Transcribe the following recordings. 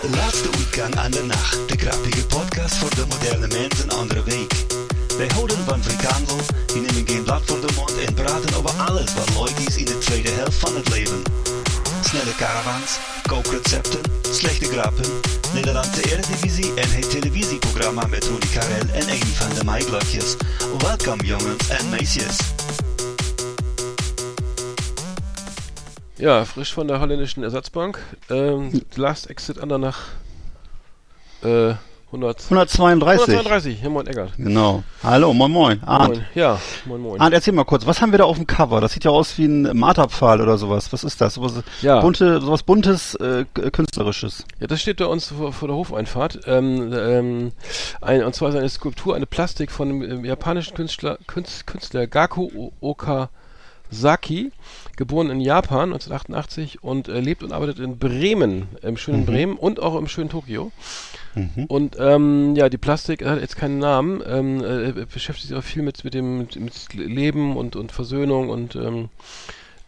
De laatste uitgang aan de nacht. De grappige podcast voor de moderne mens een andere week. Wij houden van frikandel, die nemen geen blad voor de mond en praten over alles wat leuk is in de tweede helft van het leven. Snelle caravans, kookrecepten, slechte grappen, Nederlandse Eredivisie en het televisieprogramma met Rudi Karel en een van de Maiglotjes. Welkom jongens en meisjes. Ja, frisch von der holländischen Ersatzbank. Ähm, Last Exit Andernach äh, 100, 132. 132. Ja, moin Eggert. Genau. Hallo, moin moin. Arndt. Moin. Ja, moin moin. Arndt, erzähl mal kurz, was haben wir da auf dem Cover? Das sieht ja aus wie ein Marterpfahl oder sowas. Was ist das? Sowas, Ja. bunte, sowas buntes, äh, k- künstlerisches. Ja, das steht bei uns vor, vor der Hofeinfahrt. Ähm, ähm, ein, und zwar ist eine Skulptur, eine Plastik von dem ähm, japanischen Künstler, Künstler, Gaku O- Okazaki, geboren in Japan 1988 und äh, lebt und arbeitet in Bremen, im schönen Bremen und auch im schönen Tokio. Und ähm, ja, die Plastik hat jetzt keinen Namen, ähm, äh, beschäftigt sich auch viel mit, mit dem mit, mit Leben und, und Versöhnung und ähm,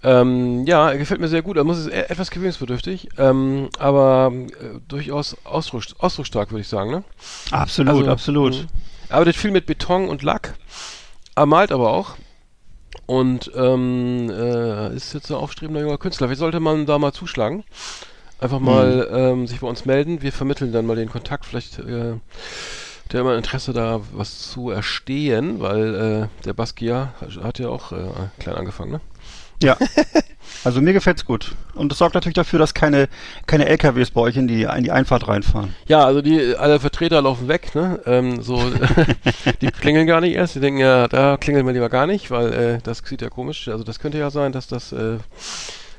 ähm, ja, er gefällt mir sehr gut. Er muss es e- etwas gewöhnungsbedürftig, ähm, aber äh, durchaus ausdruck, ausdrucksstark, würde ich sagen. Ne? Absolut, Also, absolut. mh. Er arbeitet viel mit Beton und Lack, er malt aber auch und ähm, äh, ist jetzt ein aufstrebender junger Künstler. Wie sollte man da mal zuschlagen? Einfach mal ähm, sich bei uns melden. Wir vermitteln dann mal den Kontakt. Vielleicht äh, der immer Interesse da was zu erstehen, weil äh, der Basquiat hat ja auch äh, klein angefangen, ne? Ja. Also mir gefällt's gut. Und das sorgt natürlich dafür, dass keine, keine LKWs bei euch in die, in die Einfahrt reinfahren. Ja, also die alle Vertreter laufen weg, ne? Ähm, so, die klingeln gar nicht erst. Die denken ja, da klingeln wir lieber gar nicht, weil äh, das sieht ja komisch. Also das könnte ja sein, dass das, äh,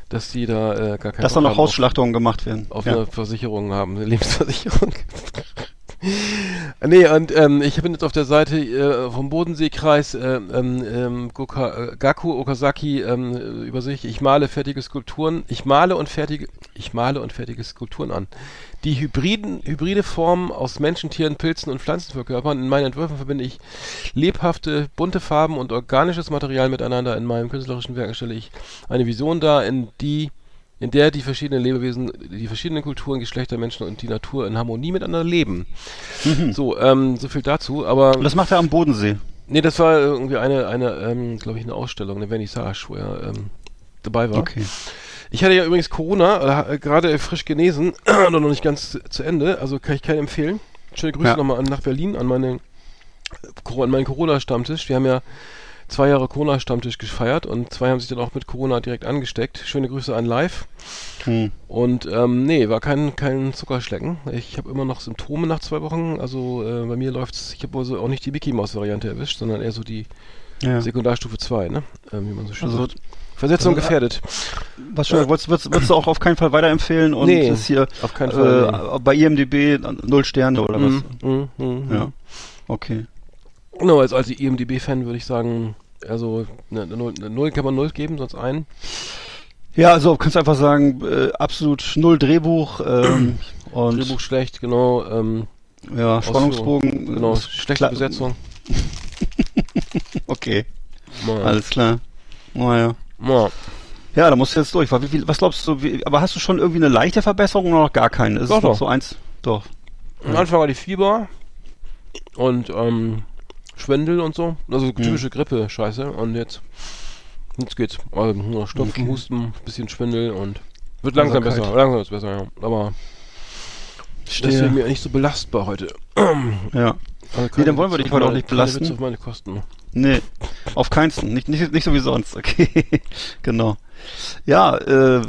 dass die da äh, gar keinen Dass da noch Hausschlachtungen gemacht werden. auf, auf ja. eine Versicherung haben, eine Lebensversicherung. Nee, und ähm, ich bin jetzt auf der Seite äh, vom Bodenseekreis äh, ähm, ähm, Goka, äh, Gaku Okazaki ähm, äh, über sich. Ich male fertige Skulpturen. Ich male und fertige, ich male und fertige Skulpturen an. Die hybriden, hybride Formen aus Menschen, Tieren, Pilzen und Pflanzen verkörpern. In meinen Entwürfen verbinde ich lebhafte, bunte Farben und organisches Material miteinander. In meinem künstlerischen Werk stelle ich eine Vision dar, in die in der die verschiedenen Lebewesen, die verschiedenen Kulturen, Geschlechter, Menschen und die Natur in Harmonie miteinander leben. So, ähm, so viel dazu. Aber Und das macht er am Bodensee. nee, das war irgendwie eine, eine, ähm, glaube ich, eine Ausstellung, eine Vernissage, wo er ähm, dabei war. Okay. Ich hatte ja übrigens Corona, äh, gerade frisch genesen, noch nicht ganz zu, zu Ende, also kann ich keinen empfehlen. Schöne Grüße Ja. nochmal an, nach Berlin, an, meine, an meinen Corona-Stammtisch. Wir haben ja zwei Jahre Corona-Stammtisch gefeiert und zwei haben sich dann auch mit Corona direkt angesteckt. Schöne Grüße an Live. Hm. Und ähm, nee, war kein, kein Zuckerschlecken. Ich habe immer noch Symptome nach zwei Wochen. Also äh, bei mir läuft's, ich habe also auch nicht die Mickey Maus Variante erwischt, sondern eher so die Ja. Sekundarstufe 2, ne? Ähm, wie man so schön Also, sagt. Versetzung also, gefährdet. Was schon, würdest, würdest, würdest du auch auf keinen Fall weiterempfehlen und Nee, ist hier auf keinen Fall, äh, bei IMDB null Sterne oder was? Mhm, mhm, mhm. Ja. Okay. Genau, als, als IMDB-Fan würde ich sagen, also eine, eine, Null- eine Null kann man Null geben, sonst ein. Ja, also kannst du einfach sagen, äh, absolut null Drehbuch ähm, und Drehbuch schlecht, genau. Ähm, ja, Spannungsbogen. genau, schlechte klar- Besetzung. Okay, Mal, alles klar. Naja. mal. Ja, da musst du jetzt durch. Wie, wie, was glaubst du, wie, aber hast du schon irgendwie eine leichte Verbesserung oder noch gar keine? Ist Doch, es doch. so eins? Doch. Am Anfang war die Fieber und ähm, Schwindel und so. Mhm. Also typische Grippe-Scheiße. Und jetzt, jetzt geht's. Also nur Stopfen, Okay. Husten, bisschen Schwindel und wird langsam Einsamkeit. besser. Langsam ist besser, ja. Aber deswegen mir nicht so belastbar heute. Ja. Also Nee, dann wollen wir dich heute auch nicht belasten. Witze auf meine Kosten. Nee, auf keinsten. Nicht, nicht, nicht so wie sonst. Okay, genau. Ja, äh,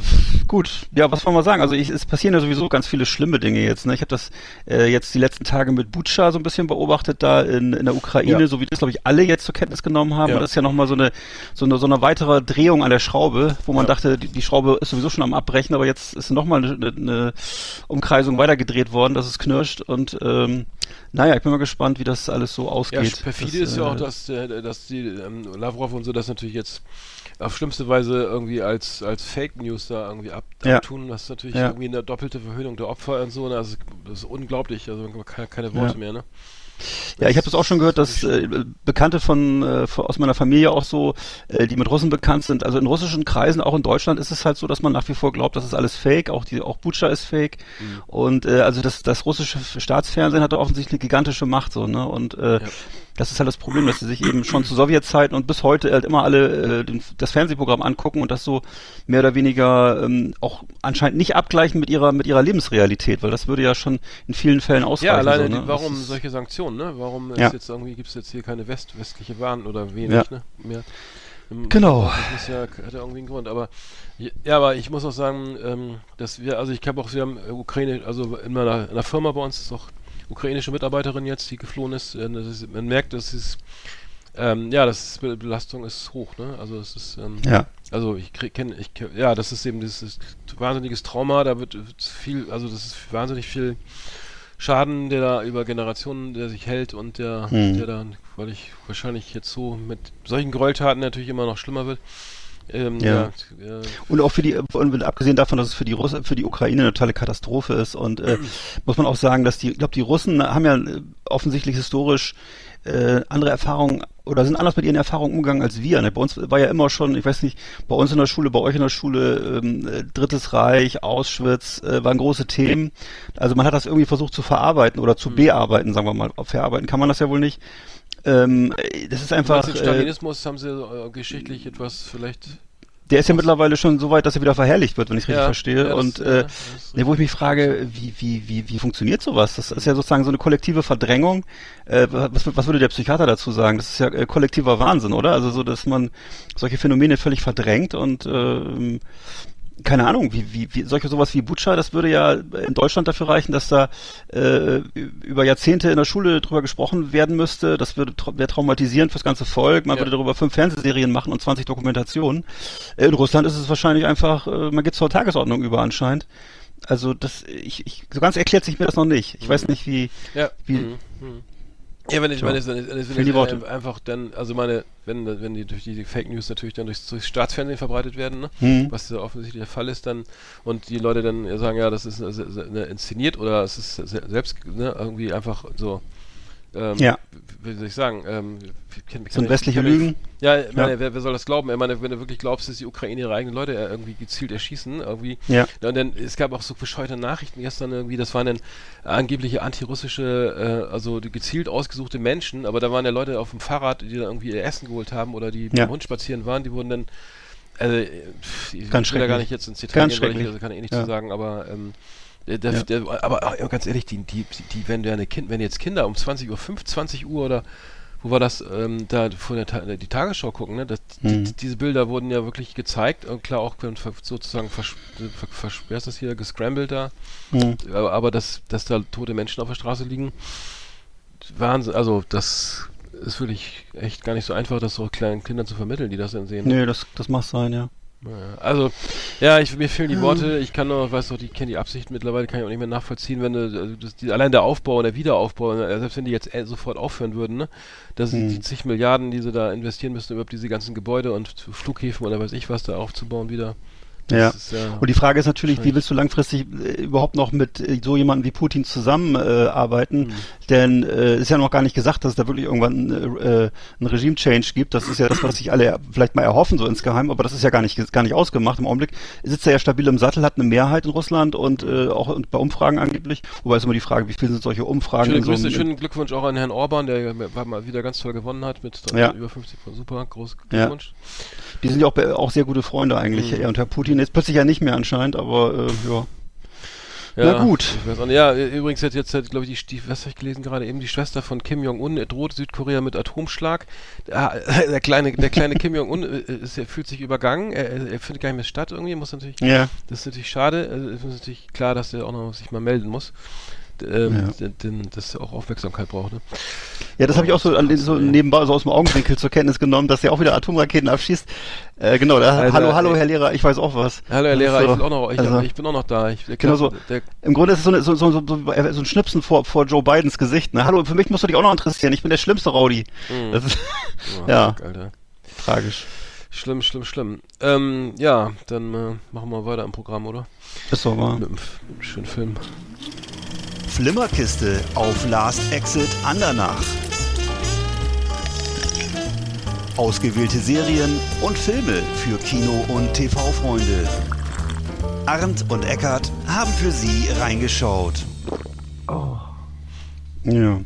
gut. Ja, was wollen wir sagen? Also ich, es passieren ja sowieso ganz viele schlimme Dinge jetzt. Ne? Ich habe das äh, jetzt die letzten Tage mit Butscha so ein bisschen beobachtet da in, in der Ukraine, Ja. so wie das, glaube ich, alle jetzt zur Kenntnis genommen haben. Ja. Und das ist ja nochmal so eine, so eine so eine weitere Drehung an der Schraube, wo man Ja. dachte, die, die Schraube ist sowieso schon am Abbrechen, aber jetzt ist nochmal eine, eine, Umkreisung weitergedreht worden, dass es knirscht. Und ähm, naja, ich bin mal gespannt, wie das alles so Ja, ausgeht. perfide Das, ist ja äh, auch, dass, äh, dass die ähm, Lavrov und so das natürlich jetzt auf schlimmste Weise irgendwie als, als Fake News da irgendwie ab, Ja. abtun. Das ist natürlich Ja. irgendwie eine doppelte Verhöhnung der Opfer und so. ne? Also das ist unglaublich, also keine, keine Worte Ja. mehr, ne? Ja, ich habe das auch schon gehört, dass äh, Bekannte von, äh, aus meiner Familie auch so, äh, die mit Russen bekannt sind. Also in russischen Kreisen, auch in Deutschland, ist es halt so, dass man nach wie vor glaubt, das ist alles Fake. Auch die, auch Butscha ist Fake. Mhm. Und äh, also das, das russische Staatsfernsehen hatte offensichtlich eine gigantische Macht so, ne? Und äh, Ja. Das ist halt das Problem, dass sie sich eben schon zu Sowjetzeiten und bis heute halt immer alle äh, den, das Fernsehprogramm angucken und das so mehr oder weniger ähm, auch anscheinend nicht abgleichen mit ihrer mit ihrer Lebensrealität, weil das würde ja schon in vielen Fällen ausreichen. Ja, alleine, so, ne? die, warum ist- solche Sanktionen, ne? Warum Ja. jetzt irgendwie, gibt es jetzt hier keine West, westliche Waren oder wenig, Ja. ne? Mehr. Genau. Das ist ja, hat ja irgendwie einen Grund, aber ja, aber ich muss auch sagen, ähm, dass wir, also ich habe auch, wir haben Ukraine, also in meiner, in einer Firma bei uns ist auch ukrainische Mitarbeiterin jetzt, die geflohen ist, äh, ist man merkt, dass es ähm, ja, das ist, Be- Belastung ist hoch, ne? Also es ist ähm, Ja. also ich kenne, ich kenn- ja, das ist eben dieses wahnsinniges Trauma, da wird viel, also das ist wahnsinnig viel Schaden, der da über Generationen, der sich hält und der, Hm. der dann, weil ich wahrscheinlich jetzt so mit solchen Gräueltaten natürlich immer noch schlimmer wird. Ähm, Ja. ja, äh, Und auch für die, und abgesehen davon, dass es für die Russen, für die Ukraine eine totale Katastrophe ist. Und äh, muss man auch sagen, dass die, ich glaube, die Russen haben ja äh, offensichtlich historisch äh, andere Erfahrungen oder sind anders mit ihren Erfahrungen umgegangen als wir. Ne? Bei uns war ja immer schon, ich weiß nicht, bei uns in der Schule, bei euch in der Schule, ähm, äh, Drittes Reich, Auschwitz, äh, waren große Themen. Also man hat das irgendwie versucht zu verarbeiten oder zu bearbeiten, sagen wir mal. Verarbeiten kann man das ja wohl nicht. Ähm, äh, das ist einfach. den Äh, Stalinismus haben sie äh, geschichtlich etwas vielleicht. der ist ja mittlerweile schon so weit, dass er wieder verherrlicht wird, wenn ich es richtig Ja, verstehe. ja, und ja, äh, ist ne, wo ich mich frage, wie, wie, wie, wie funktioniert sowas? Das ist ja sozusagen so eine kollektive Verdrängung. Äh, was, was würde der Psychiater dazu sagen? Das ist ja äh, kollektiver Wahnsinn, oder? Also so, dass man solche Phänomene völlig verdrängt und ähm, keine Ahnung, wie, wie, wie solche sowas wie Butcher, das würde ja in Deutschland dafür reichen, dass da äh, über Jahrzehnte in der Schule drüber gesprochen werden müsste. Das würde tra wäre traumatisierend fürs ganze Volk. Man Ja. würde darüber fünf Fernsehserien machen und 20 Dokumentationen. Äh, In Russland ist es wahrscheinlich einfach, äh, man geht zur Tagesordnung über anscheinend. Also das, ich, ich, so ganz erklärt sich mir das noch nicht. Ich weiß nicht, wie, Ja. Wie- mhm, mhm. Ja, wenn ich, Tja. wenn es, wenn es, wenn die Worte. äh, einfach dann, also meine, wenn, wenn die durch die, Fake News natürlich dann durchs, durchs Staatsfernsehen verbreitet werden, ne? hm, was ja offensichtlich der Fall ist, dann und die Leute dann ja sagen, ja, das ist ne, inszeniert oder es ist se- selbst ne, irgendwie einfach so. Ähm, Ja. Wie soll ich sagen? Ähm, kann, kann westliche Lügen. Ja, ich meine, Wer, wer soll das glauben? Ich meine, wenn du wirklich glaubst, dass die Ukraine ihre eigenen Leute äh, irgendwie gezielt erschießen, irgendwie. Ja. Und dann, es gab auch so bescheuerte Nachrichten gestern irgendwie, das waren dann angebliche antirussische, äh, also gezielt ausgesuchte Menschen, aber da waren ja Leute auf dem Fahrrad, die dann irgendwie ihr Essen geholt haben oder die mit Ja. dem Hund spazieren waren, die wurden dann, also, äh, ich Ganz will da gar nicht jetzt ins Detail Ganz gehen, weil ich, also kann ich nicht Ja. zu sagen, aber, ähm, der, der, Ja. der, aber äh, ganz ehrlich, die, die, die wenn du eine Kind, wenn jetzt Kinder um 20 Uhr, 5, 20 Uhr oder wo war das, ähm, da vor der Ta die Tagesschau gucken, ne? Das, Mhm. die, diese Bilder wurden ja wirklich gezeigt und klar auch sozusagen vers, ver, vers, wer ist das hier, gescrambled da, Hm. aber, aber dass, dass da tote Menschen auf der Straße liegen, Wahnsinn, also das ist wirklich echt gar nicht so einfach, das so kleinen Kindern zu vermitteln, die das dann sehen. Nee, das, das mag sein, ja. Also, ja, ich, mir fehlen die Worte. Ich kann nur, weiß doch, die kennen die Absichten mittlerweile, kann ich auch nicht mehr nachvollziehen, wenn du, also das, die, allein der Aufbau und der Wiederaufbau, ne, selbst wenn die jetzt äh, sofort aufhören würden, ne, dass Hm. die zig Milliarden, die sie da investieren müssen, überhaupt diese ganzen Gebäude und Flughäfen oder weiß ich was da aufzubauen wieder. Ja. ist ja Und die Frage ist natürlich, wie willst du langfristig äh, überhaupt noch mit äh, so jemandem wie Putin zusammenarbeiten? Äh? Mhm. Denn äh, ist ja noch gar nicht gesagt, dass es da wirklich irgendwann äh, äh, einen Regime-Change gibt. Das ist ja das, was sich alle vielleicht mal erhoffen, so insgeheim, aber das ist ja gar nicht, gar nicht ausgemacht. Im Augenblick sitzt er ja stabil im Sattel, hat eine Mehrheit in Russland und äh, auch bei Umfragen angeblich. Wobei ist immer die Frage, wie viel sind solche Umfragen Schöne so Grüße, einem- schönen Glückwunsch auch an Herrn Orban, der mal wieder ganz toll gewonnen hat mit Ja. über 50 Super, groß Ja. Glückwunsch. Die sind ja auch, auch sehr gute Freunde eigentlich, Mhm. er und Herr Putin. Jetzt plötzlich ja nicht mehr anscheinend, aber äh, ja. Ja, Na gut. Ja, übrigens hat jetzt, glaube ich, die, was habe ich gelesen gerade eben, die Schwester von Kim Jong-un droht Südkorea mit Atomschlag. Der, der kleine, der kleine Kim Jong-un äh, er fühlt sich übergangen, er, er findet gar nicht mehr statt irgendwie, muss natürlich, Ja. das ist natürlich schade, also es ist natürlich klar, dass er auch noch sich mal melden muss. Ähm, Ja. denn das auch Aufmerksamkeit braucht, ne? Ja, das habe ich auch so, an, den- so nebenbei so aus dem Augenwinkel zur Kenntnis genommen, dass er auch wieder Atomraketen abschießt. Äh, genau, da, Also, hallo, hallo, ey. Herr Lehrer, ich weiß auch was. Hallo Herr Lehrer, so, ich, bin auch noch, ich, also, ich bin auch noch da. Ich, der, Genau so. Der, Im Grunde ist es so, eine, so, so, so, ein Schnipsen vor, vor Joe Bidens Gesicht. Ne? Hallo, für mich musst du dich auch noch interessieren. Ich bin der schlimmste Rowdy. Mhm. Das ist oh, ja. Alter. tragisch. Schlimm, schlimm, schlimm. Ähm, ja, dann äh, machen wir weiter im Programm, oder? Ist doch wahr. Mit einem schönen Film. Flimmerkiste auf Last Exit Andernach. Ausgewählte Serien und Filme für Kino- und TV-Freunde. Arndt und Eckart haben für Sie reingeschaut. Ja.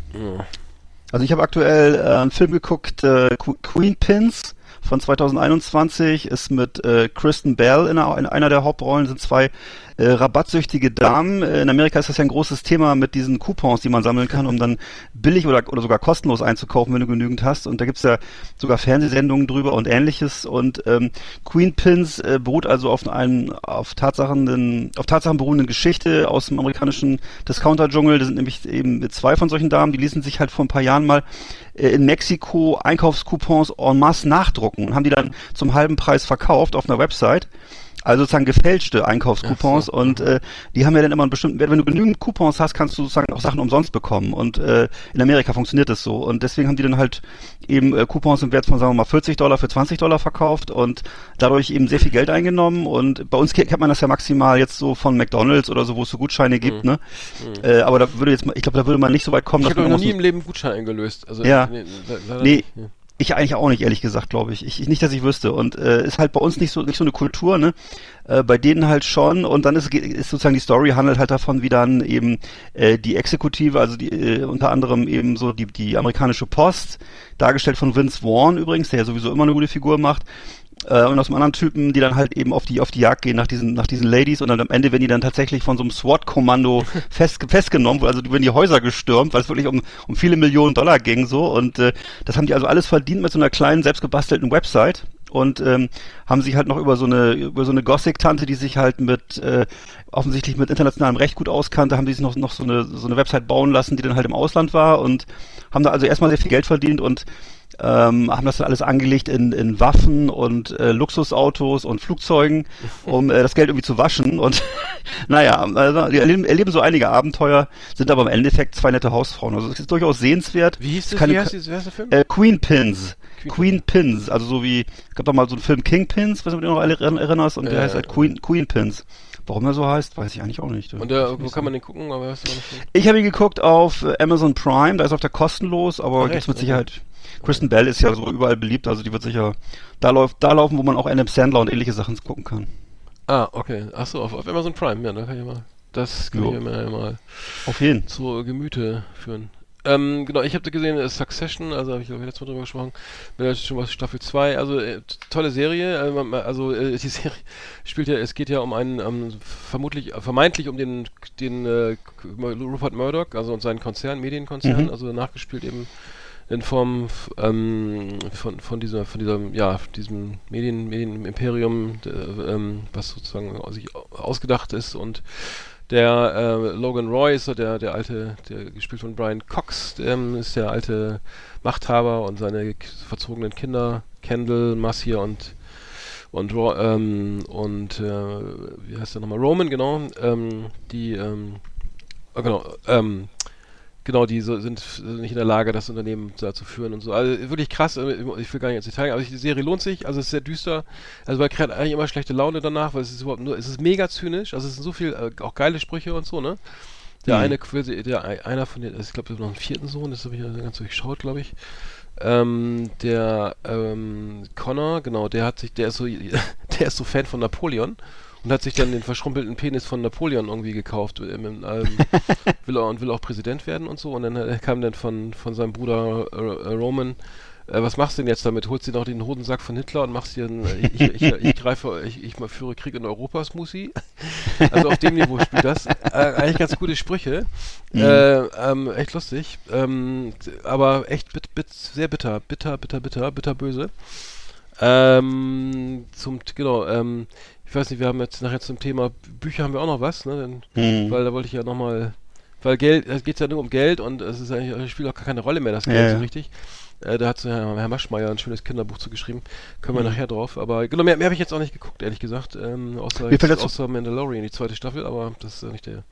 Also ich habe aktuell äh, einen Film geguckt, äh, Qu- Queen Pins von 2021, ist mit äh, Kristen Bell in einer der Hauptrollen, sind zwei äh, rabattsüchtige Damen. Äh, In Amerika ist das ja ein großes Thema mit diesen Coupons, die man sammeln kann, um dann billig oder, oder sogar kostenlos einzukaufen, wenn du genügend hast. Und da gibt's ja sogar Fernsehsendungen drüber und ähnliches. Und ähm, Queen Pins äh, beruht also auf einem auf Tatsachen, auf Tatsachen beruhenden Geschichte aus dem amerikanischen Discounter-Dschungel. Das sind nämlich eben zwei von solchen Damen, die ließen sich halt vor ein paar Jahren mal äh, in Mexiko Einkaufscoupons en masse nachdrucken und haben die dann zum halben Preis verkauft auf einer Website. Also sozusagen gefälschte Einkaufscoupons so. und äh, die haben ja dann immer einen bestimmten Wert. Wenn du genügend Coupons hast, kannst du sozusagen auch Sachen umsonst bekommen. Und äh, in Amerika funktioniert das so. Und deswegen haben die dann halt eben äh, Coupons im Wert von, sagen wir mal, 40 Dollar für 20 Dollar verkauft und dadurch eben sehr viel Geld eingenommen. Und bei uns kennt man das ja maximal jetzt so von McDonalds oder so, wo es so Gutscheine gibt, ne? Äh, aber da würde jetzt mal, ich glaube, da würde man nicht so weit kommen, Ich dass habe man noch nie im Leben Gutschein eingelöst. Also, Ja. Nee, Nee. Ich eigentlich auch nicht, ehrlich gesagt, glaube ich. ich. Nicht, dass ich wüsste. Und äh, ist halt bei uns nicht so nicht so eine Kultur, ne? Äh, bei denen halt schon. Und dann ist, ist sozusagen die Story handelt halt davon, wie dann eben äh, die Exekutive, also die äh, unter anderem eben so die die amerikanische Post, dargestellt von Vince Vaughn übrigens, der ja sowieso immer eine gute Figur macht. Äh, und aus einem anderen Typen, die dann halt eben auf die auf die Jagd gehen nach diesen nach diesen Ladies. Und dann am Ende werden die dann tatsächlich von so einem SWAT-Kommando fest, festgenommen, also die werden die Häuser gestürmt, weil es wirklich um um viele Millionen Dollar ging so. Und äh, das haben die also alles verdient mit so einer kleinen selbstgebastelten Website. Und ähm, haben sich halt noch über so eine über so eine Gothic-Tante, die sich halt mit äh, offensichtlich mit internationalem Recht gut auskannte, haben die sich noch noch so eine so eine Website bauen lassen, die dann halt im Ausland war. Und haben da also erstmal sehr viel Geld verdient. Und ähm, haben das dann alles angelegt in, in Waffen und äh, Luxusautos und Flugzeugen, um äh, das Geld irgendwie zu waschen. Und naja, also, die erleben, erleben so einige Abenteuer, sind aber im Endeffekt zwei nette Hausfrauen. Also es ist durchaus sehenswert. Wie hieß das? Keine- wie heißt dieses, wie heißt der Film? Äh, Queen Pins. Queen Queen, Pins. Also so wie, gab doch mal so einen Film Kingpins, was du dich noch alle erinn- erinnerst, und der Äh, heißt halt Queen, Queen Pins. Warum er so heißt, weiß ich eigentlich auch nicht. Und der, wo kann man den gucken? Aber weißt du auch nicht. Ich habe ihn geguckt auf äh, Amazon Prime, da ist auf der kostenlos, aber Ach, gibt's echt? mit Okay. Kristen Bell ist ja so überall beliebt, also die wird sicher da läuft, da laufen, wo man auch Adam Sandler und ähnliche Sachen gucken kann. Ah, okay. Achso, auf, auf Amazon Prime, ja, da kann ich mal. Das kann Jo. ich mir mal Auf jeden. zu Gemüte führen. Ähm, genau, ich habe gesehen, äh, Succession, also habe ich glaube ich letztes Mal drüber gesprochen, bin jetzt schon was Staffel 2, also äh, tolle Serie, äh, also äh, die Serie spielt ja, es geht ja um einen, ähm, vermutlich, äh, vermeintlich um den, den äh, Rupert Murdoch, also und seinen Konzern, Medienkonzern, Mhm. also nachgespielt eben in Form ähm, von, von dieser, von diesem, ja, diesem Medien, Medienimperium, d- ähm, was sozusagen sich au- ausgedacht ist und der äh, Logan Roy ist so der, der alte, der gespielt von Brian Cox, ähm, ist der alte Machthaber und seine verzogenen Kinder, Kendall, Marcia und und ähm, und äh, wie heißt der nochmal? Roman, genau, ähm, die ähm, ah, genau, ähm, genau, die so, sind nicht in der Lage, das Unternehmen da zu führen und so. Also wirklich krass, äh, ich will gar nicht ins Detail, aber die Serie lohnt sich, also es ist sehr düster, also man kriegt eigentlich immer schlechte Laune danach, weil es ist überhaupt nur, es ist mega zynisch, also es sind so viel, äh, auch geile Sprüche und so, ne? Der Mhm. eine, der ein- einer von den, ich glaube, noch einen vierten Sohn, das habe ich ja ganz durchschaut, glaube ich. Ähm, der ähm, Connor, genau, der hat sich, der ist so, der ist so Fan von Napoleon und hat sich dann den verschrumpelten Penis von Napoleon irgendwie gekauft ähm, ähm, will er, und will auch Präsident werden und so. Und dann äh, kam dann von, von seinem Bruder äh, äh, Roman, äh, was machst du denn jetzt damit? Holst du dir noch den Hodensack von Hitler und machst dir einen, äh, ich, ich, ich, ich greife, ich, ich mal führe Krieg in Europa, Smusi. Also auf dem Niveau spielt das. Äh, eigentlich ganz gute Sprüche. Mhm. Äh, ähm, echt lustig. Ähm, aber echt bit, bit, sehr bitter. Bitter, bitter, bitter, bitterböse. Ähm, zum, genau, ähm, ich weiß nicht, wir haben jetzt nachher zum Thema Bücher haben wir auch noch was, ne? Denn, Hm. Weil da wollte ich ja nochmal, weil Geld, es geht ja nur um Geld und es ist eigentlich, spielt auch gar keine Rolle mehr, das Geld Ja, so richtig. Äh, da hat Herr, Herr Maschmeyer ein schönes Kinderbuch zugeschrieben. Können wir Mhm. nachher drauf. Aber genau, mehr, mehr habe ich jetzt auch nicht geguckt, ehrlich gesagt. Ähm, außer, Mir fällt dazu- außer Mandalorian, die zweite Staffel, aber das ist ja nicht der.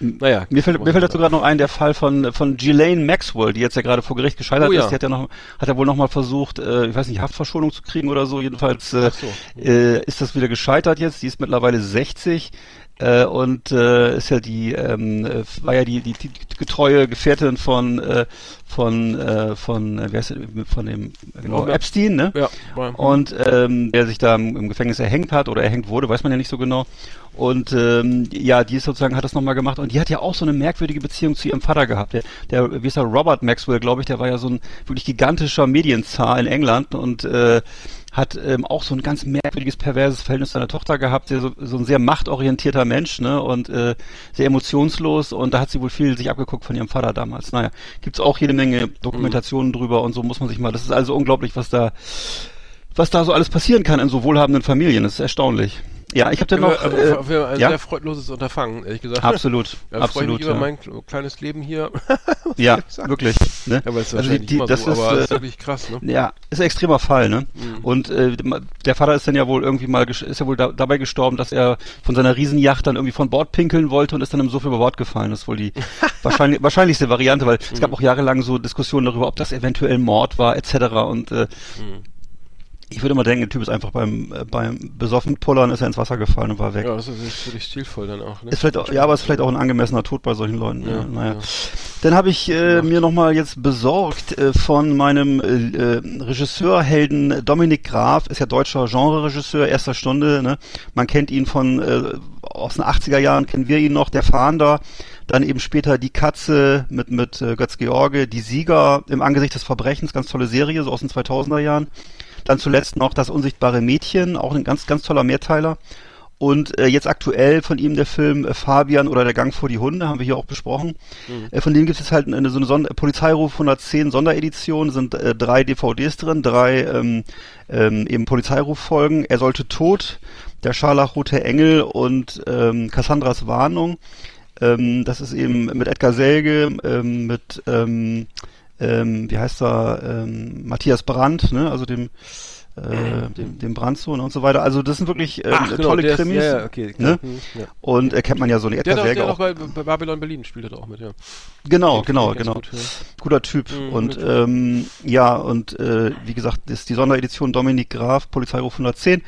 Naja. Mir fällt, mir fällt dazu gerade noch ein, der Fall von, von Ghislaine Maxwell, die jetzt ja gerade vor Gericht gescheitert Oh ja. ist. Die hat ja noch, hat ja wohl noch mal versucht, äh, ich weiß nicht, Haftverschonung zu kriegen oder so. Jedenfalls äh, so. äh, ist das wieder gescheitert jetzt. Die ist mittlerweile 60. Äh, und äh, ist ja die, ähm, äh, war ja die, die, die getreue Gefährtin von, äh, von, äh, von, äh, wie heißt der, von dem, genau, Epstein, ne? Ja. Und ähm, der sich da im, im Gefängnis erhängt hat oder erhängt wurde, weiß man ja nicht so genau. Und ähm, ja, die ist sozusagen hat das nochmal gemacht und die hat ja auch so eine merkwürdige Beziehung zu ihrem Vater gehabt. Der, der wie ist der, Robert Maxwell, glaube ich, der war ja so ein wirklich gigantischer Medienzar in England und äh, hat ähm, auch so ein ganz merkwürdiges, perverses Verhältnis zu seiner Tochter gehabt, der so, so ein sehr machtorientierter Mensch, ne, und äh, sehr emotionslos und da hat sie wohl viel sich abgeguckt von ihrem Vater damals. Naja, gibt's auch jede Menge Dokumentationen mhm. drüber und so muss man sich mal, das ist also unglaublich, was da was da so alles passieren kann in so wohlhabenden Familien, das ist erstaunlich. Ja, ich habe dann noch äh, für ein ja? sehr freudloses Unterfangen, ehrlich gesagt. Absolut, ja, absolut. Ich mich über mein kleines Leben hier. ja, wirklich. Ne? Ja, aber ist also die, das so, ist, aber ist wirklich krass, ne? Ja, ist ein extremer Fall, ne? Mhm. Und äh, der Vater ist dann ja wohl irgendwie mal ist ja wohl da, dabei gestorben, dass er von seiner Riesenjacht dann irgendwie von Bord pinkeln wollte und ist dann im Suff über Bord gefallen. Das ist wohl die wahrscheinlich, wahrscheinlichste Variante, weil mhm. es gab auch jahrelang so Diskussionen darüber, ob das eventuell Mord war, etc. Und äh, mhm ich würde mal denken, der Typ ist einfach beim, äh, beim besoffen Pullern ist er ins Wasser gefallen und war weg. Ja, das ist wirklich stilvoll dann auch. Ne? Ist vielleicht auch, ja, aber ist vielleicht auch ein angemessener Tod bei solchen Leuten. Ja, ja. Naja. Ja. Dann habe ich äh, mir nochmal jetzt besorgt äh, von meinem äh, äh, Regisseurhelden Dominik Graf, ist ja deutscher Genre-Regisseur erster Stunde. Ne? Man kennt ihn von äh, aus den 80er Jahren, kennen wir ihn noch, der Fahnder. Dann eben später Die Katze mit, mit äh, Götz George, Die Sieger im Angesicht des Verbrechens, ganz tolle Serie, so aus den 2000er Jahren. Dann zuletzt noch Das unsichtbare Mädchen, auch ein ganz, ganz toller Mehrteiler. Und äh, jetzt aktuell von ihm der Film äh, Fabian oder der Gang vor die Hunde, haben wir hier auch besprochen. Mhm. Äh, von dem gibt es halt eine, so eine Sonder Polizeiruf 110 Sonderedition, sind äh, drei DVDs drin, drei ähm, ähm, eben Polizeiruffolgen. Er sollte tot, der scharlachrote Engel und ähm, Cassandras Warnung. Ähm, das ist eben mit Edgar Selge, ähm, mit ähm, ähm, wie heißt er, ähm, Matthias Brandt, ne? also dem äh, dem, dem Brandsohn und so weiter. Also das sind wirklich ähm, Ach, genau, tolle Krimis. Ist, ja, ja, okay, ne? Hm, ja. Und äh, kennt man ja so eine Edgar der, der auch. bei, bei Babylon Berlin spielt er auch mit, ja. Genau, genau, genau. Gut. Guter Typ. Mhm, und ähm, ja, und äh, wie gesagt, ist die Sonderedition Dominik Graf, Polizeiruf 110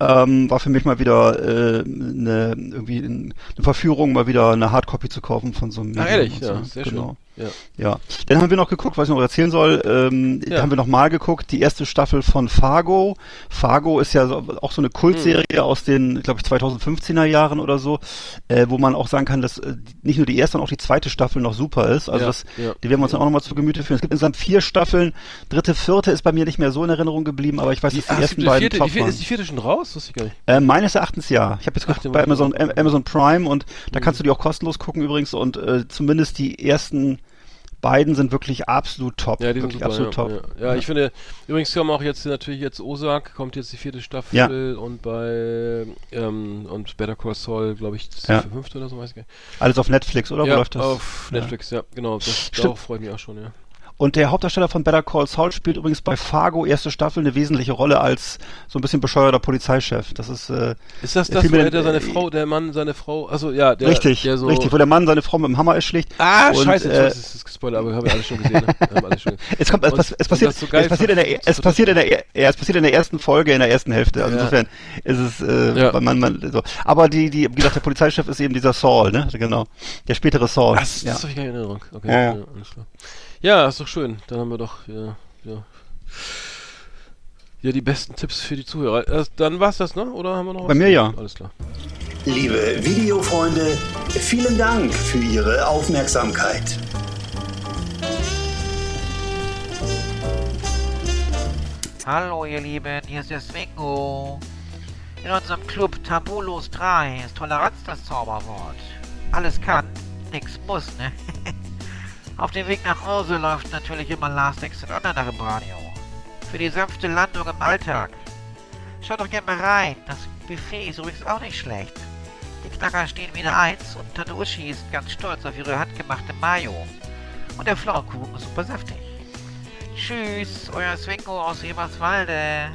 ähm, war für mich mal wieder äh, eine, irgendwie eine Verführung, mal wieder eine Hardcopy zu kaufen von so einem. Ah, ehrlich, ja, so. sehr genau. schön. Ja. ja. Dann haben wir noch geguckt, was ich noch erzählen soll. Ähm, ja. Haben wir noch mal geguckt, die erste Staffel von Fargo. Fargo ist ja so, auch so eine Kultserie mhm. aus den, glaube ich, 2015er Jahren oder so, äh, wo man auch sagen kann, dass äh, nicht nur die erste, sondern auch die zweite Staffel noch super ist. Also ja. das, die werden wir uns dann auch noch mal zu Gemüte führen. Es gibt insgesamt vier Staffeln. Dritte, vierte ist bei mir nicht mehr so in Erinnerung geblieben, aber ich weiß, dass die, die ersten die beiden vierte, top die Ist die vierte schon raus? Das ich gar nicht. Äh, meines Erachtens ja. Ich habe jetzt geguckt bei Amazon, Amazon Prime und da mhm. kannst du die auch kostenlos gucken übrigens und äh, zumindest die ersten beiden sind wirklich absolut top. Ja, die sind super, absolut ja, top. Ja. ja, ich finde, übrigens kommen auch jetzt natürlich jetzt Osak, kommt jetzt die vierte Staffel und bei ähm, und Better Call Saul, glaube ich, die fünfte oder so, weiß ich gar nicht. Alles auf Netflix, oder? Wo läuft das? auf Netflix, ja, genau. Das, darauf freue ich mich auch schon, ja. Und der Hauptdarsteller von Better Call Saul spielt übrigens bei Fargo erste Staffel eine wesentliche Rolle als so ein bisschen bescheuerter Polizeichef. Das ist äh, Ist das das, wo der, der seine Frau, der Mann seine Frau, also ja, der Richtig, der so richtig, wo der Mann seine Frau mit dem Hammer erschlägt. Ah, und, scheiße, äh, das ist Spoiler, aber haben wir alle schon gesehen. Ne? Alles schon es kommt es, pass, es passiert so es passiert in der es passiert in der ja, es passiert in der ersten Folge in der ersten Hälfte. Also ja. insofern ist es äh, ja. man, man so. Aber die die wie gesagt, der Polizeichef ist eben dieser Saul, ne? Genau. Der spätere Saul. Das, das habe ich in Erinnerung. Okay. Ja, ja. alles klar. Ja, ist doch schön. Dann haben wir doch ja, ja, ja die besten Tipps für die Zuhörer. Erst, dann war's das, ne? Oder haben wir noch was? Bei mir ja. Alles klar. Liebe Videofreunde, vielen Dank für Ihre Aufmerksamkeit. Hallo ihr Lieben, hier ist der Swingo. In unserem Club Tabulos 3 ist Toleranz das Zauberwort. Alles kann, nix muss, ne? Auf dem Weg nach Hause läuft natürlich immer Last Exit Online im Radio. Für die sanfte Landung im Alltag. Schaut doch gerne mal rein. Das Buffet ist übrigens auch nicht schlecht. Die Knacker stehen wieder eins und Tante Uschi ist ganz stolz auf ihre handgemachte Mayo. Und der Pflaumenkuchen ist super saftig. Tschüss, euer Swingo aus Eberswalde.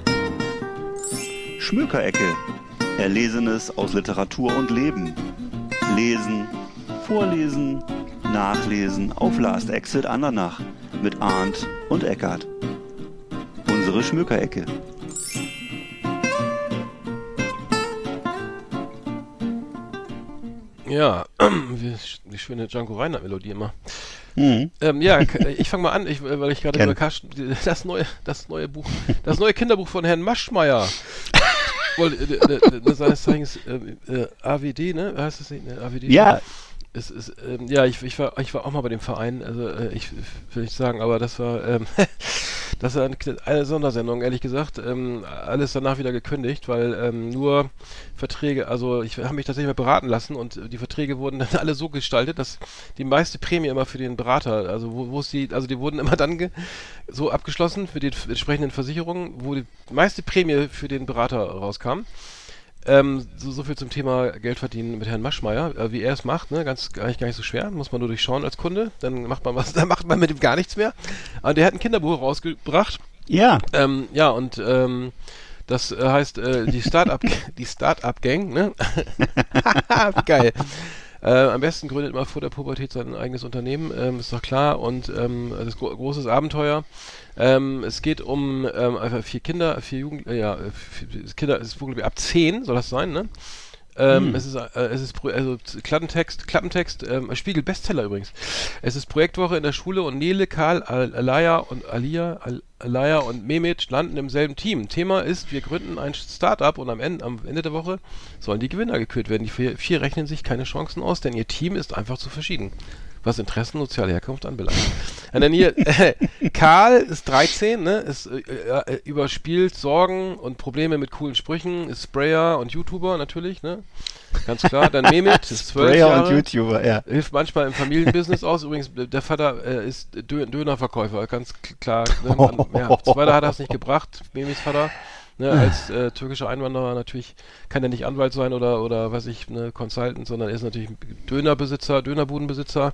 Schmökerecke. Erlesenes aus Literatur und Leben. Lesen, vorlesen, nachlesen auf Last Exit Andernach mit Arndt und Eckart. Unsere Schmückerecke. Ja, wie, schöne Django Reinhardt-Melodie immer. Mhm. Ähm, ja, ich fange mal an, ich, weil ich gerade über Karsten, das neue, das neue Buch, das neue Kinderbuch von Herrn Maschmeyer. seines Zeichens äh, äh, AWD, ne? Heißt das nicht? Ne? AWD? Ja, es ist, ähm, ja, ich, ich, war, ich war auch mal bei dem Verein, also äh, ich will nicht sagen, aber das war, ähm, das war eine, eine, Sondersendung, ehrlich gesagt. Ähm, alles danach wieder gekündigt, weil ähm, nur Verträge, also ich habe mich tatsächlich mal beraten lassen und die Verträge wurden dann alle so gestaltet, dass die meiste Prämie immer für den Berater, also wo, wo es die, also die wurden immer dann so abgeschlossen für die entsprechenden Versicherungen, wo die meiste Prämie für den Berater rauskam. Ähm, so, so, viel zum Thema Geld verdienen mit Herrn Maschmeyer, äh, wie er es macht, ne? Ganz eigentlich gar nicht so schwer, muss man nur durchschauen als Kunde, dann macht man was, dann macht man mit ihm gar nichts mehr. Aber der hat ein Kinderbuch rausgebracht. Ja. Ähm, ja, und ähm, das äh, heißt äh, die Startup die Startup Gang, ne? Geil. Äh, am besten gründet man vor der Pubertät sein eigenes Unternehmen, ähm, ist doch klar. Und ähm, das gro großes Abenteuer. Ähm, es geht um ähm, vier Kinder, vier Jugend, äh, ja, vier Kinder, es ist ab zehn soll das sein, ne? Ähm, hm. Es ist, äh, es ist also Klappentext, Klappentext, ähm, Spiegel Bestseller übrigens. Es ist Projektwoche in der Schule und Nele, Karl, Al Alaya und Alia, Al Alaya und Mehmet landen im selben Team. Thema ist, wir gründen ein Startup und am Ende, am Ende der Woche sollen die Gewinner gekürt werden. Die vier, vier rechnen sich keine Chancen aus, denn ihr Team ist einfach zu verschieden was Interessen, soziale Herkunft anbelangt. Und dann hier, äh, Karl ist 13, ne, ist äh, äh, überspielt Sorgen und Probleme mit coolen Sprüchen, ist Sprayer und YouTuber natürlich, ne, ganz klar. Dann Mehmet ist 12 Sprayer Jahre, und YouTuber, ja. Hilft manchmal im Familienbusiness aus. Übrigens, der Vater äh, ist Dö Dönerverkäufer, ganz klar. Ne, man, ja, weiter hat es nicht gebracht, Mehmets Vater. Ne, als äh, türkischer Einwanderer natürlich kann er nicht Anwalt sein oder oder weiß ich, ne, Consultant, sondern er ist natürlich Dönerbesitzer, Dönerbudenbesitzer.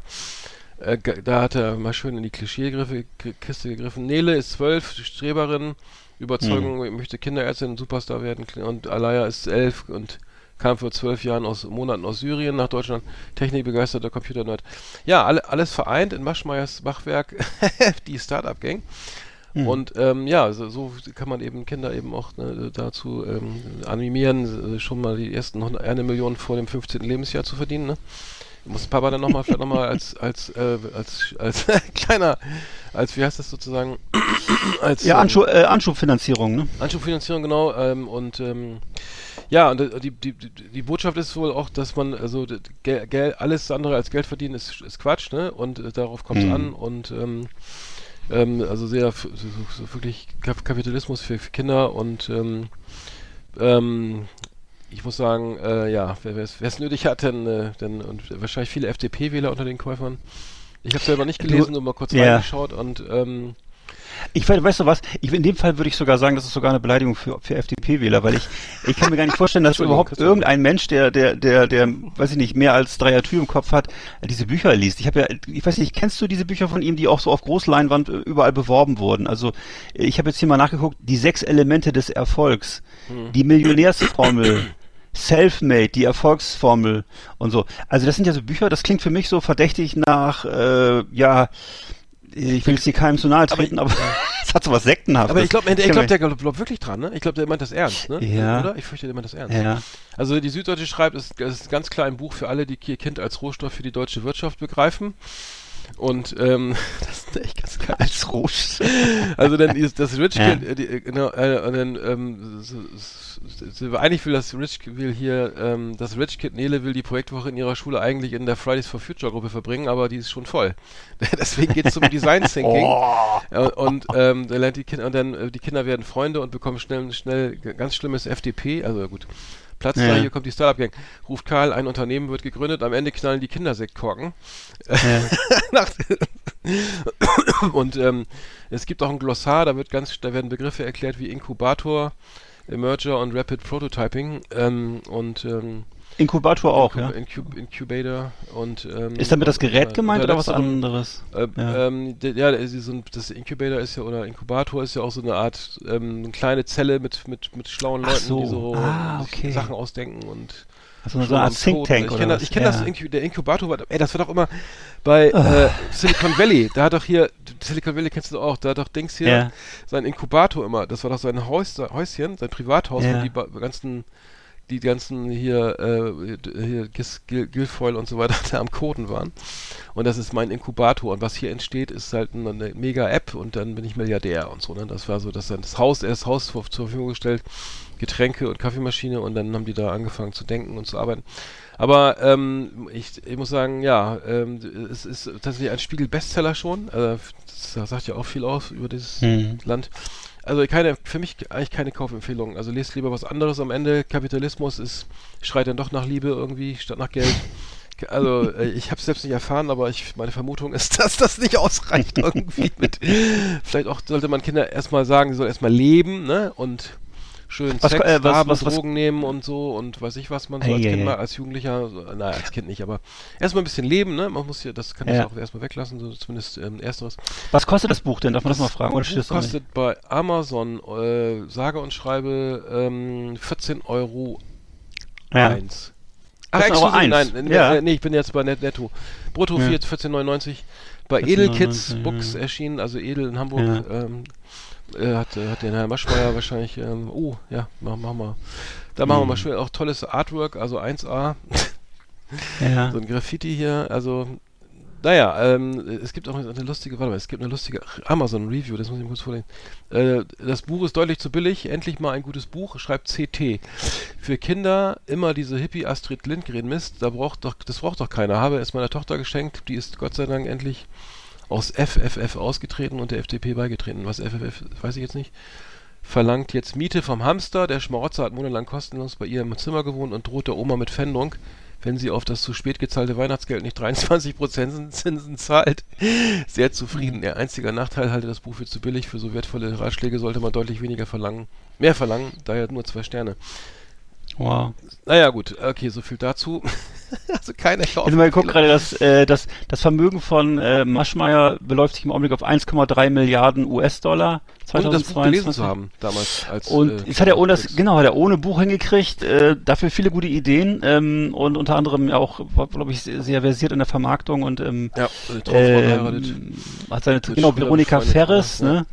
Äh, da hat er mal schön in die Klischeekiste gegriffen. Nele ist zwölf, Streberin, Überzeugung, hm. möchte Kinderärztin, Superstar werden und Alaya ist elf und kam vor zwölf Jahren aus Monaten aus Syrien nach Deutschland, technikbegeisterter Computernerd. Ja, alle, alles vereint in Maschmeyers Machwerk, die Startup-Gang. Mhm. Und ähm, ja, so, so, kann man eben Kinder eben auch ne, dazu ähm, animieren, schon mal die ersten eine Million vor dem 15. Lebensjahr zu verdienen. Ne? Muss Papa dann nochmal vielleicht nochmal als als äh, als als kleiner als wie heißt das sozusagen als ja Anschub, äh, Anschubfinanzierung ne Anschubfinanzierung genau ähm, und ähm, ja und äh, die, die die Botschaft ist wohl auch dass man also Geld alles andere als Geld verdienen ist, ist Quatsch ne und äh, darauf kommt es mhm. an und ähm, ähm, also sehr so, so wirklich Kapitalismus für, für Kinder und ähm, ähm, ich muss sagen, äh, ja, wer es nötig hat, denn, äh, denn und wahrscheinlich viele FDP-Wähler unter den Käufern. Ich habe selber nicht gelesen, nur mal kurz ja. reingeschaut und ähm, ich weißt du was? Ich, in dem Fall würde ich sogar sagen, das ist sogar eine Beleidigung für, für FDP-Wähler, weil ich, ich kann mir gar nicht vorstellen, dass überhaupt irgendein Mensch, der, der, der, der, weiß ich nicht, mehr als drei Tür im Kopf hat, diese Bücher liest. Ich habe ja, ich weiß nicht, kennst du diese Bücher von ihm, die auch so auf Großleinwand äh, überall beworben wurden? Also ich habe jetzt hier mal nachgeguckt, die sechs Elemente des Erfolgs, hm. die Millionärsformel. Selfmade, die Erfolgsformel und so. Also das sind ja so Bücher, das klingt für mich so verdächtig nach, äh, ja, ich will jetzt hier keinem zu nahe treten, aber, es hat so was Sektenhaftes. Aber ich glaube, ich glaub, der glaubt wirklich dran, ne? Ich glaube, der meint das ernst, ne? Ja. Oder? Ich fürchte, der meint das ernst. Ja. Also die Süddeutsche schreibt, es ist ganz klar ein Buch für alle, die ihr Kind als Rohstoff für die deutsche Wirtschaft begreifen. Und ähm, das ist echt ganz geil. Als Rohstoff. Also dann ist das Rich ja. Kid, äh, genau, äh, und dann ähm, so, so, eigentlich will das Rich will hier, ähm, das Rich Kid Nele will die Projektwoche in ihrer Schule eigentlich in der Fridays for Future Gruppe verbringen, aber die ist schon voll. Deswegen geht es um Design Thinking. Oh. Und ähm, da lernt die Kinder und dann äh, die Kinder werden Freunde und bekommen schnell schnell ganz schlimmes FDP, also gut. Platz ja. da, hier kommt die Startup-Gang. Ruft Karl, ein Unternehmen wird gegründet, am Ende knallen die Kindersektkorken. Ja. und ähm, es gibt auch ein Glossar, da wird ganz, da werden Begriffe erklärt wie Inkubator, Emerger und Rapid Prototyping. Ähm, und ähm, Inkubator auch, Incub ja. Incub Incubator und ähm, ist damit das Gerät äh, gemeint oder was anderes? Äh, ja, ähm, ja das Incubator ist ja oder Inkubator ist ja auch so eine Art ähm, eine kleine Zelle mit mit mit schlauen Leuten, so. die so ah, okay. Sachen ausdenken und also so eine Art Think Tank Ich kenne das, ich kenn ja. das Incu der Inkubator war, ey, das war doch immer bei äh, Silicon Valley. Da hat doch hier Silicon Valley kennst du auch. Da hat doch Dings hier ja. sein Inkubator immer. Das war doch sein Häuschen, sein Privathaus, wo die ganzen die ganzen hier, äh, hier Gil, und so weiter da am Coden waren. Und das ist mein Inkubator. Und was hier entsteht, ist halt eine, Mega-App und dann bin ich Milliardär und so. Ne? Das war so, dass dann das Haus, erst Haus zur Verfügung gestellt, Getränke und Kaffeemaschine und dann haben die da angefangen zu denken und zu arbeiten. Aber ähm, ich, ich muss sagen, ja, ähm, es ist tatsächlich ein Spiegel-Bestseller schon. Äh, das sagt ja auch viel aus über dieses Hm. Land. Also keine, für mich eigentlich keine Kaufempfehlung. Also lest lieber was anderes am Ende. Kapitalismus ist, schreit dann doch nach Liebe irgendwie, statt nach Geld. Also äh, ich habe es selbst nicht erfahren, aber ich, meine Vermutung ist, dass das nicht ausreicht irgendwie mit. Vielleicht auch sollte man Kinder erstmal sagen, sie sollen erstmal leben, ne? Und schön Was- Sex äh, was- haben, was- was- Drogen nehmen und so und weiß ich was man so als Ei, ei, Kind ei. mal, als Jugendlicher, so, naja, als Kind nicht, aber erstmal ein bisschen leben, ne? Man muss hier, das kann ich Ja. auch erstmal weglassen, so zumindest ähm, ersteres. Was kostet das Buch denn? Darf man das mal fragen? Oder Buch das kostet bei Amazon äh, sage und schreibe ähm, 14 Euro Ja. eins. 14 Euro eins. Nein, Ja. äh, nee, ich bin jetzt bei Net Netto. Brutto Ja. 4 14,99. Bei 14,99, Edelkids ja. Books erschienen, also Edel in Hamburg. Ja. Ähm, äh, hat, hat den Herr Maschmeyer wahrscheinlich, ähm, oh, ja, machen, machen wir. Da machen wir Mhm. mal schön auch tolles Artwork, also 1A. Ja. So ein Graffiti hier, also naja, ähm, es gibt auch eine lustige, warte mal, es gibt eine lustige Amazon-Review, das muss ich mal kurz vorlesen. Äh, das Buch ist deutlich zu billig, endlich mal ein gutes Buch, schreibt CT. Für Kinder immer diese Hippie Astrid Lindgren Mist, da braucht doch, das braucht doch keiner. Habe es meiner Tochter geschenkt, die ist Gott sei Dank endlich aus FFF ausgetreten und der FDP beigetreten. Was FFF, weiß ich jetzt nicht. Verlangt jetzt Miete vom Hamster. Der Schmarotzer hat monatelang kostenlos bei ihr im Zimmer gewohnt und droht der Oma mit Pfändung, wenn sie auf das zu spät gezahlte Weihnachtsgeld nicht 23% Zinsen zahlt. Sehr zufrieden. Der einzige Nachteil halte das Buch für zu billig. Für so wertvolle Ratschläge sollte man deutlich weniger verlangen. Mehr verlangen, daher nur zwei Sterne. Wow. Naja, gut, okay, so viel dazu. also keine Ich habe mal geguckt gerade, dass äh, das, das Vermögen von äh, Maschmeyer beläuft sich im Augenblick auf 1,3 Milliarden US-Dollar Ohne das Buch gelesen 2022. zu haben, damals. Als, Und äh, jetzt hat er ohne das, genau, hat er ohne Buch hingekriegt, äh, dafür viele gute Ideen ähm, und unter anderem auch, glaube ich, sehr, versiert in der Vermarktung und ähm, Ja, äh, ähm, hat seine, genau, Veronika Ferres, ja, ne?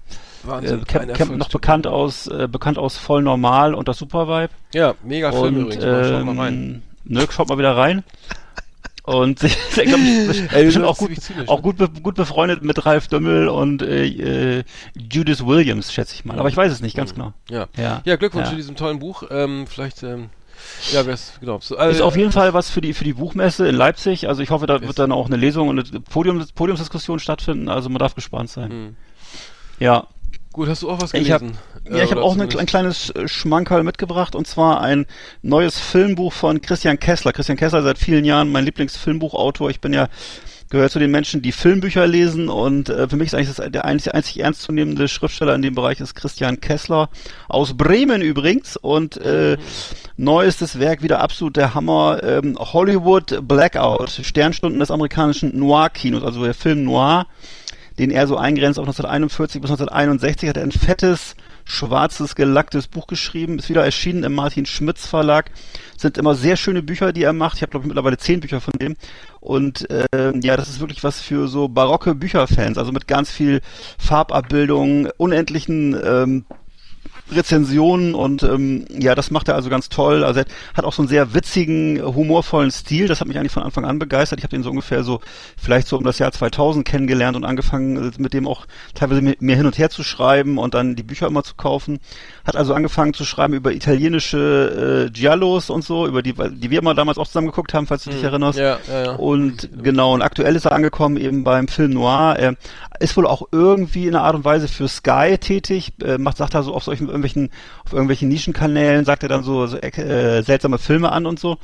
Wahnsinn, Äh, Camp, Camp, noch bekannt aus, äh, bekannt aus Voll Normal und das Supervibe. Ja, mega Film und, übrigens. mal, Schaut mal rein. Ähm, ne, schaut mal wieder rein. Und ich glaube, ich das auch gut, zynisch, auch ne? gut, be gut befreundet mit Ralf Dümmel und äh, äh, Judith Williams, schätze ich mal. Aber ich weiß es nicht ganz genau. Ja. Ja, Ja, Glückwunsch Ja. zu diesem tollen Buch. Ähm, vielleicht, ähm, ja, wär's, genau. So, äh, Ist auf jeden Fall was für die für die Buchmesse in Leipzig. Also ich hoffe, da wird dann auch eine Lesung und eine Podium, Podiumsdiskussion stattfinden. Also man darf gespannt sein. Hm. Ja, Gut, hast du auch was Ich hab- gelesen? ja, ich habe oder auch zumindest- ein kleines äh, Schmankerl mitgebracht und zwar ein neues Filmbuch von Christian Kessler. Christian Kessler seit vielen Jahren mein Lieblingsfilmbuchautor. Ich bin ja gehört zu den Menschen, die Filmbücher lesen und äh, für mich ist eigentlich das, der einzig, einzig ernstzunehmende Schriftsteller in dem Bereich ist Christian Kessler aus Bremen übrigens und äh, neuestes Werk wieder absolut der Hammer ähm, Hollywood Blackout Sternstunden des amerikanischen Noir-Kinos also der Film Noir den er so eingrenzt auf 1941 bis 1961 hat er ein fettes schwarzes gelacktes Buch geschrieben, ist wieder erschienen im Martin Schmitz Verlag. Sind immer sehr schöne Bücher, die er macht. Ich habe glaube ich mittlerweile zehn Bücher von dem. Und ähm, ja, das ist wirklich was für so barocke Bücherfans, also mit ganz viel Farbabbildung, unendlichen ähm, Rezensionen und ähm, ja, das macht er also ganz toll. Also er hat auch so einen sehr witzigen, humorvollen Stil. Das hat mich eigentlich von Anfang an begeistert. Ich habe den so ungefähr so vielleicht so um das Jahr 2000 kennengelernt und angefangen äh, mit dem auch teilweise mir hin und her zu schreiben und dann die Bücher immer zu kaufen. Hat also angefangen zu schreiben über italienische äh, Giallos und so, über die, die wir immer damals auch zusammen geguckt haben, falls du dich erinnerst. Ja, ja, ja. Und genau, und aktuell ist er angekommen eben beim Film Noir. Er ist wohl auch irgendwie in einer Art und Weise für Sky tätig, äh, macht, sagt er so auf solchen irgendwelchen, auf irgendwelchen Nischenkanälen, sagt er dann so, so äh, seltsame Filme an und so.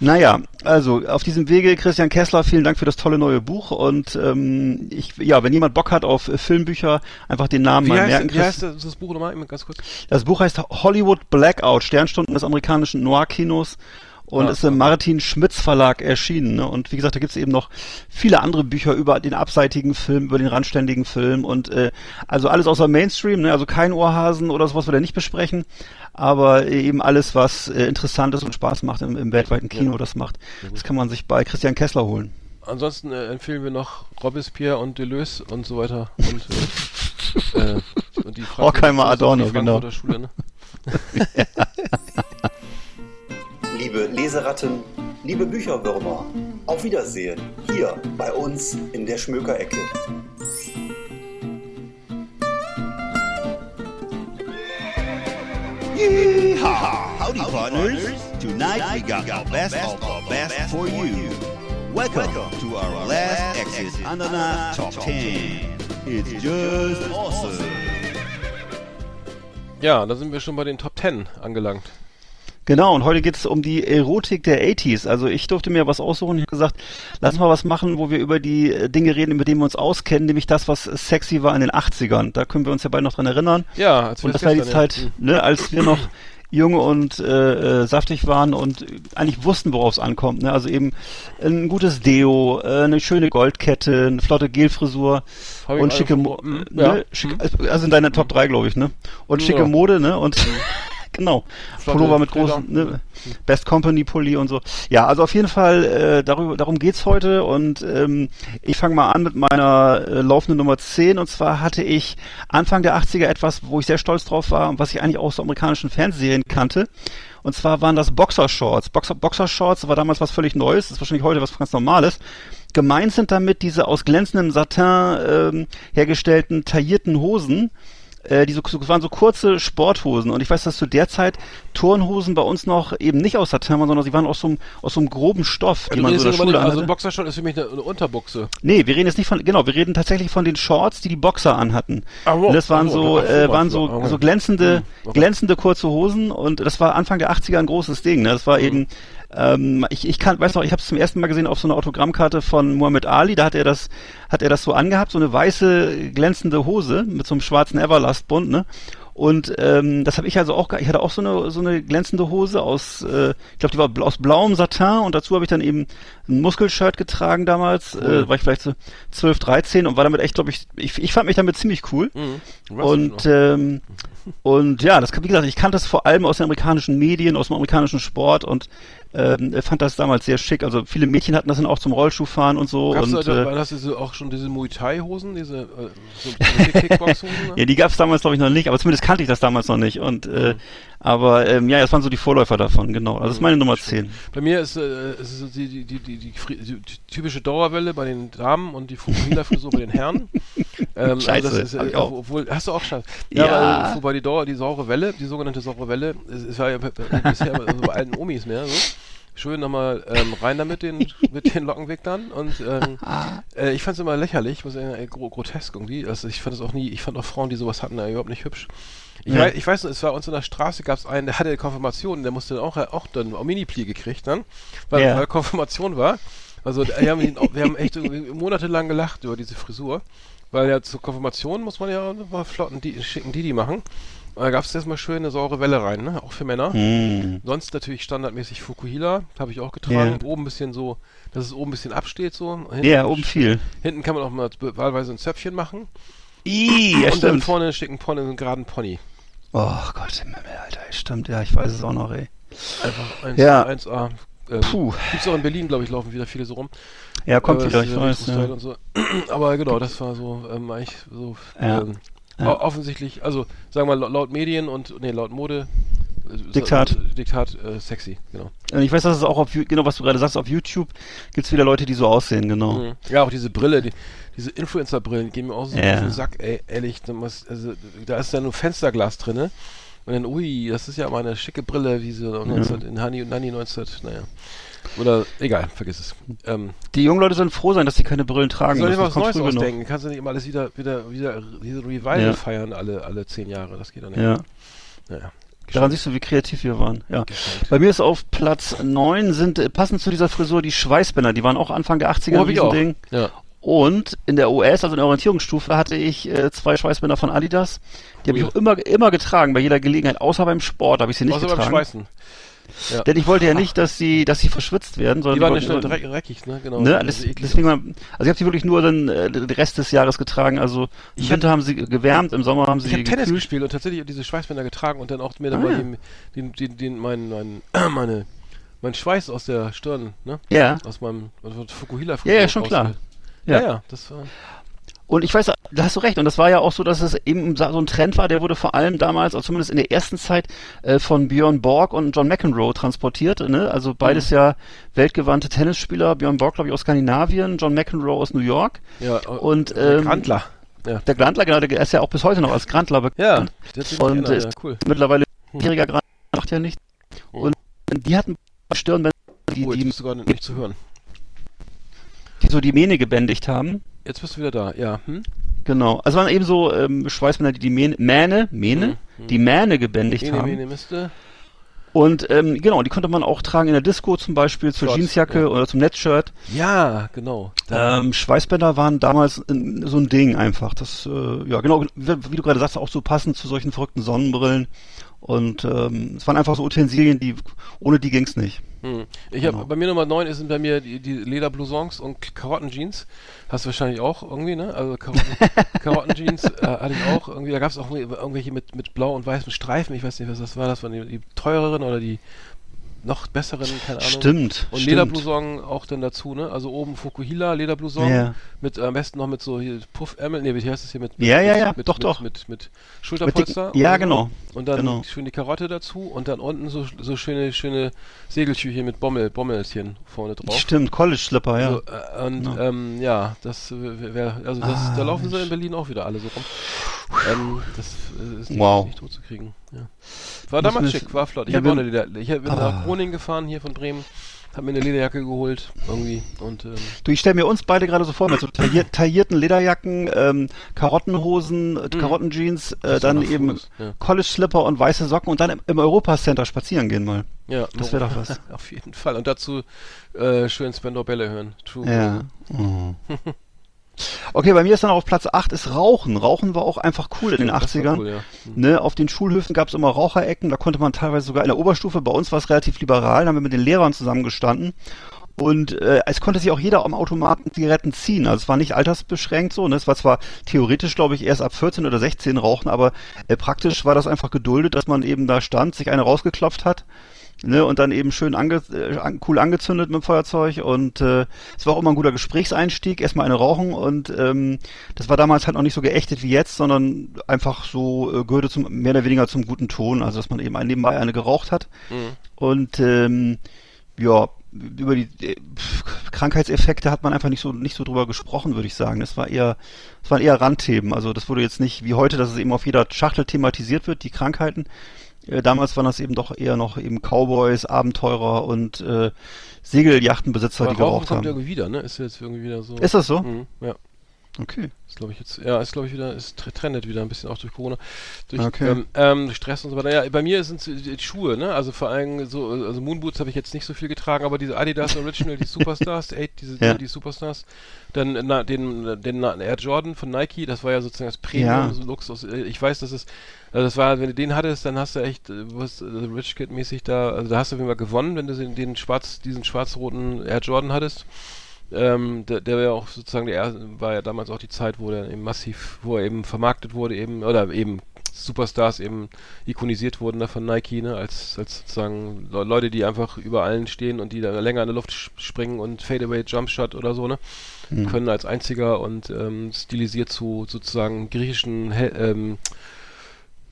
Naja, also auf diesem Wege, Christian Kessler, vielen Dank für das tolle neue Buch. Und ähm, ich, ja, wenn jemand Bock hat auf äh, Filmbücher, einfach den Namen Wie mal heißt, merken. wie heißt das, das Buch nochmal? Ganz kurz. Das Buch heißt Hollywood Blackout, Sternstunden des amerikanischen Noir-Kinos und Ah, ist im Martin Schmitz Verlag erschienen. Ne? Und wie gesagt, da gibt es eben noch viele andere Bücher über den abseitigen Film, über den randständigen Film und äh, also alles außer Mainstream, ne? also kein Ohrhasen oder sowas, wir da nicht besprechen, aber eben alles, was äh, interessant ist und Spaß macht im, im weltweiten Kino, Ja. das macht. Das kann man sich bei Christian Kessler holen. Ansonsten äh, empfehlen wir noch Robespierre und Deleuze und so weiter. Und, äh, äh, und die Horkheimer Frankfurt- Adorno, die genau. Schule, ne? Leseratten, liebe Bücherwürmer, auf Wiedersehen hier bei uns in der Schmökerecke. Yeehaw! Howdy, partners. Tonight we got our best of our best for you. Welcome to our last Exit Ananas Top 10. It's just awesome. Ja, da sind wir schon bei den Top 10 angelangt. Genau, und heute geht es um die Erotik der 80s. Also ich durfte mir was aussuchen. Ich habe gesagt, lass mal was machen, wo wir über die äh, Dinge reden, mit denen wir uns auskennen, nämlich das, was sexy war in den 80ern. Da können wir uns ja beide noch dran erinnern. Ja, als Und das war die gestern, ja. Zeit, ne, als wir noch jung und äh, äh, saftig waren und eigentlich wussten, worauf es ankommt. Ne? Also eben ein gutes Deo, äh, eine schöne Goldkette, eine flotte Gelfrisur und schicke Mo Mhm, ne? ja. Schick, Mhm. also in deiner Top 3, glaube ich, ne? Und schicke Ja. Mode, ne? Und genau. Flotte Pullover mit großen, ne? Best Company Pulli und so. Ja, also auf jeden Fall äh, darüber, darum geht's heute und ähm, ich fange mal an mit meiner äh, laufenden Nummer 10 und zwar hatte ich Anfang der 80er etwas, wo ich sehr stolz drauf war und was ich eigentlich auch aus amerikanischen Fernsehserien kannte. Und zwar waren das Boxershorts. Boxer, Boxershorts war damals was völlig Neues, das ist wahrscheinlich heute was ganz Normales. Gemeint sind damit diese aus glänzendem Satin ähm, hergestellten taillierten Hosen, äh, die so, so waren so kurze Sporthosen. Und ich weiß, dass zu der Zeit Turnhosen bei uns noch eben nicht aus Satin waren, sondern sie waren aus so einem, aus so einem groben Stoff, die Du man so in der Schule den, also anhatte. Boxershort ist für mich eine, eine Unterbuchse. Nee, wir reden jetzt nicht von, genau, wir reden tatsächlich von den Shorts, die die Boxer anhatten. So, Und das waren so, äh, waren so, so, glänzende, Hm, glänzende kurze Hosen und das war Anfang der 80er ein großes Ding. Ne? Das war eben, ähm, ich, ich kann, weiß noch, ich habe es zum ersten Mal gesehen auf so einer Autogrammkarte von Muhammad Ali. Da hat er das, hat er das so angehabt, so eine weiße glänzende Hose mit so einem schwarzen Everlast-Bund, ne? Und ähm, das habe ich also auch, ich hatte auch so eine so eine glänzende Hose aus, äh, ich glaube, die war aus blauem Satin und dazu habe ich dann eben ein Muskelshirt getragen damals, äh, war ich vielleicht so 12, 13 und war damit echt, glaube ich, ich, ich fand mich damit ziemlich cool. Mhm. Und ähm, und ja, das wie gesagt, ich kannte das vor allem aus den amerikanischen Medien, aus dem amerikanischen Sport und ähm, fand das damals sehr schick. Also viele Mädchen hatten das dann auch zum Rollschuhfahren und so. Gab's und, da, äh, war das diese, auch schon diese Muay Thai Hosen, diese äh, so Kickbox-Hosen? ne? ja, die gab es damals glaube ich noch nicht, aber zumindest kannte ich das damals noch nicht. Und äh, Mhm. aber ähm, ja, das waren so die Vorläufer davon, genau. Also das ist meine Nummer 10. Bei mir ist, äh, ist die, die, die, die typische Dauerwelle bei den Damen und die Fukuhila-Frisur bei den Herren. Ähm, Scheiße, also das ist, äh, auch. obwohl, hast du auch Scheiße? Ja. aber, äh, wobei die Dauer, die saure Welle, die sogenannte saure Welle, es ist ja b- b- bisher bei- also bei alten Omis mehr so. Schön nochmal ähm, rein damit den, mit den Lockenwicklern und ähm, äh, ich fand es immer lächerlich, sagen, äh, gro grotesk irgendwie. Also ich fand es auch nie, ich fand auch Frauen, die sowas hatten, äh, überhaupt nicht hübsch. Ich, Ja. weiß, ich weiß es war uns in der Straße, gab es einen, der hatte Konfirmation, der musste dann auch, auch dann auch Mini-Pli gekriegt dann, weil, Ja. weil Konfirmation war. Also wir haben, ihn, wir haben echt monatelang gelacht über diese Frisur, weil ja zur Konfirmation muss man ja mal flotten, die, schicken Didi machen. Und da gab es erstmal schön eine saure Welle rein, ne? auch für Männer. Hm. Sonst natürlich standardmäßig Fukuhila, habe ich auch getragen. Ja. Oben ein bisschen so, dass es oben ein bisschen absteht so. Ja, oben viel. Hinten kann man auch mal wahlweise ein Zöpfchen machen. Ih, ja, und dann vorne schicken Pony, einen geraden Pony. Oh Gott, Alter, stimmt, ja, ich weiß es auch noch, ey. Einfach 1, Ja. 1A. Ähm, Puh. Gibt's auch in Berlin, glaube ich, laufen wieder viele so rum. Ja, kommt Äh, wieder, ich weiß. Ja. So. Aber genau, das war so ähm, eigentlich so Ja. ähm, Ja. offensichtlich, also sagen wir mal laut Medien und nee, laut Mode äh, Diktat. äh, Diktat äh, sexy, genau. Und Ich weiß, dass es auch auf, genau was du gerade sagst, auf YouTube gibt's wieder Leute, die so aussehen, genau. Mhm. Ja, auch diese Brille, die, diese Influencer-Brillen die gehen mir auch so Ja. auf den Sack, ey, ehrlich. Da, muss, also, da ist ja nur Fensterglas drinne. Und dann, ui, das ist ja mal eine schicke Brille, wie so 19, in Hani und Nani 19, naja. Oder, egal, vergiss es. Ähm, Die jungen Leute sollen froh sein, dass sie keine Brillen tragen soll ich was Neues genug. ausdenken? Kannst du nicht immer alles wieder, wieder, wieder, diese Revival Ja. feiern, alle, alle zehn Jahre? Das geht doch nicht. Ja. Naja. Daran siehst du, wie kreativ wir waren. Ja. Geschenkt. Bei mir ist auf Platz 9 sind äh, passend zu dieser Frisur die Schweißbänder. Die waren auch Anfang der 80er Oh, ein. Riesending. Ja. Und in der US, also in der Orientierungsstufe, hatte ich äh, zwei Schweißbänder von Adidas. Die habe ich auch immer, immer getragen, bei jeder Gelegenheit, außer beim Sport habe ich sie nicht Außer beim getragen. Schweißen. Ja. Denn ich wollte ja nicht, dass sie, dass sie verschwitzt werden, sondern Die waren ja schnell dreckig, ne? Genau. Ne, Also deswegen also ich habe sie wirklich nur dann äh, den Rest des Jahres getragen. Also im Ich Winter haben sie gewärmt, im Sommer haben sie Ich habe Tennis gespielt und tatsächlich diese Schweißbänder getragen und dann auch mir dann Ah, mal ja. den, den, den, den mein, mein, meine, mein Schweiß aus der Stirn, ne? Ja. Aus meinem aus Fukuhila Ja, ja, schon klar. Ja. Ja. das war. Und ich weiß, da hast du recht. Und das war ja auch so, dass es eben so ein Trend war, der wurde vor allem damals, also zumindest in der ersten Zeit, äh, von Björn Borg und John McEnroe transportiert. Ne? Also beides Mhm. ja weltgewandte Tennisspieler. Björn Borg, glaube ich, aus Skandinavien, John McEnroe aus New York. Ja, Und, äh, ähm, Grandler. Ja. Der Grandler, genau, der ist ja auch bis heute noch als Grandler bekannt. Ja, der Und, geändert, äh, ja, cool. Mittlerweile jähriger Grandler macht ja nichts. Mhm. Und die hatten Stirnbänder, die, Oh, die, gerade nicht zu hören. Die so die Mähne gebändigt haben. Jetzt bist du wieder da, ja. Hm? Genau. Also waren eben so ähm, Schweißbänder, die die Mähne, Mähne, Mähne, Mhm. die Mähne gebändigt Mene, haben. mene, miste. Und ähm, genau, die konnte man auch tragen in der Disco zum Beispiel, zur Shorts, Jeansjacke ja. oder zum Netzshirt. Ja, genau. Ähm, Schweißbänder waren damals äh, so ein Ding einfach. Das, äh, ja genau, wie, wie du gerade sagst, auch so passend zu solchen verrückten Sonnenbrillen. Und ähm, es waren einfach so Utensilien, die ohne die ging's nicht. hm. Ich habe genau. bei mir Nummer 9 sind bei mir die, die Lederblousons und Karottenjeans. Hast du wahrscheinlich auch irgendwie, ne? Also Karotten, Karottenjeans äh, hatte ich auch. Irgendwie, da gab es auch irgendwelche mit, mit blau und weißen Streifen. Ich weiß nicht, was das war. Das waren die, die teureren oder die noch besseren, keine Ahnung. Stimmt. Und stimmt. Lederblouson auch dann dazu, ne? Also oben Fukuhila Lederblouson Ja. mit äh, am besten noch mit so hier Puffärmel, nee, wie heißt das hier mit, mit Ja, ja, ja, mit, doch, mit, doch. mit, mit Schulterpolster. dicken- ja, genau. Und dann Genau. schön die Karotte dazu und dann unten so so schöne schöne Segeltücher mit Bommel Bommelchen vorne drauf. Stimmt, College Slipper, ja. So, äh, und Genau. ähm, ja, das wäre, also das, Ah, da laufen sie Mensch. in Berlin auch wieder alle so rum. Ähm, das äh, ist nicht, Wow. nicht tot zu kriegen. Ja. War damals schick, war flott. Ich Ja, habe auch eine Leder, ich bin Ah. nach Groningen gefahren hier von Bremen, habe mir eine Lederjacke geholt irgendwie und ähm, Du, ich stelle mir uns beide gerade so vor, mit so taillier taillierten Lederjacken, ähm, Karottenhosen, äh, Karottenjeans, äh, dann eben Fuß, ja. College-Slipper und weiße Socken und dann im, im Europa-Center spazieren gehen mal. ja, Das wäre doch was. Auf jeden Fall. Und dazu äh, schön Spendor Bälle hören. True. Ja. Oh. Okay, bei mir ist dann auf Platz 8 ist Rauchen. Rauchen war auch einfach cool in den Das war 80ern. Cool, ja. Ne, auf den Schulhöfen gab es immer Raucherecken, da konnte man teilweise sogar in der Oberstufe, bei uns war es relativ liberal, da haben wir mit den Lehrern zusammengestanden. Und äh, es konnte sich auch jeder am Automaten Zigaretten ziehen. Also es war nicht altersbeschränkt so. Ne? Es war zwar theoretisch, glaube ich, erst ab 14 oder 16 rauchen, aber äh, praktisch war das einfach geduldet, dass man eben da stand, sich eine rausgeklopft hat. Ne, und dann eben schön ange äh, cool angezündet mit dem Feuerzeug und äh, es war auch immer ein guter Gesprächseinstieg, erstmal eine rauchen und ähm, das war damals halt noch nicht so geächtet wie jetzt, sondern einfach so äh, gehörte zum mehr oder weniger zum guten Ton, also dass man eben nebenbei eine geraucht hat Mhm. und ähm, ja über die äh, Krankheitseffekte hat man einfach nicht so nicht so drüber gesprochen, würde ich sagen. Es war eher es waren eher Randthemen, also das wurde jetzt nicht wie heute, dass es eben auf jeder Schachtel thematisiert wird, die Krankheiten. Äh, damals waren das eben doch eher noch eben Cowboys, Abenteurer und äh, Segeljachtenbesitzer, Aber die geraucht kommt haben. irgendwie wieder, ne? Ist jetzt irgendwie wieder so. Ist das so? Mhm, ja. Okay. Ist glaube ich jetzt, ja, ist glaube ich wieder, ist tr- trendet wieder ein bisschen auch durch Corona, durch Okay. ähm, ähm, Stress und so weiter. Ja, bei mir sind es die Schuhe, ne? Also vor allem so, also Moonboots habe ich jetzt nicht so viel getragen, aber diese Adidas Original, die Superstars, die, Eight, diese, Ja. die, Superstars, dann na, den, den na- Air Jordan von Nike, das war ja sozusagen das Premium, Ja. so Luxus. Äh, Ich weiß, dass es, also das war, wenn du den hattest, dann hast du echt, äh, was äh, Rich Kid mäßig da, also da hast du auf jeden Fall gewonnen, wenn du den, den schwarz, diesen schwarz-roten Air Jordan hattest. Ähm, der, der war ja auch sozusagen der erste, war ja damals auch die Zeit, wo der eben massiv, wo er eben vermarktet wurde, eben, oder eben Superstars eben ikonisiert wurden da von Nike, ne, als, als sozusagen Le Leute, die einfach über allen stehen und die da länger in der Luft springen und Fadeaway Jumpshot oder so, ne, Hm. können als einziger und ähm, stilisiert zu sozusagen griechischen Hel ähm,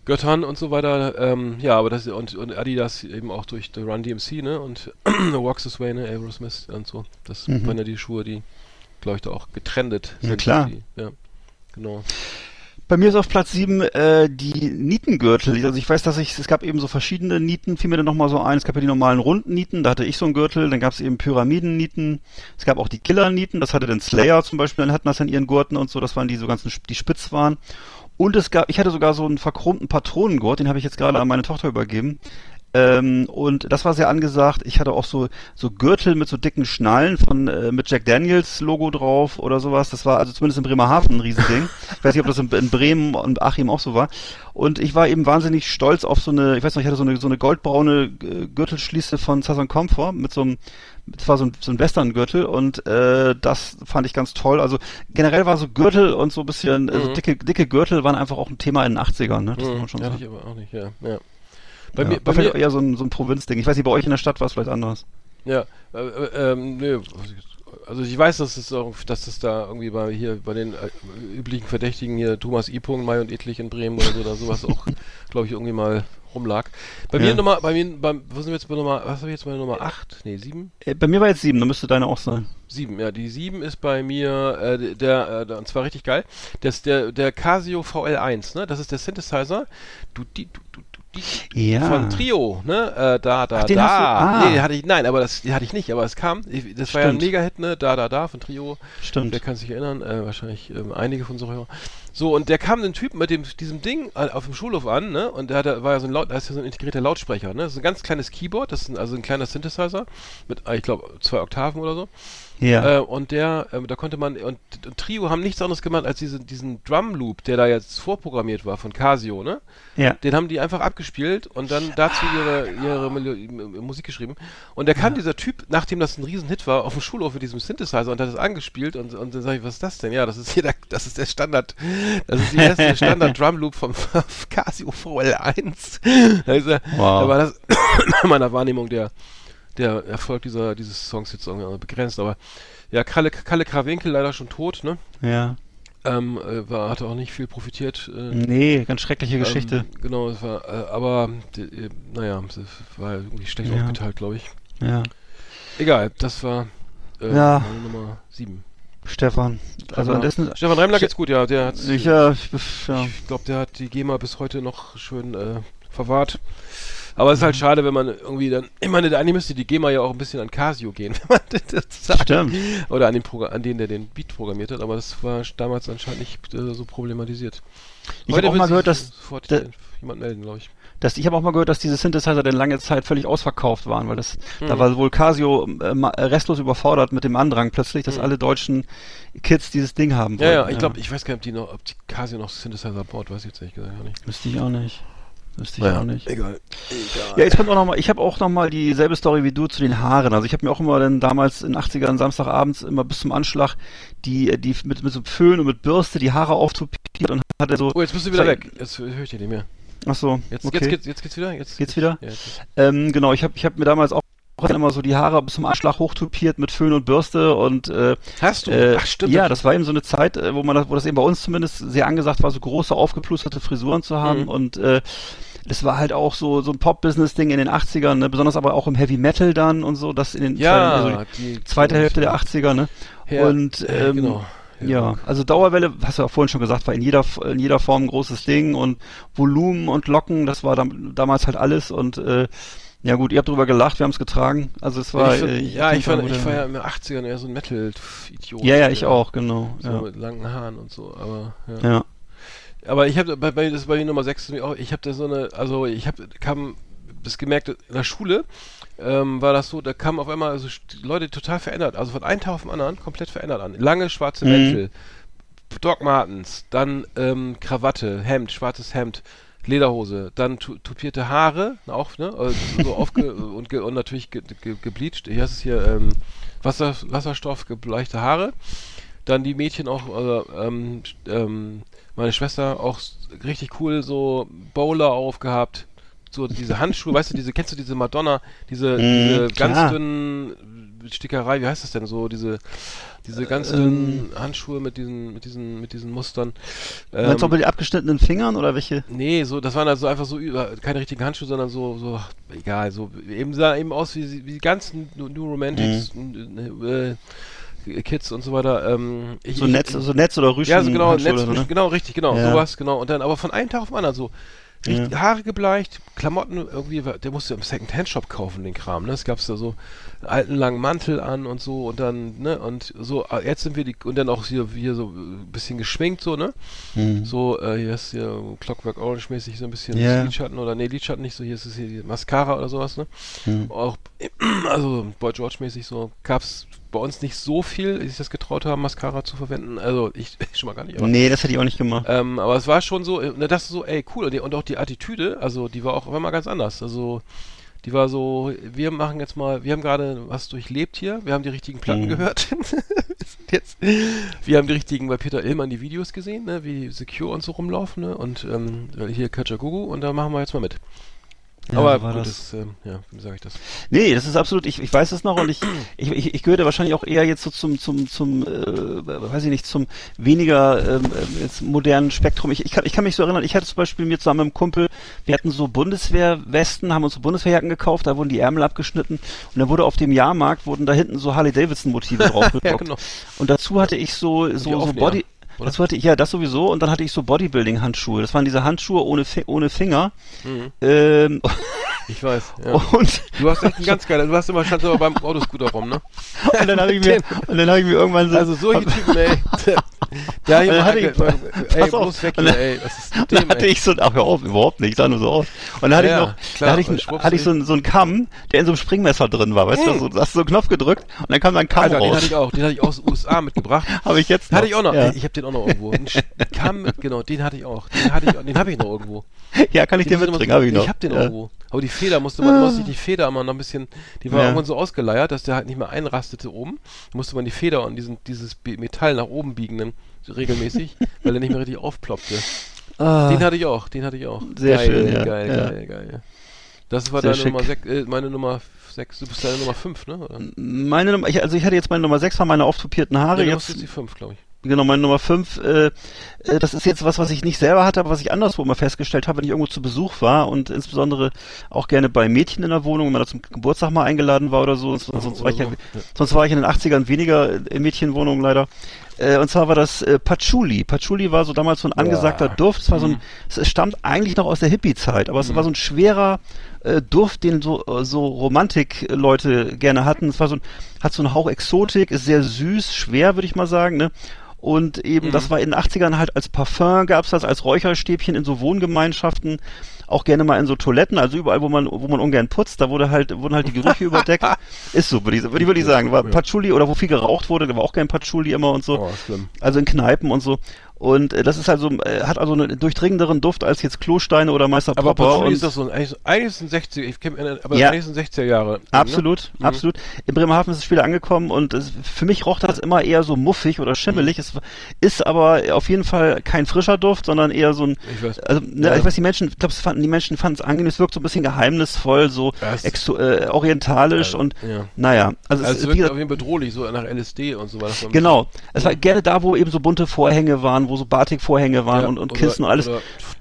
Göttern und so weiter. Ähm, ja, aber das und, und Adidas eben auch durch The Run DMC, ne? Und Walks This Way, ne? Aerosmith und so. Das Mhm. waren ja die Schuhe, die, glaube ich, da auch getrendet Ja, sind. klar. Die, ja, genau. Bei mir ist auf Platz 7 äh, die Nietengürtel. Also ich weiß, dass ich, es gab eben so verschiedene Nieten, fiel mir dann nochmal so ein. Es gab ja die normalen runden Nieten, da hatte ich so einen Gürtel, dann gab es eben Pyramiden-Nieten, es gab auch die Killer-Nieten, das hatte den Slayer zum Beispiel, dann hatten das in ihren Gurten und so, das waren die so ganzen, die spitz waren. Und es gab, ich hatte sogar so einen verchromten Patronengurt, den habe ich jetzt gerade an meine Tochter übergeben. Ähm, und das war sehr angesagt. Ich hatte auch so so Gürtel mit so dicken Schnallen von äh, mit Jack Daniels Logo drauf oder sowas. Das war also zumindest in Bremerhaven ein Riesending. ich weiß nicht, ob das in, in Bremen und Achim auch so war. Und ich war eben wahnsinnig stolz auf so eine, ich weiß noch, ich hatte so eine so eine goldbraune äh, Gürtelschließe von Southern Comfort mit so einem das war so ein, so ein Western-Gürtel und äh, das fand ich ganz toll. Also generell war so Gürtel und so ein bisschen, also Mhm. dicke, dicke Gürtel waren einfach auch ein Thema in den 80ern, ne? Das muss Mhm, man schon hatte sagen. ich aber auch nicht, ja. ja. Bei ja, mir, war bei vielleicht mir, eher so ein, so ein Provinzding. Ich weiß nicht, bei euch in der Stadt war es vielleicht anders. ja, äh, äh, ähm, nö, also ich weiß, dass es auch, dass das da irgendwie bei hier bei den äh, üblichen Verdächtigen hier Thomas I. Mai und Edlich in Bremen oder so oder sowas auch, glaube ich, irgendwie mal rumlag. Bei mir Ja. Nummer, bei mir, beim, wo sind wir jetzt bei Nummer, was habe ich jetzt bei Nummer 8? Nee, 7? Äh, Bei mir war jetzt sieben, dann müsste deine auch sein. 7, ja, die 7 ist bei mir, äh, der, äh, und zwar richtig geil, das ist der, der Casio VL1, ne, das ist der Synthesizer, du, die, du, du, du, die, Ja. von Trio, ne, äh, da, da, Ach, den da. hast du- ah. Nee, den hatte ich, nein, aber das hatte ich nicht, aber es kam, ich, das war ja ein Stimmt. Mega-Hit, ne, da, da, da, von Trio. Stimmt. Wer kann sich erinnern? Äh, wahrscheinlich ähm, einige von so Hörern. So, und der kam den Typen mit dem, diesem Ding äh, auf dem Schulhof an, ne? Und der hatte, war ja so ein Laut, da ist ja so ein integrierter Lautsprecher, ne? Das ist ein ganz kleines Keyboard, das ist ein, also ein kleiner Synthesizer mit, ich glaube, zwei Oktaven oder so. Ja. Äh, und der, ähm, da konnte man, und, und Trio haben nichts anderes gemacht als diesen, diesen Drum Loop, der da jetzt vorprogrammiert war von Casio, ne? ja. Den haben die einfach abgespielt und dann dazu ihre, ihre M- Musik geschrieben. Und da kam dieser Typ, nachdem das ein Riesenhit war, auf dem Schulhof mit diesem Synthesizer und hat es angespielt und, und dann sage ich, was ist das denn? Ja, das ist hier der, das ist der Standard, das ist die erste Standard Drum Loop vom Casio VL1. Da, ist er, Wow. da war das in meiner Wahrnehmung der, der Erfolg dieser, dieses Songs jetzt irgendwie begrenzt, aber ja, Kalle, Kalle Krawinkel leider schon tot, ne? Ja. Ähm, äh, war, hatte auch nicht viel profitiert. Äh, Nee, ganz schreckliche Geschichte. ähm, genau, es war, äh, aber äh, naja, es war irgendwie schlecht Ja. aufgeteilt, glaube ich. ja. Egal, das war äh, Ja. Nummer 7. Stefan. Also an dessen. Stefan Reimler Ste- geht's gut, ja. Der hat, Ich, ja, ich, ja. ich glaube, der hat die GEMA bis heute noch schön äh, verwahrt. Aber es ist halt Mhm. schade, wenn man irgendwie dann, ich meine, eigentlich müsste die GEMA ja auch ein bisschen an Casio gehen, wenn man das sagt. Stimmt. Oder an den, Progr an den, der den Beat programmiert hat, aber das war damals anscheinend nicht äh, so problematisiert. Ich habe auch mal gehört, dass, da- jemand melden, glaube ich. dass ich habe auch mal gehört, dass diese Synthesizer dann lange Zeit völlig ausverkauft waren, weil das da Mhm. war wohl Casio äh, ma- restlos überfordert mit dem Andrang plötzlich, dass Mhm. alle deutschen Kids dieses Ding haben Ja, wollten. ja, ich glaube, ich weiß gar nicht, ob die noch, ob die Casio noch Synthesizer baut, weiß ich jetzt ehrlich gesagt gar nicht. Wüsste ich auch nicht. Wüsste ich auch nicht. egal. Ja, jetzt kommt auch noch mal, ich habe auch noch mal dieselbe Story wie du zu den Haaren. Also ich habe mir auch immer dann damals in den 80ern Samstagabends immer bis zum Anschlag die die mit mit so Föhn und mit Bürste die Haare auftupiert und hatte so Oh, jetzt bist du wieder weg. Jetzt höre ich dich nicht mehr. Ach so, Jetzt, okay. jetzt, geht's, jetzt geht's wieder? Jetzt Geht's wieder? Ja, jetzt. Ähm, genau, ich habe ich hab mir damals auch immer so die Haare bis zum Anschlag hochtupiert mit Föhn und Bürste und äh, Hast du? Äh, Ach, stimmt. Ja, das war eben so eine Zeit, äh, wo man das, wo das eben bei uns zumindest sehr angesagt war, so große aufgeplusterte Frisuren zu haben Mhm. und äh, das war halt auch so so ein Pop-Business-Ding in den 80ern, ne? besonders aber auch im Heavy Metal dann und so, das in den ja, also die die zweite Hälfte der 80er, ne? Her- und äh, ähm, genau. ja, also Dauerwelle, hast du ja vorhin schon gesagt, war in jeder in jeder Form ein großes Ding und Volumen und Locken, das war dam damals halt alles und äh, ja gut, ihr habt drüber gelacht, wir haben es getragen. Also es war ich find, äh, ja, ich war, war ich war ja in den 80ern eher so ein Metal-Idiot. ja, ja, ich auch, genau. So Ja. mit langen Haaren und so, aber ja. ja. Aber ich habe bei, bei das bei mir Nummer 6 auch, ich habe da so eine, also ich habe kam das gemerkt in der Schule ähm, war das so, da kamen auf einmal also Leute total verändert, also von einem Tag auf den anderen komplett verändert an. Lange schwarze Mhm. Mäntel, Doc Martens, dann ähm, Krawatte, Hemd, schwarzes Hemd, Lederhose, dann tu tupierte Haare, auch, ne? Also so aufge und, ge und natürlich ge ge gebleached. Hier ist es hier ähm, Wasser Wasserstoff gebleichte Haare. Dann die Mädchen auch, also, ähm, ähm, meine Schwester auch richtig cool, so Bowler aufgehabt. So diese Handschuhe, weißt du, diese, kennst du diese Madonna, diese, Mm, diese ganz klar. dünnen Stickerei, wie heißt das denn so, diese, diese ganz Ähm. dünnen Handschuhe mit diesen, mit diesen, mit diesen Mustern. Meinst du auch Ähm, mit den abgeschnittenen Fingern oder welche? Nee, so, das waren also einfach so über, keine richtigen Handschuhe, sondern so, so, egal, so, eben sah eben aus wie, wie die ganzen New Romantics, äh, Kids und so weiter. Ähm, ich, So ich- Netz, so Netz oder Rüschen? ja, so genau, Netz, oder ne? genau, richtig, genau, Ja. sowas, genau. Und dann aber von einem Tag auf den anderen so. Richtig, Ja. Haare gebleicht, Klamotten irgendwie, der musste im Second-Hand-Shop kaufen, den Kram, ne? Es gab da so alten langen Mantel an und so und dann, ne, und so, ah, jetzt sind wir die, und dann auch hier, hier so ein bisschen geschminkt, so, ne? Mhm. So, äh, hier ist hier Clockwork Orange-mäßig so ein bisschen Ja. Lidschatten oder, nee, Lidschatten nicht so, hier ist es hier die Mascara oder sowas, ne? Mhm. Auch, also Boy George-mäßig so, gab's bei uns nicht so viel, die sich das getraut haben, Mascara zu verwenden. Also ich schon mal gar nicht, aber Nee, das hätte ich auch nicht gemacht. ähm, aber es war schon so, äh, das ist so, ey, cool. Und, die, und auch die Attitüde, also die war auch immer mal ganz anders. Also die war so, wir machen jetzt mal, wir haben gerade was durchlebt hier, wir haben die richtigen Platten Mhm. gehört. Jetzt, wir haben die richtigen bei Peter Illmann die Videos gesehen, ne, wie Secure und so rumlaufen, ne? Und ähm, hier Kajagoogoo und da machen wir jetzt mal mit. Ja, Aber war gut, das. das, ähm, ja, wie sage ich das? Nee, das ist absolut, ich, ich weiß es noch und ich, ich, ich, ich gehörte wahrscheinlich auch eher jetzt so zum, zum, zum, äh, weiß ich nicht, zum weniger ähm, äh, jetzt modernen Spektrum. Ich, ich, kann, ich kann mich so erinnern, ich hatte zum Beispiel mir zusammen mit einem Kumpel, wir hatten so Bundeswehrwesten, haben uns so Bundeswehrjacken gekauft, da wurden die Ärmel abgeschnitten und dann wurde auf dem Jahrmarkt, wurden da hinten so Harley-Davidson-Motive draufgedruckt. Ja, genau. Und dazu hatte ich so, so, so Body, oder? dazu hatte ich, ja, das sowieso und dann hatte ich so Bodybuilding-Handschuhe. Das waren diese Handschuhe ohne, Fi ohne Finger. Mhm. Ähm, Ich weiß, ja. und Du hast echt ein ganz geiler, du hast immer, standst immer beim Autoscooter rum, ne? Und dann habe ich mir, und dann habe ich mir irgendwann so, Also solche Typen, ey. Dann mal, hatte ich- ey, pass auf, weg dann- ey. Was ist mit dem, hatte ey? ich so, ach auf, überhaupt nicht, sah nur so aus. Und dann hatte Ja, ich ja, noch, klar, hatte ich, hatte ich so, einen- so einen Kamm, der in so einem Springmesser drin war, weißt du, so, da hast du so einen Knopf gedrückt und dann kam da ein Kamm Alter, den hatte raus. ich auch, den hatte ich aus den USA mitgebracht. Habe ich jetzt Hatte ich auch noch, Ja, ich habe den auch noch irgendwo. Ein Kamm genau, den hatte ich auch. Den hatte ich, den habe ich noch irgendwo. ja kann ich Den immer mitbringen, habe ich noch. Ich hab den ja. irgendwo. Aber die Feder musste man, musste ich die Feder immer noch ein bisschen, die war Ja. irgendwann so ausgeleiert, dass der halt nicht mehr einrastete oben. Musste man die Feder und diesen, dieses Metall nach oben biegen, dann regelmäßig, weil er nicht mehr richtig aufploppte. Ah, Den hatte ich auch, den hatte ich auch. Sehr geil, schön, ja, Geil, ja. geil, geil. Das war Sehr deine schick. Nummer 6, äh, meine Nummer 6, du bist deine Nummer 5, ne? Oder? meine Nummer, ich, also ich hatte jetzt meine Nummer 6, war meine auftopierten Haare, Ja, jetzt ist die 5, glaube ich. Genau, meine Nummer 5, äh, äh, das ist jetzt was, was ich nicht selber hatte, aber was ich anderswo immer festgestellt habe, wenn ich irgendwo zu Besuch war und insbesondere auch gerne bei Mädchen in der Wohnung, wenn man da zum Geburtstag mal eingeladen war oder so, sonst, sonst, war, ich ja, so. Ja. sonst war ich in den 80ern weniger in Mädchenwohnungen leider. Äh, und zwar war das äh, Patchouli. Patchouli war so damals so ein angesagter Boah. Duft. Es war so ein, es stammt eigentlich noch aus der Hippie-Zeit, aber es war so ein schwerer äh, Duft, den so, so Romantik-Leute gerne hatten. Es war so ein, hat so einen Hauch Exotik, ist sehr süß, schwer, würde ich mal sagen, ne? Und eben, das war in den 80ern halt als Parfum, gab's das als Räucherstäbchen in so Wohngemeinschaften, auch gerne mal in so Toiletten, also überall, wo man, wo man ungern putzt, da wurde halt, wurden halt die Gerüche überdeckt. Ist so, würde ich, würde ich, würde ich sagen. War. Patchouli oder wo viel geraucht wurde, da war auch kein Patchouli immer und so. Oh, schlimm. Also in Kneipen und so. Und äh, das ist also, äh, hat also einen durchdringenderen Duft als jetzt Klosteine oder Meister Aber Popper. Und ist doch so ein, eigentlich, eigentlich ein 60er, ich kenn, mich- aber Ja. eigentlich ein 60er Jahre. Absolut, Mhm. absolut. In Bremerhaven ist es später angekommen und es, für mich roch das immer eher so muffig oder schimmelig. Es ist aber auf jeden Fall kein frischer Duft, sondern eher so ein, Ich weiß. also ne, Ja. ich weiß, die Menschen, ich glaube, fanden, die Menschen fanden es angenehm, es wirkt so ein bisschen geheimnisvoll, so exo, äh, orientalisch Ja, und ja. naja, also, Also es, es wirkt auf jeden Fall bedrohlich, so nach LSD und so weiter. Genau. Es war gerne da, wo eben so bunte Vorhänge waren, wo so Batik-Vorhänge waren Ja, und, und oder- Kissen und alles.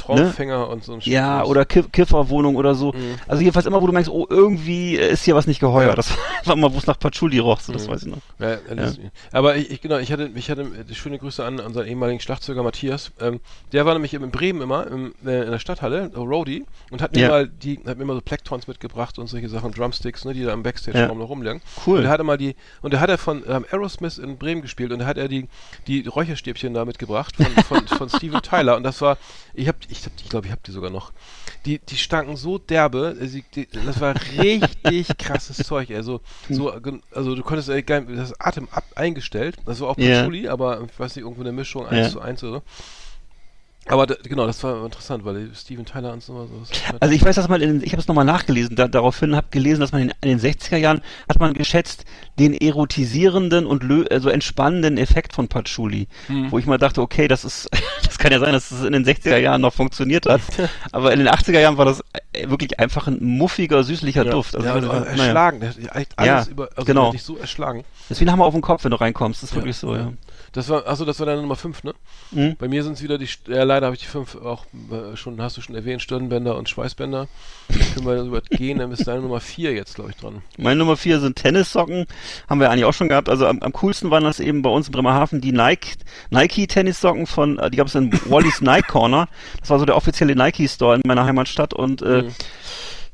Oder Traumfänger und so ein Ja, Shit. oder Kiff Kifferwohnung oder so. Mhm. Also jedenfalls immer, wo du merkst, oh, irgendwie ist hier was nicht geheuer. Das war immer, wo es nach Patchouli roch, so, das Mhm. weiß ich noch. Ja, LSD. Aber ich, ich, genau, ich hatte, ich hatte äh, schöne Grüße an unseren ehemaligen Schlagzeuger Matthias. Ähm, der war nämlich in Bremen immer im, äh, in der Stadthalle, äh, Roadie, und hat mir Ja. mal die, hat mir mal so Plecktons mitgebracht und solche Sachen, Drumsticks, ne, die da im Backstage-Raum Ja. noch rumliegen. Cool. Und er hatte mal die, und da hat er von ähm, Aerosmith in Bremen gespielt und da hat er die, die Räucherstäbchen da mitgebracht von, von, von Steven Tyler und das war, ich hab, ich ich glaube, ich hab die sogar noch. Die, die stanken so derbe, äh, sie, die, das war richtig krasses Zeug, also, so, gen- also du konntest äh, das Atem ab eingestellt, das war auch Ja. Patchouli, aber ich weiß nicht, irgendwo eine Mischung 1 Ja. zu 1 oder so. Aber da, genau, das war interessant, weil Steven Tyler und so was. Also ich weiß, dass man, in, ich habe es nochmal nachgelesen, da, daraufhin habe gelesen, dass man in, in den 60er Jahren hat man geschätzt den erotisierenden und lö, also entspannenden Effekt von Patchouli, Hm. wo ich mal dachte, okay, das ist, das kann ja sein, dass es in den 60er Jahren noch funktioniert hat, aber in den 80er Jahren war das äh, wirklich einfach ein muffiger, süßlicher ja. Duft. Also ja, naja. erschlagen, echt alles Ja, über, also genau. dich so erschlagen. Das wie ein Hammer auf den Kopf, wenn du reinkommst, das ist Ja, wirklich so, ja. Das war, achso, das war deine Nummer 5, ne? Mhm. Bei mir sind es wieder die, ja, leider habe ich die 5 auch äh, schon, hast du schon erwähnt, Stirnbänder und Schweißbänder. Können wir übergehen, dann ist deine Nummer 4 jetzt, glaube ich, dran. Meine Nummer vier sind Tennissocken. Haben wir eigentlich auch schon gehabt. Also am, am coolsten waren das eben bei uns in Bremerhaven die Nike, Nike Tennissocken von, äh, die gab es in Wally's Nike Corner. Das war so der offizielle Nike Store in meiner Heimatstadt und äh, Mhm.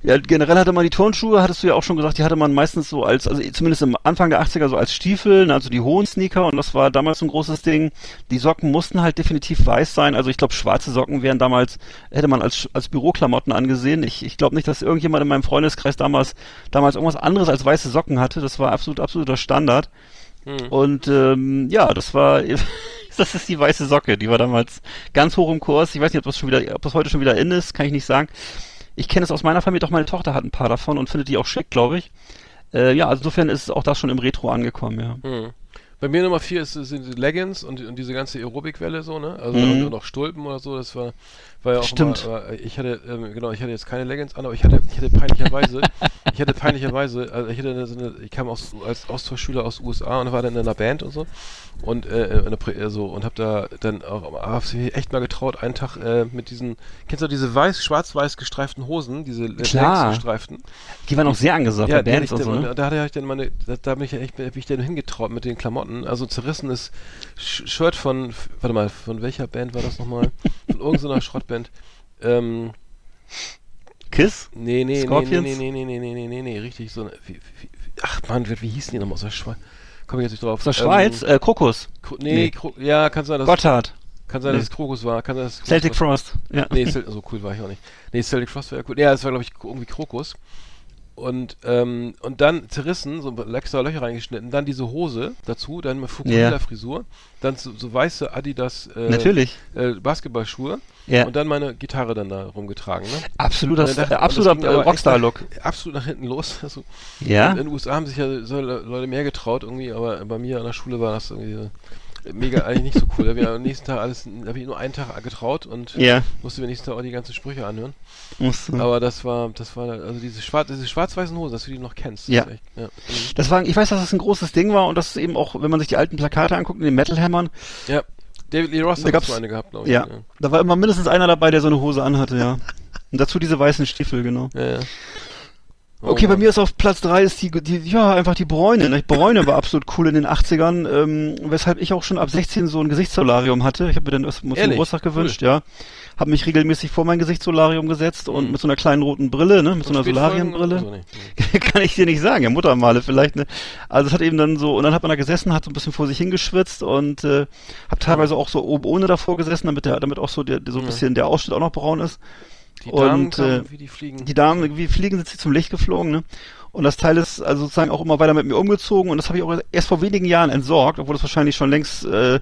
Ja, generell hatte man die Turnschuhe, hattest du ja auch schon gesagt, die hatte man meistens so als, also zumindest im Anfang der 80er so als Stiefel, also die hohen Sneaker und das war damals so ein großes Ding. Die Socken mussten halt definitiv weiß sein, also ich glaube schwarze Socken wären damals, hätte man als, als Büroklamotten angesehen. Ich, ich glaube nicht, dass irgendjemand in meinem Freundeskreis damals, damals irgendwas anderes als weiße Socken hatte. Das war absolut, absoluter Standard. Mhm. Und ähm, ja, das war, das ist die weiße Socke, die war damals ganz hoch im Kurs. Ich weiß nicht, ob das schon wieder, ob das heute schon wieder in ist, kann ich nicht sagen. Ich kenne es aus meiner Familie, doch meine Tochter hat ein paar davon und findet die auch schick, glaube ich. Äh, ja, also insofern ist auch das schon im Retro angekommen, ja. Mhm. Bei mir Nummer vier ist, sind die Leggings und, und diese ganze Aerobic-Welle so, ne? Also Mhm. noch Stulpen oder so, das war, ja auch Stimmt. aber ich hatte, ähm, genau, ich hatte jetzt keine Leggings an, aber ich hatte, ich hatte peinlicherweise, ich hatte peinlicherweise, also ich hatte eine, so eine, ich kam aus, als Austauschschüler aus USA und war dann in einer Band und so und äh, der Prä- äh, so und hab da dann auch hab's mich echt mal getraut, einen Tag äh, mit diesen, kennst du diese weiß, schwarz-weiß gestreiften Hosen, diese äh, Klar. gestreiften? Die waren auch sehr angesagt bei die Bands und so, ne? Da hatte ich dann meine, da, da bin ich ja echt, bin ich dann hingetraut mit den Klamotten. Also zerrissenes Sh Shirt von, warte mal, von welcher Band war das nochmal? Von irgendeiner Schrottband. Ähm, Kiss? nee, nee, nee, nee, Scorpions? nee, nee, nee, nee, nee, nee, nee, nee, richtig so eine, wie, wie, ach man, wie, hießen die nochmal aus der Schweiz? Komm ich jetzt nicht drauf. Aus der Schweiz? Ähm, Äh, Krokus. Kro nee, nee. Kro ja, kann sein, dass, Gotthard. kann sein, nee. dass es Krokus war, kann sein, dass Celtic Frost. Ja. Nee, so cool war ich auch nicht. Nee, Celtic Frost war ja cool. Ja, das war, glaube ich, irgendwie Krokus. Und, ähm, und dann zerrissen, so extra Löcher reingeschnitten, dann diese Hose dazu, dann eine Fukuhila-Frisur, dann so, so weiße Adidas äh, Natürlich. äh, Basketballschuhe Ja. und dann meine Gitarre dann da rumgetragen. Ne? Absoluter, äh, absoluter das äh, echt Rockstar-Look. Absolut nach hinten los. Also, Ja? In den USA haben sich ja so Le- Leute mehr getraut irgendwie, aber bei mir an der Schule war das irgendwie so mega eigentlich nicht so cool. Da habe ich am nächsten Tag alles, da habe ich nur einen Tag getraut und Ja. musste mir nächsten Tag auch die ganzen Sprüche anhören. Muss, äh, Aber das war, das war, also diese schwarz, diese schwarz-weißen Hosen, dass du die noch kennst. Ja. Echt, ja. Mhm. Das war, ich weiß, dass das ein großes Ding war und das ist eben auch, wenn man sich die alten Plakate anguckt, in den Metal-Hammern, ja. David Lee Ross Da hat so eine gehabt, glaube ich. ja, da war immer mindestens einer dabei, der so eine Hose anhatte, ja. Und dazu diese weißen Stiefel, genau. Ja, ja. Oh Okay, bei mir ist auf Platz drei ist die, die ja, einfach die Bräune. Ne? Bräune war absolut cool in den 80ern, ähm, weshalb ich auch schon ab 16 so ein Gesichtssolarium hatte. Ich habe mir dann das zum? Geburtstag gewünscht, ja. Habe mich regelmäßig vor mein Gesichtssolarium gesetzt und Mhm. mit so einer kleinen roten Brille, ne, mit so einer? Solarienbrille. Also, nee. Kann ich dir nicht sagen, ja, Muttermale vielleicht, ne? Also es hat eben dann so, und dann hat man da gesessen, hat so ein bisschen vor sich hingeschwitzt und äh, hab teilweise auch so oben ohne davor gesessen, damit der, damit auch so der, so ein Ja. bisschen der Ausschnitt auch noch braun ist. Die Damen Und, kamen, äh, wie die fliegen. Die Damen, wie fliegen sind sie zum Licht geflogen, ne? Und das Teil ist also sozusagen auch immer weiter mit mir umgezogen und das habe ich auch erst vor wenigen Jahren entsorgt, obwohl das wahrscheinlich schon längst, äh,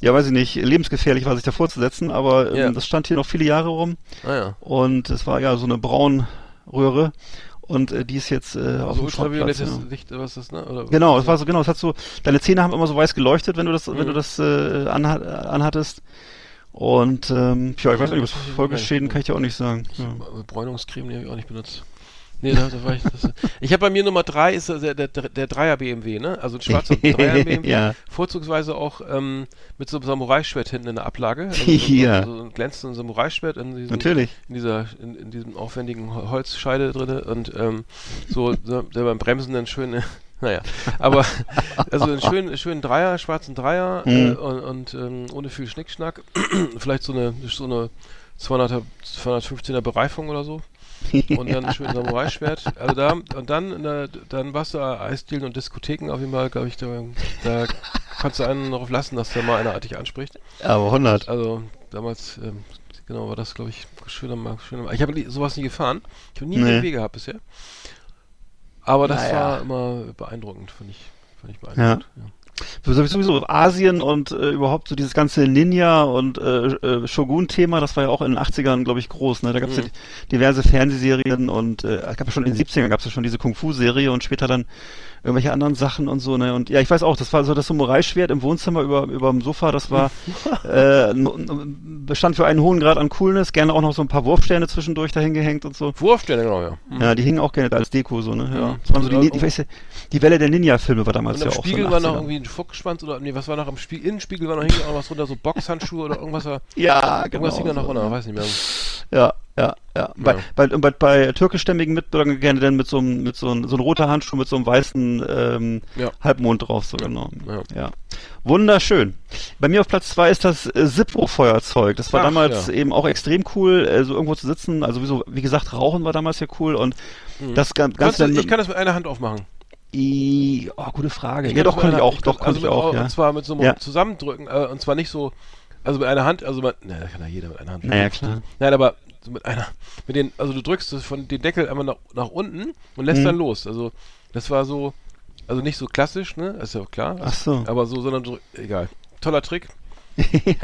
ja weiß ich nicht, lebensgefährlich war, sich davor zu setzen, aber ähm, Ja. das stand hier noch viele Jahre rum ah ja. und es war ja so eine Braunröhre und äh, die ist jetzt äh, auf Also dem Schrottplatz. Ja. Licht, was ist das, ne? Oder Genau, es war so, genau, es hat so, deine Zähne haben immer so weiß geleuchtet, wenn du das, wenn Mhm. du das äh, anha anhattest. Und ähm, ja, ich weiß nicht, was Folgeschäden kann ich dir auch nicht sagen. Ja. Bräunungscreme, die habe ich auch nicht benutzt. Nee, da, da war ich. Das, ich habe bei mir Nummer drei ist der, der, der Dreier BMW, ne? Also ein schwarzer Dreier BMW. Ja. Vorzugsweise auch ähm, mit so einem Samurai-Schwert hinten in der Ablage. Also Ja. So, so ein glänzendes Samurai-Schwert in diesem, Natürlich. in dieser, in, in diesem aufwendigen Hol- Holzscheide drinne und ähm, so, so der beim Bremsen dann schön, äh, naja, aber also einen schönen, schönen Dreier, schwarzen Dreier äh, Mhm. und, und ähm, ohne viel Schnickschnack, vielleicht so eine, so eine 200er, 215er Bereifung oder so und dann ein schönes Samurai-Schwert. Also da, und dann, äh, dann warst du Eisdielen und Diskotheken auf jeden Fall, glaube ich, da, da konntest du einen darauf lassen, dass der mal einer dich anspricht. Aber 100. Also damals, ähm, genau, war das, glaube ich, schöner, schöner. Ich habe sowas nie gefahren. Ich habe nie Nee. einen BMW gehabt bisher. Aber das Naja. war immer beeindruckend, fand ich. Fand ich beeindruckend. Ja. Sowieso Asien und äh, überhaupt so dieses ganze Ninja und äh, äh, Shogun-Thema, das war ja auch in den 80ern, glaube ich, groß. Ne? Da gab es Mhm. ja diverse Fernsehserien und äh, es gab ja schon in den 70ern gab es ja schon diese Kung-Fu-Serie und später dann irgendwelche anderen Sachen und so. Ne? Und ja, ich weiß auch, das war so das Samurai-Schwert im Wohnzimmer über über dem Sofa, das war äh, bestand für einen hohen Grad an Coolness, gerne auch noch so ein paar Wurfsterne zwischendurch dahin gehängt und so. Wurfsterne, genau, ja. Mhm. Ja, die hingen auch gerne als Deko so, ne? Ja. Mhm. Das waren so die, ich weiß, ja, die Welle der Ninja-Filme war damals Und ja auch Spiegel so in war noch 80ern. irgendwie ein Fuchsschwanz oder nee, was war noch am Spiegel? Innenspiegel war noch hing auch was runter, so Boxhandschuhe oder irgendwas war. Ja, genau. Irgendwas hing da noch runter, ne? weiß nicht mehr. Ja, ja, ja. Bei, Ja. bei, bei, bei türkischstämmigen Mitbürgern gerne dann mit so einem, mit so einem, so ein roter Handschuh mit so einem weißen ähm, Ja. Halbmond drauf, so genau. Ja. Ja. Wunderschön. Bei mir auf Platz zwei ist das äh, Zippo-Feuerzeug. Das war Ach, damals ja. eben auch extrem cool, äh, so irgendwo zu sitzen. Also wie, so, wie gesagt, Rauchen war damals ja cool und das Gan- Kannst du, ich kann das mit einer Hand aufmachen. I, oh, gute Frage. Ich ja, doch, mit ich auch. Doch, kann also ich auch, ja. Und zwar mit so einem Ja. Zusammendrücken, äh, und zwar nicht so, also mit einer Hand, also man, na, das kann ja jeder mit einer Hand. Naja, klar. Nein, aber so mit einer, mit den, also du drückst von den Deckel einmal nach, nach unten und lässt Mhm. dann los. Also das war so, also nicht so klassisch, ne, ist ja auch klar. Ach so. Aber so, sondern so, egal. Toller Trick.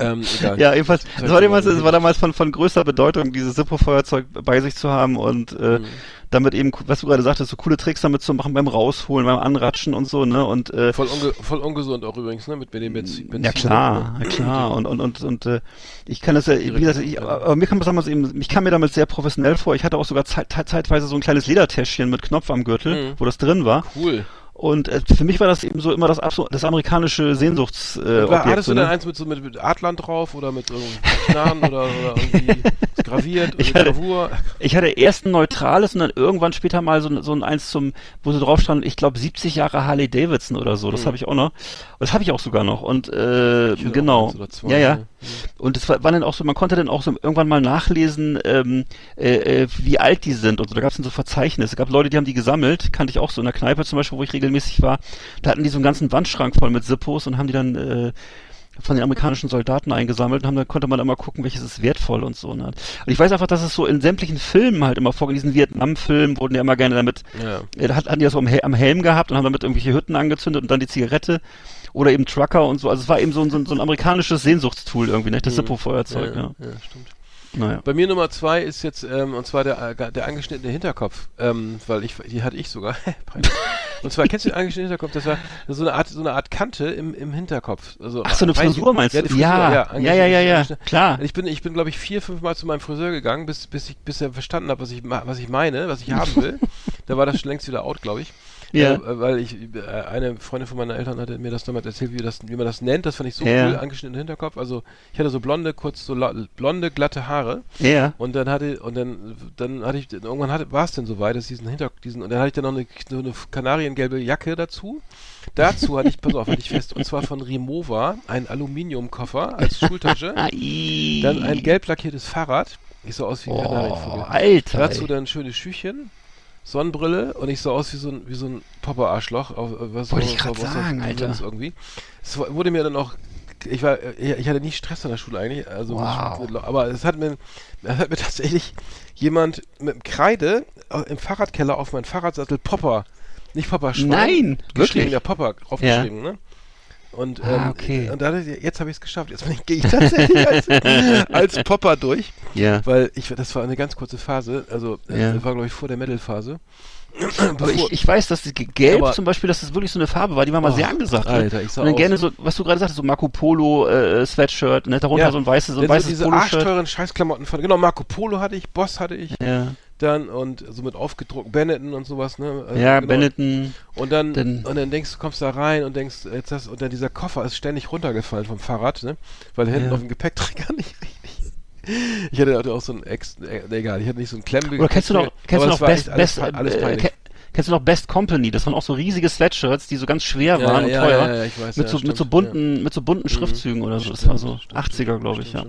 ähm, egal. Ja, jedenfalls, es war damals, mal. es war damals von, von größter Bedeutung, dieses Zippo-Feuerzeug bei sich zu haben und äh, Mhm. damit eben, was du gerade sagtest, so coole Tricks damit zu machen beim Rausholen, beim Anratschen und so, ne? Und äh, Voll, unge voll ungesund auch übrigens, ne? Mit, dem Benzin. Benzin ja klar, ja klar. Und und und und äh, ich kann das ja, wie gesagt, ich, aber mir kam das damals eben, ich kam mir damit sehr professionell vor. Ich hatte auch sogar zeit, zeitweise so ein kleines Ledertäschchen mit Knopf am Gürtel, Mhm. wo das drin war. Cool. Und äh, für mich war das eben so immer das, das amerikanische Sehnsuchts äh, Objekt, hattest du ne? dann eins mit so mit, mit Adlern drauf oder mit irgendeinem Knarren oder, oder irgendwie graviert oder Ich hatte- Gravur? Ich hatte erst ein neutrales und dann irgendwann später mal so, ein- so ein eins zum, wo so drauf stand, ich glaube 70 Jahre Harley Davidson oder so. Das Mhm. habe ich auch noch. Das habe ich auch sogar noch. Und äh, genau. ja, ja. ne? Und es war, war dann auch so, man konnte dann auch so irgendwann mal nachlesen, ähm, äh, äh, wie alt die sind und so. Da gab es dann so Verzeichnisse. Es gab Leute, die haben die gesammelt, kannte ich auch so in der Kneipe zum Beispiel, wo ich regelmäßig war. Da hatten die so einen ganzen Wandschrank voll mit Sippos und haben die dann äh, von den amerikanischen Soldaten eingesammelt und haben, da konnte man immer gucken, welches ist wertvoll und so. Ne? Und ich weiß einfach, dass es so in sämtlichen Filmen halt immer vor, in diesen Vietnam-Filmen wurden ja immer gerne damit, Ja. äh, hatten die das so am Helm gehabt und haben damit irgendwelche Hütten angezündet und dann die Zigarette oder eben Trucker und so. Also es war eben so, ein- so, ein- so ein amerikanisches Sehnsuchtstool irgendwie, ne? Das Mhm. Zippo-Feuerzeug, ja. ja, ja, stimmt. Naja. Bei mir Nummer zwei ist jetzt, ähm, und zwar der, äh, der angeschnittene Hinterkopf, ähm, weil ich, die hatte ich sogar. Und zwar, kennst du den angeschnittenen Hinterkopf? Das war so eine Art, so eine Art Kante im, im Hinterkopf. Also, Ach, so eine Frisur meinst ja, du? die Frisur, Ja, ja, ja, ja, ja, ja, klar. Ich bin, ich bin, glaube ich, vier, fünf Mal zu meinem Friseur gegangen, bis, bis ich, bis er verstanden hat, was ich, was ich meine, was ich haben will. da war das schon längst wieder out, glaube ich. Ja. Äh, weil ich, äh, eine Freundin von meinen Eltern hatte mir das damals erzählt, wie, das, wie man das nennt. Das fand ich so Ja. cool, angeschnittener Hinterkopf. Also, ich hatte so blonde, kurz so blonde, glatte Haare. Ja. Und dann hatte, und dann, dann hatte ich, irgendwann hatte, war es denn so weit, dass diesen Hinter, diesen, und dann hatte ich dann noch eine, so eine kanariengelbe Jacke dazu. Dazu hatte ich, pass auf, hatte ich fest, und zwar von Remova, ein Aluminiumkoffer als Schultasche. Dann ein gelb lackiertes Fahrrad. Ich sah aus wie ein Oh, Kanarienvogel. Alter. Dazu dann schöne Schüchchen, Sonnenbrille und ich sah aus wie so ein, wie so ein Popper-Arschloch. Was Wollte ich was sagen, Alter. Irgendwie. Es wurde mir dann auch, ich war, ich ich hatte nie Stress in der Schule eigentlich, also, Wow. aber es hat mir, es hat mir tatsächlich jemand mit dem Kreide äh, im Fahrradkeller auf meinen Fahrradsattel Popper, nicht Popper Schwein, Nein, geschrieben, wirklich? der Popper draufgeschrieben, ne? Und, Ah, ähm, okay. und da, dachte ich, jetzt habe ich es geschafft. Jetzt gehe ich tatsächlich als, als Popper durch. Ja. Weil ich, das war eine ganz kurze Phase, also äh, Ja. das war glaube ich vor der Metal-Phase. Aber ich, ich weiß, dass die Gelb Aber- zum Beispiel, dass das wirklich so eine Farbe war, die war mal Oh, sehr angesagt. ne? Alter, ich sah Und dann gerne so, was du gerade sagtest, so Marco Polo äh, Sweatshirt, ne? darunter Ja. so ein weißes, so ein Denn so weißes diese Poloshirt. arschteuren Scheißklamotten von, genau, Marco Polo hatte ich, Boss hatte ich, Ja, dann und so mit aufgedruckt, Benetton und sowas, ne? Also, ja genau. Benetton. Und dann, Dann- und dann denkst du, kommst da rein und denkst, jetzt das, und dann dieser Koffer ist ständig runtergefallen vom Fahrrad, ne? Weil hinten Ja. auf dem Gepäckträger nicht richtig. Ich hatte auch so ein Ex, äh, egal, ich hatte nicht so ein Klemm. Oder kennst du noch, kennst du noch Best, alles, Best, alles, alles äh, kennst du noch Best Company? Das waren auch so riesige Sweatshirts, die so ganz schwer waren und ja, teuer. Ja, ja, ich weiß, mit, ja, so, mit stimmt, so bunten, mit so bunten Mhm. Schriftzügen oder so. Das Stimmt, war so stimmt, 80er, stimmt, glaube ich, ja.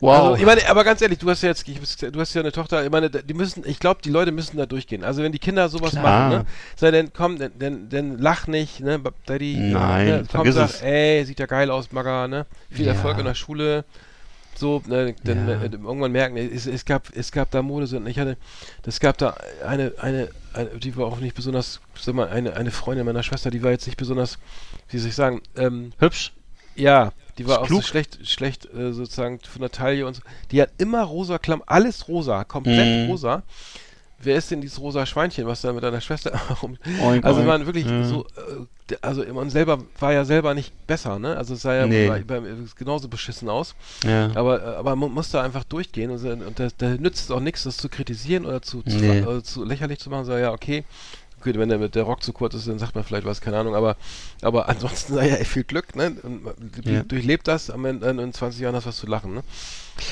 Wow. Also, ich meine, aber ganz ehrlich, du hast ja jetzt, du hast ja eine Tochter, ich meine, die müssen, ich glaube, die Leute müssen da durchgehen. Also wenn die Kinder sowas Klar. machen, ne, sei denn, komm, denn, denn, denn lach nicht, ne, Daddy, Nein, ne, komm, sag, es. ey, sieht ja geil aus, Maga, ne, viel Ja. Erfolg in der Schule, so, ne, dann Ja. äh, irgendwann merken, es, es gab, es gab da Modesünden, ich hatte, es gab da eine, eine, eine, die war auch nicht besonders, sag mal, eine, eine Freundin meiner Schwester, die war jetzt nicht besonders, wie soll ich sagen, ähm, Hübsch. ja, die war auch so schlecht, schlecht äh, sozusagen von der Taille und so. Die hat immer rosa Klamm, alles rosa, komplett Mhm. rosa. Wer ist denn dieses rosa Schweinchen, was da mit deiner Schwester rum? Oink, Also oink. waren wirklich Ja. so, äh, also man selber war ja selber nicht besser, ne? Also es sah ja Nee. bei, bei, genauso beschissen aus. Ja. Aber, äh, aber man muss da einfach durchgehen und, und da, da nützt es auch nichts, das zu kritisieren oder zu, zu, Nee. äh, zu lächerlich zu machen. So, ja, okay. Gut, wenn der, mit der Rock zu kurz ist, dann sagt man vielleicht was, keine Ahnung, aber, aber ansonsten sei ja ey, viel Glück, ne? Ja. durchlebt das, am Ende in 20 Jahren hast du was zu lachen, ne?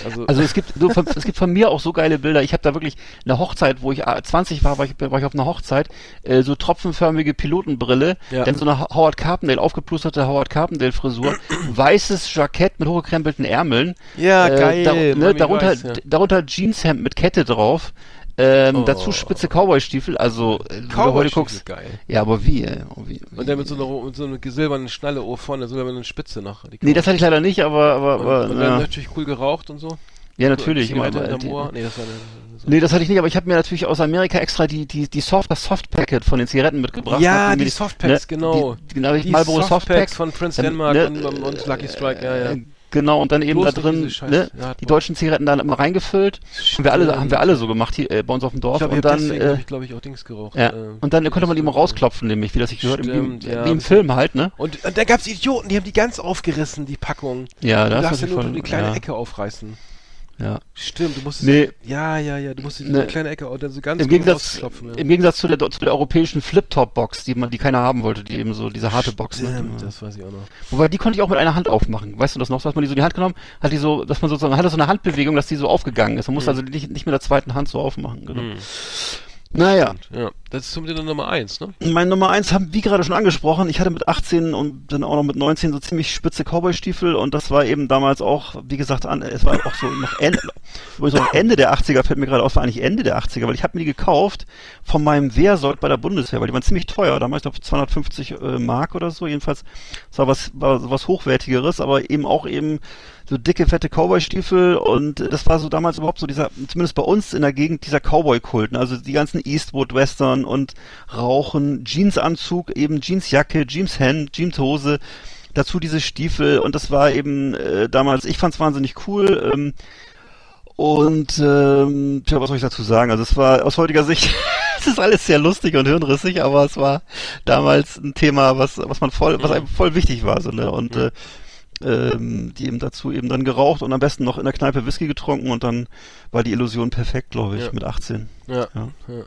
Also, Also es gibt so von, es gibt von mir auch so geile Bilder. Ich habe da wirklich eine Hochzeit, wo ich äh, 20 war, war ich, war ich auf einer Hochzeit, äh, so tropfenförmige Pilotenbrille, Ja. dann so eine Ho- Howard Carpendale, aufgeplusterte Howard Carpendale Frisur, weißes Jackett mit hochgekrempelten Ärmeln, ja, äh, geil. da, ne, darunter, weiß, ja. darunter Jeanshemd mit Kette drauf, ähm, Oh. dazu spitze Cowboystiefel, also äh, wenn du heute Cowboy-Stiefel, guckst. geil. Ja, aber wie, ey? Oh, wie, wie Und der mit so einer, mit so einer silbernen Schnalle oh, vorne, so eine Spitze noch. Die Nee, das hatte ich leider nicht, aber, aber, und, aber und ja. dann natürlich cool geraucht und so. ja, natürlich. Zigarette aber, äh, die-. Nee, das war eine, so. Nee, das hatte ich nicht, aber ich habe mir natürlich aus Amerika extra die, die, die Soft, das Softpacket von den Zigaretten mitgebracht. Ja, mir die Softpacks, genau. Die, die, genau, die Die Marlboro Softpacks Softpacks. von Prince Dann, Denmark ne, und, und, und Lucky Strike, ja, ja. Äh, Genau, und dann eben Bloß da drin, ne, ja, die deutschen Zigaretten dann immer reingefüllt. Haben wir alle, haben wir alle so gemacht hier äh, bei uns auf dem Dorf. Ich glaube, und dann, deswegen äh, ich, glaube ich, auch Dings geraucht. ja, äh, und dann konnte man die mal rausklopfen, nämlich, wie das sich gehört, wie, Stimmt, wie, ja, wie im Film halt, ne? Und, und da gab's Idioten, die haben die ganz aufgerissen, die Packung. Ja, das ist ja nur die kleine Ecke aufreißen. Ja. Stimmt, du musstest. Nee. Ja, ja, ja, du musstest Nee. die kleine Ecke und dann so ganz Im Gegensatz, ja. im Gegensatz zu der, zu der europäischen Flip-Top-Box, die man, die keiner haben wollte, die eben so, diese harte Box, ne? Stimmt, das weiß ich auch noch. Wobei, die konnte ich auch mit einer Hand aufmachen. Weißt du das noch? So, dass man die so in die Hand genommen, hat die so, dass man sozusagen, hatte so eine Handbewegung, dass die so aufgegangen ist. Man musste also nicht, nicht mit der zweiten Hand so aufmachen, genau. Mhm. Naja. Ja, das ist zumindest Nummer eins, ne? Mein Nummer eins haben wie gerade schon angesprochen. Ich hatte mit 18 und dann auch noch mit 19 so ziemlich spitze Cowboy-Stiefel und das war eben damals auch, wie gesagt, an, es war auch so noch Ende, übrigens auch Ende der 80er fällt mir gerade auf, war eigentlich Ende der 80er, weil ich habe mir die gekauft von meinem Wehrsold bei der Bundeswehr, weil die waren ziemlich teuer, damals glaube ich 250 äh, Mark oder so, jedenfalls es war was war was hochwertigeres, aber eben auch eben so dicke, fette Cowboy-Stiefel und das war so damals überhaupt so dieser, zumindest bei uns in der Gegend, dieser Cowboy-Kult. ne? Also die ganzen Eastwood-Western und Rauchen, Jeansanzug, eben Jeansjacke, Jeanshemd, Jeanshose, dazu diese Stiefel und das war eben äh, damals, ich fand's wahnsinnig cool. Ähm, und ähm, tja, was soll ich dazu sagen? Also es war aus heutiger Sicht, es ist alles sehr lustig und hirnrissig, aber es war damals ein Thema, was was man voll, was einem voll wichtig war, so ne und äh, ähm, die eben dazu eben dann geraucht und am besten noch in der Kneipe Whisky getrunken und dann war die Illusion perfekt, glaube ich, Ja. mit 18. Ja. Ja. ja.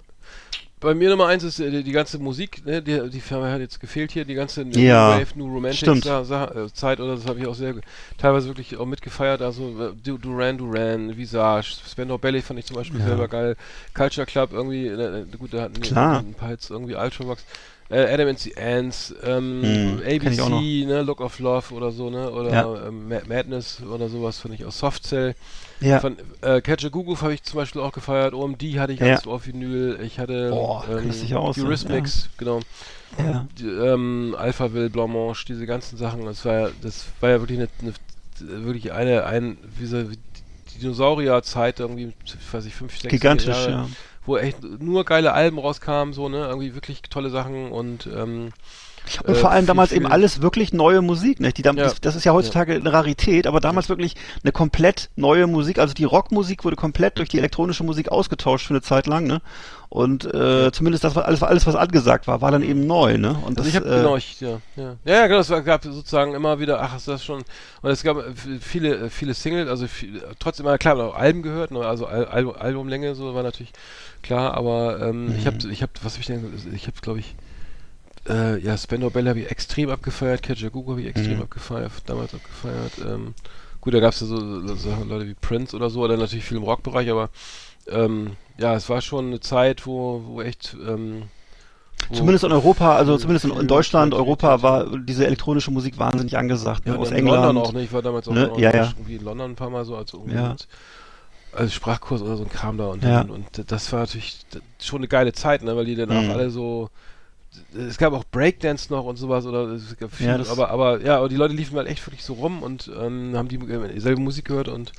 Bei mir Nummer eins ist äh, die, die ganze Musik, ne, die, die Firma hat jetzt gefehlt hier, die ganze New Wave, New Romantic. Sa Sa äh, Zeit oder das habe ich auch sehr teilweise wirklich auch mitgefeiert. Also äh, Du- Duran Duran, Visage, Spandau Ballet fand ich zum Beispiel selber geil. Culture Club irgendwie, äh, äh, gut, da hatten die- Klar. ein paar jetzt irgendwie Ultravox. Äh, Adam and the Ants, ähm, Hm. ABC, ne, Look of Love oder so, ne, oder Ja. ähm, Ma- Madness oder sowas fand ich auch Soft Cell. Ja. Von äh, Catch a Goo habe ich zum Beispiel auch gefeiert. OMD hatte ich Ja. alles auf Vinyl. Ich hatte Boah, aus, ne? Eurythmics, genau. ja. Die, ähm, Alphaville, Blancmange, diese ganzen Sachen. Das war ja, das war ja wirklich eine, eine wirklich eine, ein, wie so, Dinosaurierzeit irgendwie, weiß ich, fünf, sechs Gigantisch, Jahre, ja. Wo echt nur geile Alben rauskamen, so, ne, irgendwie wirklich tolle Sachen und, ähm, Und äh, vor allem viel, damals viel- eben alles wirklich neue Musik, nicht? Die Ja. das, ist ja heutzutage eine Rarität, aber damals wirklich eine komplett neue Musik. Also die Rockmusik wurde komplett durch die elektronische Musik ausgetauscht für eine Zeit lang, ne? Und äh, zumindest das war alles, alles, was angesagt war, war dann eben neu, ne? Und Also das, ich habe äh, genau, ich, ja, ja, ja, ja, genau, es gab sozusagen immer wieder, ach, ist das schon, und es gab äh, viele, äh, viele Singles, also viel, trotzdem, äh, klar, auch Alben gehört, ne, also Al Al Albumlänge, so war natürlich klar, aber ähm, ich habe, ich habe, was habe ich denn, ich habe, glaube ich, äh, ja, Spandau Bell habe ich extrem abgefeiert, Catcher Google habe ich extrem Mhm. abgefeiert, damals abgefeiert, ähm, gut, da gab es ja so, so, so Leute wie Prince oder so, oder natürlich viel im Rockbereich, aber ähm, ja, es war schon eine Zeit, wo, wo echt, ähm, wo Zumindest in Europa, also zumindest in, in Deutschland, Europa war diese elektronische Musik wahnsinnig angesagt. Ja, ne? und Aus in England. London auch, ne? Ich war damals auch Ne? Ja, ja. irgendwie in London ein paar Mal so als irgendwie Ja. als, Sprachkurs oder so ein Kram da und, Ja. und, und das war natürlich schon eine geile Zeit, ne? Weil die dann auch Mhm. alle so es gab auch Breakdance noch und sowas oder es gab viel, Ja, aber aber ja, aber die Leute liefen halt echt wirklich so rum und ähm, haben die äh, dieselbe Musik gehört und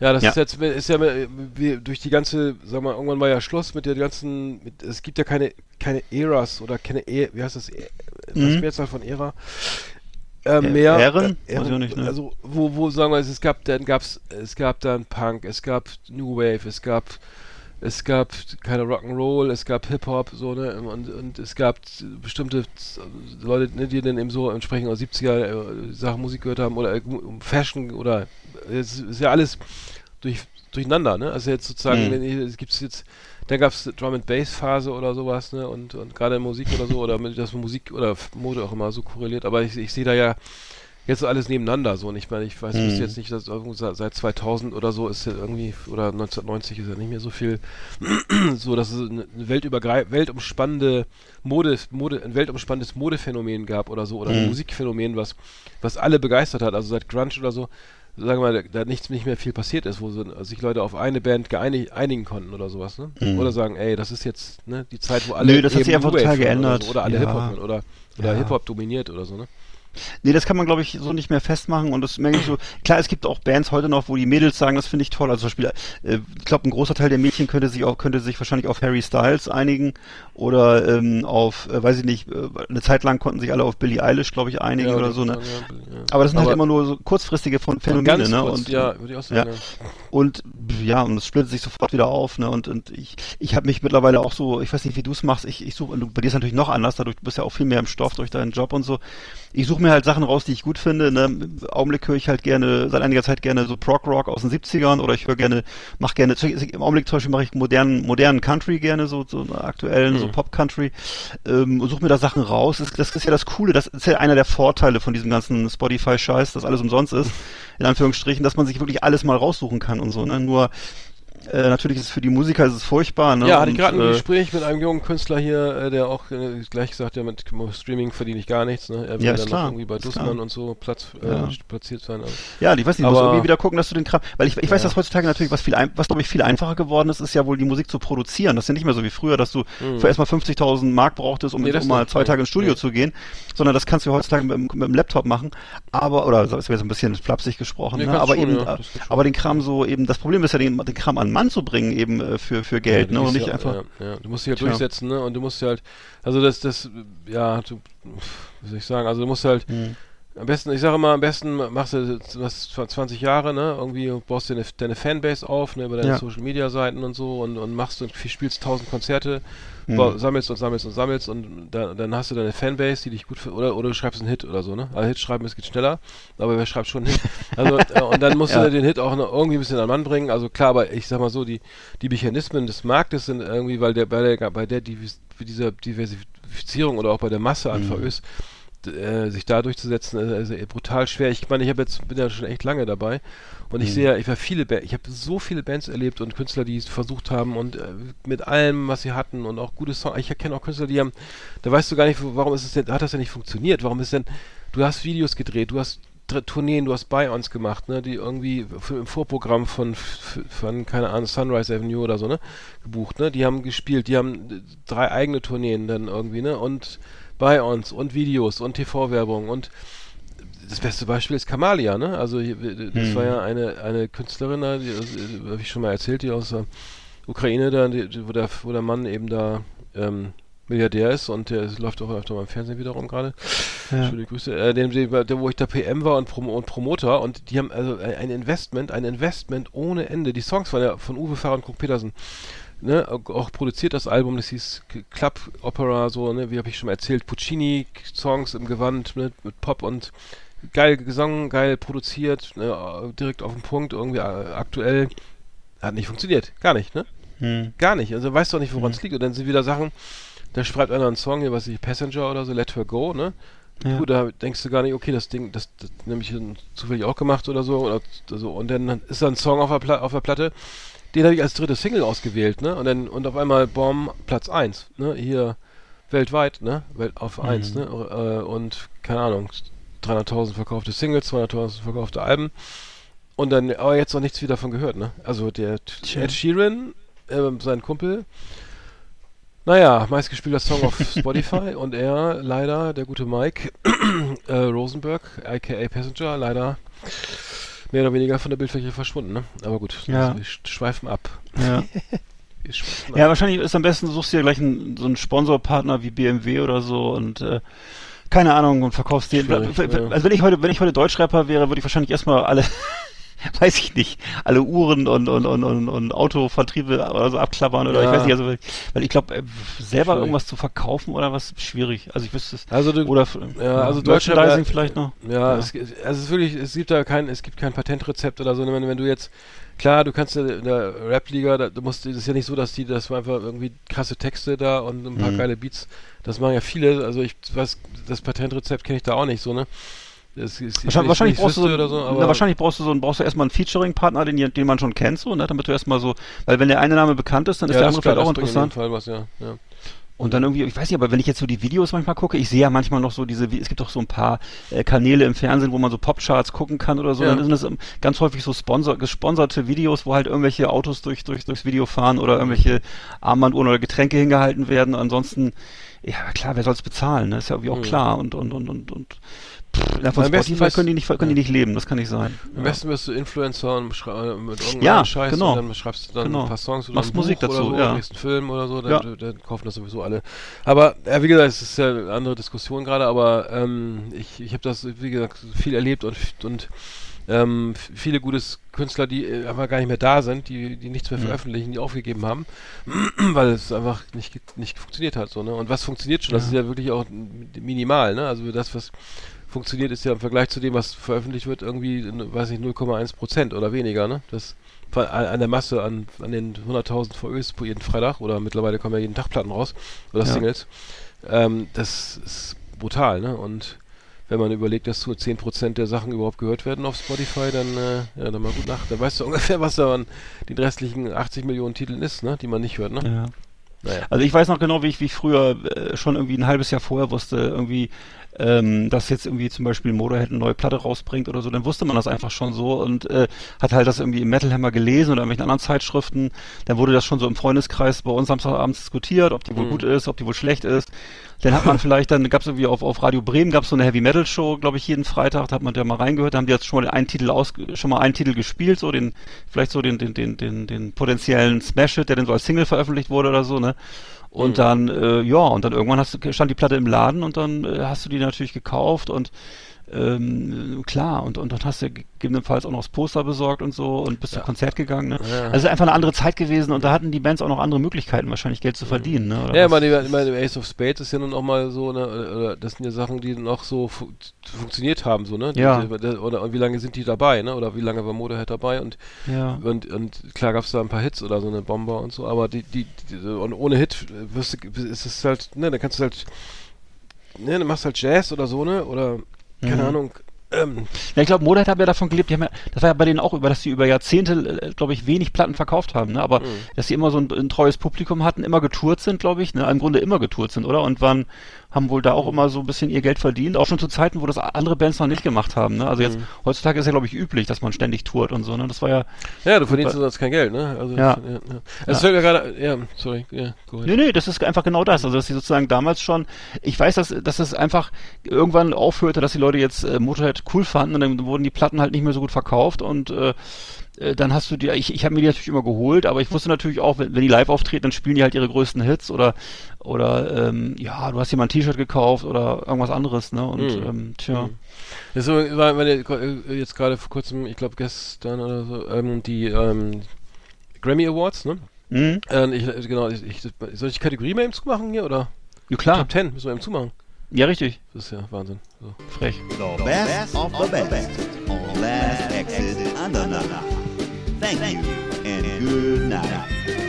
ja, das Ja. ist jetzt ist ja äh, wie, durch die ganze, sag mal, irgendwann war ja Schluss mit der ganzen, mit, es gibt ja keine keine Eras oder keine e, wie heißt das, e, was Mhm. ist Mehrzahl von Ära? Äh, Ä- mehr Ähren? äh, ich auch nicht, ne? also wo wo sagen wir es gab dann gab's es gab dann Punk, es gab New Wave, es gab es gab keine Rock'n'Roll, es gab Hip-Hop, so, ne, und, und es gab bestimmte Leute, ne, die dann eben so entsprechend aus 70er äh, Sachen Musik gehört haben oder äh, Fashion oder es ist ja alles durch, durcheinander, ne, also jetzt sozusagen, Mhm. es gibt's jetzt, dann gab's Drum and Bass Phase oder sowas, ne, und, und gerade in Musik oder so, oder mit, dass Musik oder Mode auch immer so korreliert, aber ich, ich sehe da ja jetzt so alles nebeneinander so und ich meine, ich weiß Mhm. jetzt nicht, dass seit seit 2000 oder so ist ja irgendwie oder 1990 ist ja nicht mehr so viel so, dass es eine weltübergreif weltumspannende Mode, Mode, ein weltumspannendes Modephänomen gab oder so oder ein Mhm. Musikphänomen, was was alle begeistert hat, also seit Grunge oder so, sagen wir mal, da, da nichts nicht mehr viel passiert ist, wo so, sich Leute auf eine Band geeinig, einigen konnten oder sowas, ne? Mhm. Oder sagen, ey, das ist jetzt ne, die Zeit, wo alle Nö, das hat sich einfach total geändert. oder, so, oder alle Ja. Hip-Hop oder oder Ja. Hip-Hop dominiert oder so, ne? Nee, das kann man, glaube ich, so nicht mehr festmachen und das merke ich so. Klar, es gibt auch Bands heute noch, wo die Mädels sagen, das finde ich toll. Also zum Beispiel, äh, ich glaube, ein großer Teil der Mädchen könnte sich auch, könnte sich wahrscheinlich auf Harry Styles einigen oder ähm, auf, äh, weiß ich nicht, äh, eine Zeit lang konnten sich alle auf Billie Eilish, glaube ich, einigen Ja, oder so. Ne? ja, ja. Aber das sind Aber- halt immer nur so kurzfristige Phänomene, Ganz ne? kurz, und, ja, würde ich auch sagen. Und ja, und es splittet sich sofort wieder auf, ne? Und, und ich, ich habe mich mittlerweile auch so, ich weiß nicht, wie du es machst, ich, ich suche, bei dir ist natürlich noch anders, dadurch du bist ja auch viel mehr im Stoff durch deinen Job und so. Ich suche mir halt Sachen raus, die ich gut finde. Ne? Im Augenblick höre ich halt gerne, seit einiger Zeit gerne so Prog Rock aus den 70ern oder ich höre gerne, mach gerne, im Augenblick zum Beispiel mache ich modernen, modernen Country gerne, so, so aktuellen, so Mhm. Pop Country, ähm, und suche mir da Sachen raus. Das, das ist ja das Coole, das ist ja einer der Vorteile von diesem ganzen Spotify-Scheiß, dass alles umsonst ist, in Anführungsstrichen, dass man sich wirklich alles mal raussuchen kann und so. Ne? Nur äh, natürlich ist es für die Musiker ist es furchtbar. Ne? Ja, hatte ich gerade ein äh, Gespräch mit einem jungen Künstler hier, äh, der auch äh, gleich gesagt, ja, mit Streaming verdiene ich gar nichts. Ne? Er will Ja, dann ist noch klar, irgendwie bei Dussmann klar. und so Platz äh, Ja. platziert sein. Also, Ja, ich weiß nicht, du musst irgendwie wieder gucken, dass du den Kram, weil ich, ich weiß, dass heutzutage natürlich was viel, ein, was glaube ich viel einfacher geworden ist, ist ja wohl die Musik zu produzieren. Das ist ja nicht mehr so wie früher, dass du Mhm. für erstmal 50.000 Mark brauchtest, um, Nee, um mal zwei. Tage ins Studio zu gehen, sondern das kannst du heutzutage mit, dem- mit dem Laptop machen. Aber oder das wäre so ein bisschen flapsig gesprochen, Nee, ne? aber schon, eben, aber den Kram so eben. Das Problem ist ja den, den Kram an zu bringen eben äh, für für Geld, ja, ne? du Und musst nicht ja, einfach. Ja. Du musst dich halt Tja. durchsetzen, ne? Und du musst halt, also das, das, ja, du, wie soll ich sagen, also du musst halt, Hm. am besten, ich sage immer, am besten machst du was 20 Jahre, ne? Irgendwie baust du deine, deine Fanbase auf, ne? Über deine. Social Media Seiten und so und, und machst und spielst tausend Konzerte, Hm. bau- sammelst und sammelst und sammelst und da, dann hast du deine Fanbase, die dich gut für, oder, oder du schreibst einen Hit oder so, ne? Also Hit schreiben, es geht schneller, aber wer schreibt schon einen Hit? Also, äh, und dann musst Ja. du den Hit auch noch irgendwie ein bisschen an Mann bringen. Also klar, aber ich sag mal so, die, die Mechanismen des Marktes sind irgendwie, weil der, bei der, bei der Divis, dieser Diversifizierung oder auch bei der Masse einfach Mhm. ist, d- äh, sich da durchzusetzen, äh, also brutal schwer. Ich meine, ich habe jetzt bin ja schon echt lange dabei und ich Mhm. sehe, ja, ich war viele, Ba- ich habe so viele Bands erlebt und Künstler, die es versucht haben und äh, mit allem, was sie hatten und auch gute Songs. Ich kenne auch Künstler, die haben, da weißt du gar nicht, warum ist es denn, hat das denn nicht funktioniert? Warum ist denn, du hast Videos gedreht, du hast Tourneen, du hast Buy-Ons gemacht, ne, die irgendwie für, im Vorprogramm von, von, keine Ahnung, Sunrise Avenue oder so, ne, gebucht, ne, die haben gespielt, die haben äh, drei eigene Tourneen dann irgendwie, ne, und Buy-Ons und Videos und TV-Werbung und das beste Beispiel ist Kamalia, ne? Also das Hm. war ja eine, eine Künstlerin, die, die habe ich schon mal erzählt, die aus der Ukraine, da, die, wo, der, wo der Mann eben da ähm, Milliardär ist und der ist- läuft auch öfter mal im Fernsehen wiederum gerade. Ja. Schöne Grüße. Äh, dem, dem, der, wo ich da PM war und, Prom und Promoter und die haben also ein Investment, ein Investment ohne Ende. Die Songs waren ja von Uwe Farr und Krug Petersen. Ne, auch produziert das Album, das hieß Club Opera, so, ne, wie habe ich schon mal erzählt, Puccini-Songs im Gewand ne, mit Pop und geil gesungen, geil produziert, ne, direkt auf den Punkt, irgendwie äh, aktuell. Hat nicht funktioniert, gar nicht, ne? Hm. Gar nicht. Also weißt doch nicht, woran es Mhm. liegt. Und dann sind wieder Sachen, da schreibt einer einen Song, hier, was ich, Passenger oder so, Let Her Go, ne? Ja. Gut, da denkst du gar nicht, okay, das Ding, das, das nämlich zufällig auch gemacht oder so, oder so. Und dann ist da ein Song auf der, Pla auf der Platte, den habe ich als dritte Single ausgewählt, ne? Und dann, und auf einmal, Bomb, Platz 1, ne? Hier weltweit, ne? Welt auf 1, Mhm. ne? Äh, und, keine Ahnung, 300.000 verkaufte Singles, 200.000 verkaufte Alben. Und dann, aber jetzt noch nichts wieder davon gehört, ne? Also der Tja. Ed Sheeran, äh, sein Kumpel, naja, meistgespielter Song auf Spotify und er, leider, der gute Mike äh, Rosenberg, aka Passenger, leider mehr oder weniger von der Bildfläche verschwunden, ne? Aber gut, Ja. wir sch- schweifen ab. Ja. Wir schweifen Ja, ab. wahrscheinlich ist am besten, du suchst dir gleich einen, so einen Sponsorpartner wie BMW oder so und äh, keine Ahnung und verkaufst den. Also wenn ich heute, wenn ich heute Deutschrapper wäre, würde ich wahrscheinlich erstmal alle, weiß ich nicht, alle Uhren und und und und, und Autovertriebe oder so abklappern oder Ja. ich weiß nicht, also weil ich glaube, selber Schwierig. irgendwas zu verkaufen oder was schwierig. Also ich wüsste es. Also du, Oder Ja, also Merchandising Deutschrap- vielleicht noch. Ja, Ja. Es, also es ist wirklich, es gibt da kein, es gibt kein Patentrezept oder so. Wenn, wenn du jetzt, klar, du kannst ja in der Rap-Liga, da, du musst, es ist ja nicht so, dass die, das war einfach irgendwie krasse Texte da und ein paar Mhm. geile Beats. Das machen ja viele. Also ich weiß, das Patentrezept kenne ich da auch nicht so, ne? Das ist, Wahrscheinlich, wahrscheinlich ich brauchst du so, oder so, na, wahrscheinlich brauchst du so, brauchst du erstmal einen Featuring-Partner, den, den man schon kennt, so, ne, damit du erstmal so, weil wenn der eine Name bekannt ist, dann ist ja, der andere klar, vielleicht auch in interessant. Fall was, ja. ja. Und dann irgendwie, ich weiß nicht, aber wenn ich jetzt so die Videos manchmal gucke, ich sehe ja manchmal noch so diese, es gibt doch so ein paar äh, Kanäle im Fernsehen, wo man so Popcharts gucken kann oder so, Ja. dann sind das ähm, ganz häufig so sponsor, gesponserte Videos, wo halt irgendwelche Autos durch, durch, durchs Video fahren oder irgendwelche Armbanduhren oder Getränke hingehalten werden. Ansonsten, ja klar, wer soll's bezahlen, ne? Ist ja irgendwie auch Mhm. klar und und und und und pff, ja, von Am besten Spotify können die nicht können die nicht leben, das kann nicht sein. Am besten wirst du Influencer und schrei- mit irgendeinem Ja, Scheiß genau. und dann schreibst du dann Genau. ein paar Songs oder Machst Musik dazu, oder so, ja. nächsten Film oder so, dann, Ja. dann kaufen das sowieso alle. Aber ja, wie gesagt, es ist ja eine andere Diskussion gerade, aber ähm, ich, ich habe das, wie gesagt, viel erlebt und, und ähm, viele gute Künstler, die äh, einfach gar nicht mehr da sind, die, die nichts mehr Mhm. veröffentlichen, die aufgegeben haben, weil es einfach nicht, nicht funktioniert hat. So, ne? Und was funktioniert schon? Das ist ja wirklich auch minimal. Ne? Also das, was funktioniert, ist ja im Vergleich zu dem, was veröffentlicht wird, irgendwie, weiß ich, 0,1 Prozent oder weniger. Ne? Das an, der Masse, an, an den 100.000 VÖs pro jeden Freitag oder mittlerweile kommen ja jeden Tag Platten raus oder Ja. Singles. Ähm, das ist brutal. Ne? Und wenn man überlegt, dass nur 10% der Sachen überhaupt gehört werden auf Spotify, dann, äh, ja, dann mal gut nach. Dann weißt du ungefähr, was da an den restlichen 80 Millionen Titeln ist, ne? die man nicht hört. Ne? Ja. Naja. Also ich weiß noch genau, wie ich, wie ich früher äh, schon irgendwie ein halbes Jahr vorher wusste, irgendwie, ähm, dass jetzt irgendwie zum Beispiel Motorhead eine neue Platte rausbringt oder so, dann wusste man das einfach schon so und äh, hat halt das irgendwie im Metal Hammer gelesen oder in irgendwelchen anderen Zeitschriften. Dann wurde das schon so im Freundeskreis bei uns Samstagabends diskutiert, ob die wohl Mhm. gut ist, ob die wohl schlecht ist. Dann hat man vielleicht, dann gab es irgendwie auf, auf Radio Bremen gab es so eine Heavy Metal Show, glaube ich, jeden Freitag, da hat man da mal reingehört, da haben die jetzt schon mal einen Titel aus, schon mal einen Titel gespielt, so den, vielleicht so den, den, den, den, den potenziellen Smash-Hit, der dann so als Single veröffentlicht wurde oder so, ne? Und Mhm. dann, äh, ja, und dann irgendwann hast du, stand die Platte im Laden und dann äh, hast du die natürlich gekauft und ähm, klar, und, und dann hast du gegebenenfalls auch noch das Poster besorgt und so und bist Ja. zum Konzert gegangen. Ne? Ja. Also es ist einfach eine andere Zeit gewesen und da hatten die Bands auch noch andere Möglichkeiten, wahrscheinlich Geld zu verdienen. Ne? Oder Ja, was? ich meine, ich meine, Ace of Spades ist ja nun auch mal so, ne, oder das sind ja Sachen, die noch so fu funktioniert haben, so, ne? Die- Ja. die- Oder und wie lange sind die dabei, ne? Oder wie lange war Motorhead dabei und ja. und, und klar gab es da ein paar Hits oder so eine Bomber und so, aber die, die, die und ohne Hit wirst du, ist es halt, ne, dann kannst du halt, ne, dann machst halt Jazz oder so, ne? Oder keine Mhm. Ahnung, ähm, Ja, ich glaube, Motorhead hat ja davon gelebt, die haben ja, das war ja bei denen auch über, dass sie über Jahrzehnte, glaube ich, wenig Platten verkauft haben, ne? aber Mhm. dass sie immer so ein, ein treues Publikum hatten, immer getourt sind, glaube ich, ne? im Grunde immer getourt sind, oder? Und waren, haben wohl da auch immer so ein bisschen ihr Geld verdient, auch schon zu Zeiten, wo das andere Bands noch nicht gemacht haben. Ne? Also jetzt, Mhm. heutzutage ist ja, glaube ich, üblich, dass man ständig tourt und so, ne? das war ja, ja, du verdienst sonst kein Geld, ne? Also, Ja. ja, ja. Es fällt mir gerade, ja, sorry, ja, go ahead. Nee, nee, das ist einfach genau das. Also, dass sie sozusagen damals schon, ich weiß, dass, dass es einfach irgendwann aufhörte, dass die Leute jetzt äh, Motorhead cool fanden und dann wurden die Platten halt nicht mehr so gut verkauft und äh, dann hast du die, ich, ich habe mir die natürlich immer geholt, aber ich wusste natürlich auch, wenn, wenn die live auftreten, dann spielen die halt ihre größten Hits oder oder ähm, ja, du hast dir mal ein T-Shirt gekauft oder irgendwas anderes, ne? Und Mhm. ähm, tja. Mhm. Das ist so, war, äh, jetzt gerade vor kurzem, ich glaube gestern oder so, ähm, die ähm, Grammy Awards, ne? Mhm. Äh, ich, äh, genau, ich, ich, soll ich die Kategorie mal eben zumachen hier oder? Ja klar, Top 10 müssen wir eben zumachen. ja richtig, Das ist ja Wahnsinn. So. frech. The best of the best on Last Exit Andernach. Thank you and good night.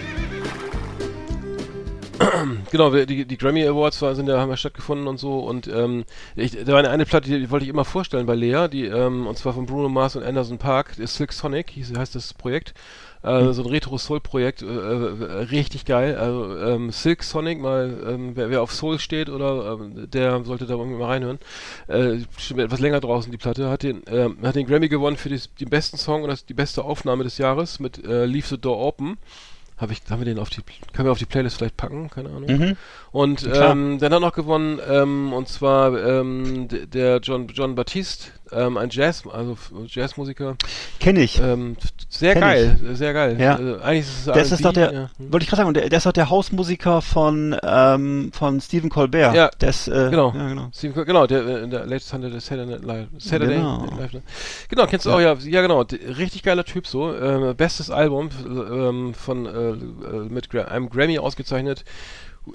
Genau, die, die Grammy Awards war, sind ja, haben ja stattgefunden und so und ähm, ich, da war eine, eine Platte, die, die wollte ich immer vorstellen bei Lea, die, ähm, und zwar von Bruno Mars und Anderson Park, das Silk Sonic, hieß, heißt das Projekt. Äh, so ein Retro-Soul-Projekt, äh, äh, richtig geil. Also ähm, Silk Sonic, mal ähm, wer, wer auf Soul steht oder ähm, der sollte da irgendwie mal reinhören. Äh, schon etwas länger draußen die Platte, hat den, ähm, hat den Grammy gewonnen für die, den besten Song und das, die beste Aufnahme des Jahres mit äh, Leave the Door Open. Hab ich, haben wir den auf die, können wir auf die Playlist vielleicht packen? Keine Ahnung. Mhm. Und ähm, dann hat noch gewonnen, ähm, und zwar ähm, der John, John Baptiste, ähm, ein Jazz, also Jazzmusiker. Kenne ich. Ähm, sehr Kenn geil, sehr geil. Ja. Also, eigentlich ist es Das ist doch der, ja. Wollte ich gerade sagen, der, der ist doch der Hausmusiker von, ähm, von Stephen Colbert. Ja, ist, äh, genau. Ja, genau. Co- genau, der, äh, der Latest Hunter der Saturday Night Live. Saturday Genau. Night Live. ne? Genau, kennst du auch, ja, ja genau, richtig geiler Typ so. Ähm, bestes Album ähm, von äh, äh, mit Gra einem Grammy ausgezeichnet.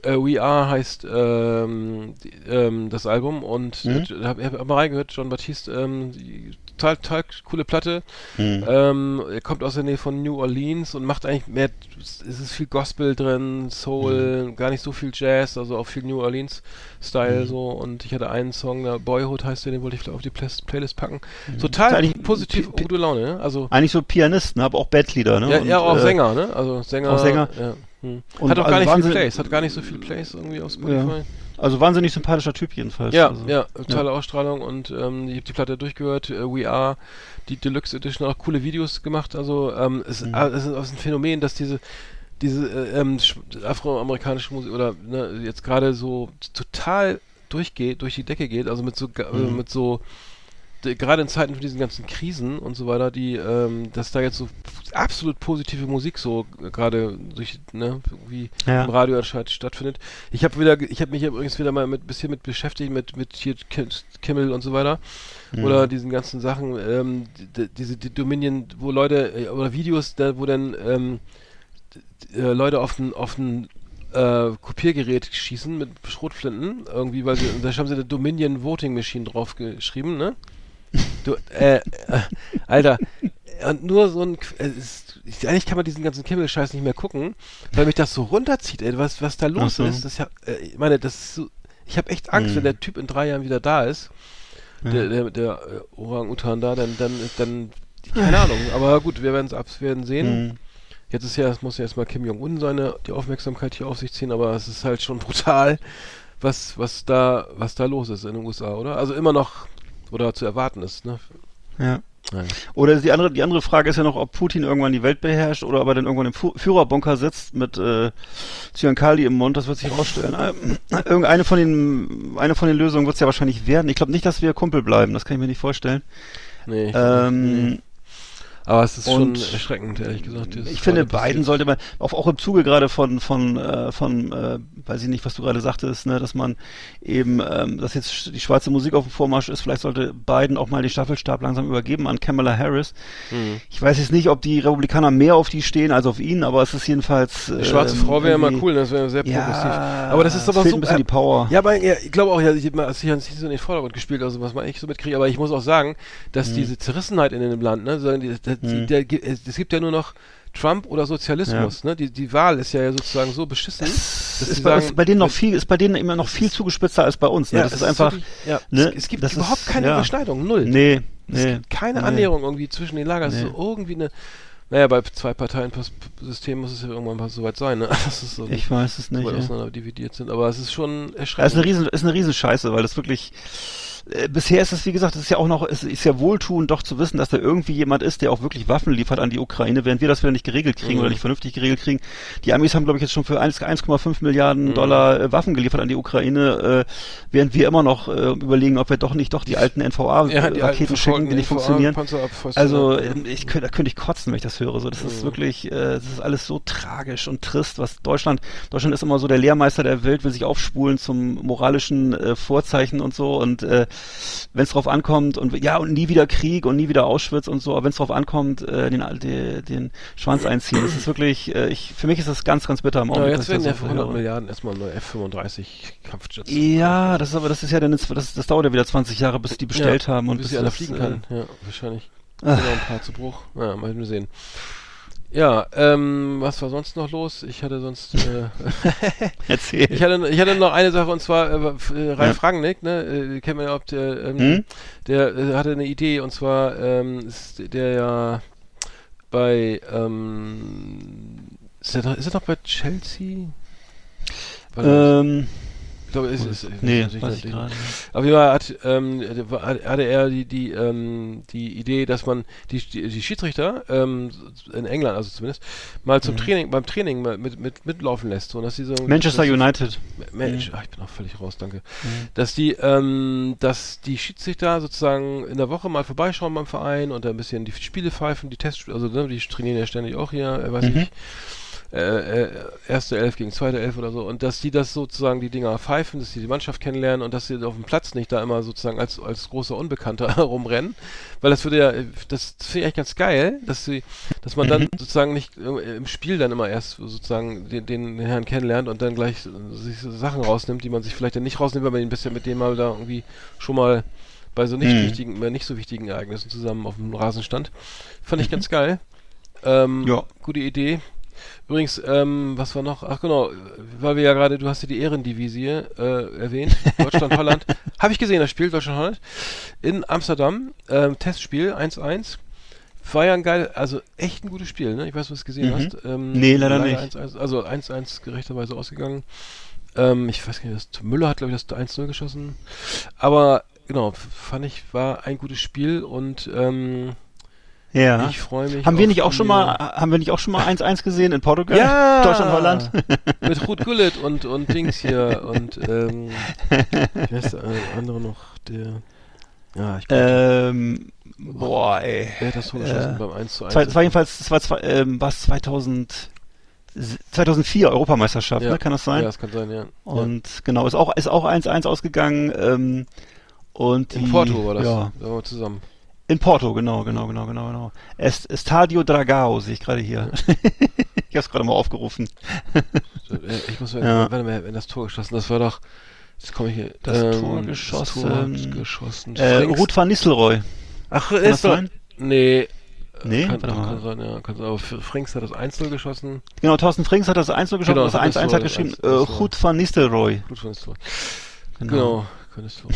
Äh, We Are heißt ähm, die, ähm, das Album und Mhm. äh, hab, hab mal reingehört, John Baptiste, ähm, die, total, total coole Platte. Mhm. Ähm, er kommt aus der Nähe von New Orleans und macht eigentlich mehr, es ist viel Gospel drin, Soul, Mhm. gar nicht so viel Jazz, also auch viel New Orleans-Style so. Und ich hatte einen Song, der Boyhood heißt der, den wollte ich auf die Play Playlist packen. Ist Total positiv, gute Laune, ne? Also, Eigentlich so Pianist, ne? aber auch Bandleader, ne? ja, Und, ja, auch äh, Sänger, ne? Also Sänger. auch Sänger. Ja. Hm. Hat auch also gar nicht viel Plays, hat gar nicht so viel Plays irgendwie auf Spotify. Also wahnsinnig sympathischer Typ jedenfalls. Ja, also, ja, tolle Ausstrahlung und ähm, ich habe die Platte durchgehört, äh, We Are, die Deluxe Edition, auch coole Videos gemacht. Also ähm, es, Mhm. äh, es ist ein Phänomen, dass diese diese äh, ähm, sch- afroamerikanische Musik oder ne, jetzt gerade so total durchgeht, durch die Decke geht, also mit so ga- äh, Mhm. mit so gerade in Zeiten von diesen ganzen Krisen und so weiter, die, ähm, dass da jetzt so absolut positive Musik so gerade durch, ne, irgendwie Ja. im Radio anscheinend stattfindet. Ich habe wieder, ich habe mich übrigens wieder mal mit bisschen mit beschäftigt, mit, mit hier Ki- Kimmel und so weiter. Mhm. Oder diesen ganzen Sachen, ähm, die, diese die Dominion, wo Leute, äh, oder Videos, da, wo dann ähm, d- äh, Leute auf ein, auf ein äh, Kopiergerät schießen mit Schrotflinten, irgendwie, weil sie, da haben sie eine Dominion Voting Machine drauf geschrieben, ne? Du, äh, äh, Alter, und nur so ein, äh, ist, ich, eigentlich kann man diesen ganzen Kimmel-Scheiß nicht mehr gucken, weil mich das so runterzieht, ey, was, was da los so. ist. Das ja, äh, ich meine, das so, ich habe echt Angst, Mhm. wenn der Typ in drei Jahren wieder da ist, Ja. der, der, der äh, Orang-Utan da, dann, dann, dann, keine Ahnung, aber gut, wir werden es werden sehen. Mhm. Jetzt ist ja, es muss ja erstmal Kim Jong-un seine, die Aufmerksamkeit hier auf sich ziehen, aber es ist halt schon brutal, was, was da, was da los ist in den USA, oder? Also immer noch, oder zu erwarten ist, ne? Ja. Nein. Oder die andere, die andere Frage ist ja noch, ob Putin irgendwann die Welt beherrscht oder ob er dann irgendwann im Fu Führerbunker sitzt mit äh, Zyankali im Mund, das wird sich rausstellen. Äh, Irgendeine von den, eine von den Lösungen wird es ja wahrscheinlich werden. Ich glaube nicht, dass wir Kumpel bleiben, das kann ich mir nicht vorstellen. Nee, ich, Ähm, nee. Aber es ist schon und erschreckend, ehrlich gesagt. Ich finde. Biden sollte man, auch, auch im Zuge gerade von, von, äh, von äh, weiß ich nicht, was du gerade sagtest, ne, dass man eben, ähm, dass jetzt die schwarze Musik auf dem Vormarsch ist, vielleicht sollte Biden auch mal den Staffelstab langsam übergeben an Kamala Harris. Hm. Ich weiß jetzt nicht, ob die Republikaner mehr auf die stehen als auf ihn, aber es ist jedenfalls. Eine schwarze ähm, Frau wäre immer irgendwie- cool, das wäre sehr progressiv. Ja, aber das ist aber so. ein bisschen die Power. Ja, aber ja, ich glaube auch, ja, ich habe es nicht so in den Vordergrund gespielt, also was man echt so mitkriegt, aber ich muss auch sagen, dass Mhm. diese Zerrissenheit in dem Land, ne, sagen die, der, der, es gibt ja nur noch Trump oder Sozialismus, ne? Die, die Wahl ist ja sozusagen so beschissen. Das ist bei, sagen, ist bei denen noch viel, ist bei denen immer noch viel zugespitzer als bei uns. Ne? das es ist einfach. wirklich- ja, ne, es, es gibt das überhaupt ist- keine ja. Überschneidung, null. Nee, Es nee. gibt keine nee. Annäherung irgendwie zwischen den Lagern. Es ist Nee. so irgendwie eine. Naja, bei zwei Parteien-System muss es ja irgendwann mal soweit sein, ne? Das ist so Ich weiß es so nicht. weit Ja. auseinander dividiert sind. Aber es ist schon Das erschreckend. ist eine riesen, ist eine riesen Scheiße, weil das wirklich, äh, bisher ist es, wie gesagt, es ist ja auch noch, es ist ja wohltuend doch zu wissen, dass da irgendwie jemand ist, der auch wirklich Waffen liefert an die Ukraine, während wir das wieder nicht geregelt kriegen Mhm. oder nicht vernünftig geregelt kriegen. Die Amis haben, glaube ich, jetzt schon für 1 1,5 Milliarden Mhm. Dollar äh, Waffen geliefert an die Ukraine, äh, während wir immer noch äh, überlegen, ob wir doch nicht doch die alten ja, NVA-Raketen alten schicken, die nicht funktionieren. Panzerabfäuste, Also ja. ähm, ich könnte, da könnte ich kotzen, wenn ich das höre. So, das ist Mhm. wirklich, äh, das ist alles so tragisch und trist, was Deutschland, Deutschland ist immer so der Lehrmeister der Welt, will sich aufspulen zum moralischen äh, Vorzeichen und so. Und äh, wenn es drauf ankommt und ja und nie wieder Krieg und nie wieder Auschwitz und so, aber wenn es drauf ankommt, äh, den, den, den Schwanz einziehen. Das ist wirklich, äh, ich, für mich ist das ganz, ganz bitter im Ja, Augenblick. jetzt was ich werden ja für so 100 höre. Milliarden erstmal neue F-35 Kampfjets. Ja, das ist aber, das ist ja dann, jetzt- das, das dauert ja wieder 20 Jahre, bis die bestellt haben und bis bis sie das, fliegen äh, kann. Ja, wahrscheinlich. Ach. Genau, ein paar zu Bruch. Ja, mal sehen. Ja, ähm, was war sonst noch los? Ich hatte sonst, äh, Erzähl. ich hatte, ich hatte noch eine Sache und zwar äh, äh, Ralf Ja. Rangnick, ne, äh, kennen wir ja, ob der, ähm, Hm? der äh, hatte eine Idee und zwar ähm, ist der ja bei, ähm, ist er noch, ist er noch bei Chelsea? Ähm, glaube, es ist, ist, nee, ist, weiß ich gerade. auf jeden Fall hat, ähm, hatte er die, die, ähm, die Idee, dass man die, die, Schiedsrichter ähm, in England, also zumindest, mal zum Mhm. Training, beim Training mit, mit, mitlaufen lässt. So, dass sie so, Manchester dass, United. Mensch, ach, ich bin auch völlig raus, danke. Dass die, ähm, dass die Schiedsrichter sozusagen in der Woche mal vorbeischauen beim Verein und da ein bisschen die Spiele pfeifen, die Tests, also ne, die trainieren ja ständig auch hier, äh, weiß Mhm. ich, äh, erste Elf gegen zweite Elf oder so und dass die das sozusagen die Dinger pfeifen, dass sie die Mannschaft kennenlernen und dass sie auf dem Platz nicht da immer sozusagen als als großer Unbekannter rumrennen, weil das würde ja, das finde ich eigentlich ganz geil, dass sie, dass man dann Mhm. sozusagen nicht äh, im Spiel dann immer erst sozusagen den, den, Herrn kennenlernt und dann gleich äh, sich so Sachen rausnimmt, die man sich vielleicht dann nicht rausnimmt, weil man ihn bisher mit dem mal da irgendwie schon mal bei so nicht Mhm. wichtigen, bei nicht so wichtigen Ereignissen zusammen auf dem Rasen stand. Fand ich ganz geil. Ähm, Ja. Gute Idee. Übrigens, ähm, was war noch? Ach genau, weil wir ja gerade, du hast ja die Ehrendivisie äh, erwähnt, Deutschland-Holland. Habe ich gesehen, das Spiel Deutschland-Holland in Amsterdam, ähm, Testspiel 1-1. War ja ein geil, also echt ein gutes Spiel, ne? Ich weiß, ob du es gesehen Mhm. hast. Ähm, Nee, leider nicht. 1-1, also 1-1 gerechterweise ausgegangen. Ähm, ich weiß gar nicht, das, Müller hat, glaube ich, das 1-0 geschossen. Aber genau, fand ich, war ein gutes Spiel und ähm, Ja. Ich freue mich. haben wir nicht auch schon mal, haben wir nicht auch schon mal 1-1 gesehen in Portugal? Ja! Deutschland, Holland? Mit Ruth Gullit und, und Dings hier und, ähm, wie heißt der andere noch? Der, ja, ich ähm, boah, ey. Wer hat das Tor geschossen äh, beim 1 zu 1? Zwei, das war jedenfalls, das war zwei, ähm, was 2000, 2004 Europameisterschaft, Ja. ne? Kann das sein? Ja, das kann sein, ja. Und genau, ist auch ist auch 1-1 ausgegangen. Ähm, und ja. die, In Porto war das. Ja, Da waren wir zusammen. In Porto, genau, genau, genau, genau, genau. Est, Estadio Dragao sehe ich gerade hier. ich habe es gerade mal aufgerufen. Äh, Ich muss mal, Ja. warte mal, wenn das Tor geschossen, das war doch, jetzt komme ich hier. Das ähm, Tor Das geschossen. Tor geschossen. Äh, Ruth van Nistelrooy. Ach, Kann das ist sein? nee. Nee, Kann, warte mal. kann sein, ja. Kann sein. Aber F- Franks hat das Einzel geschossen. Genau, Thorsten Frings hat das 1 geschossen, Genau, das das 1-1 Tor, hat geschrieben. das Äh, das Ruth van Nistelrooy. Blut von Tor. Genau, könntest du.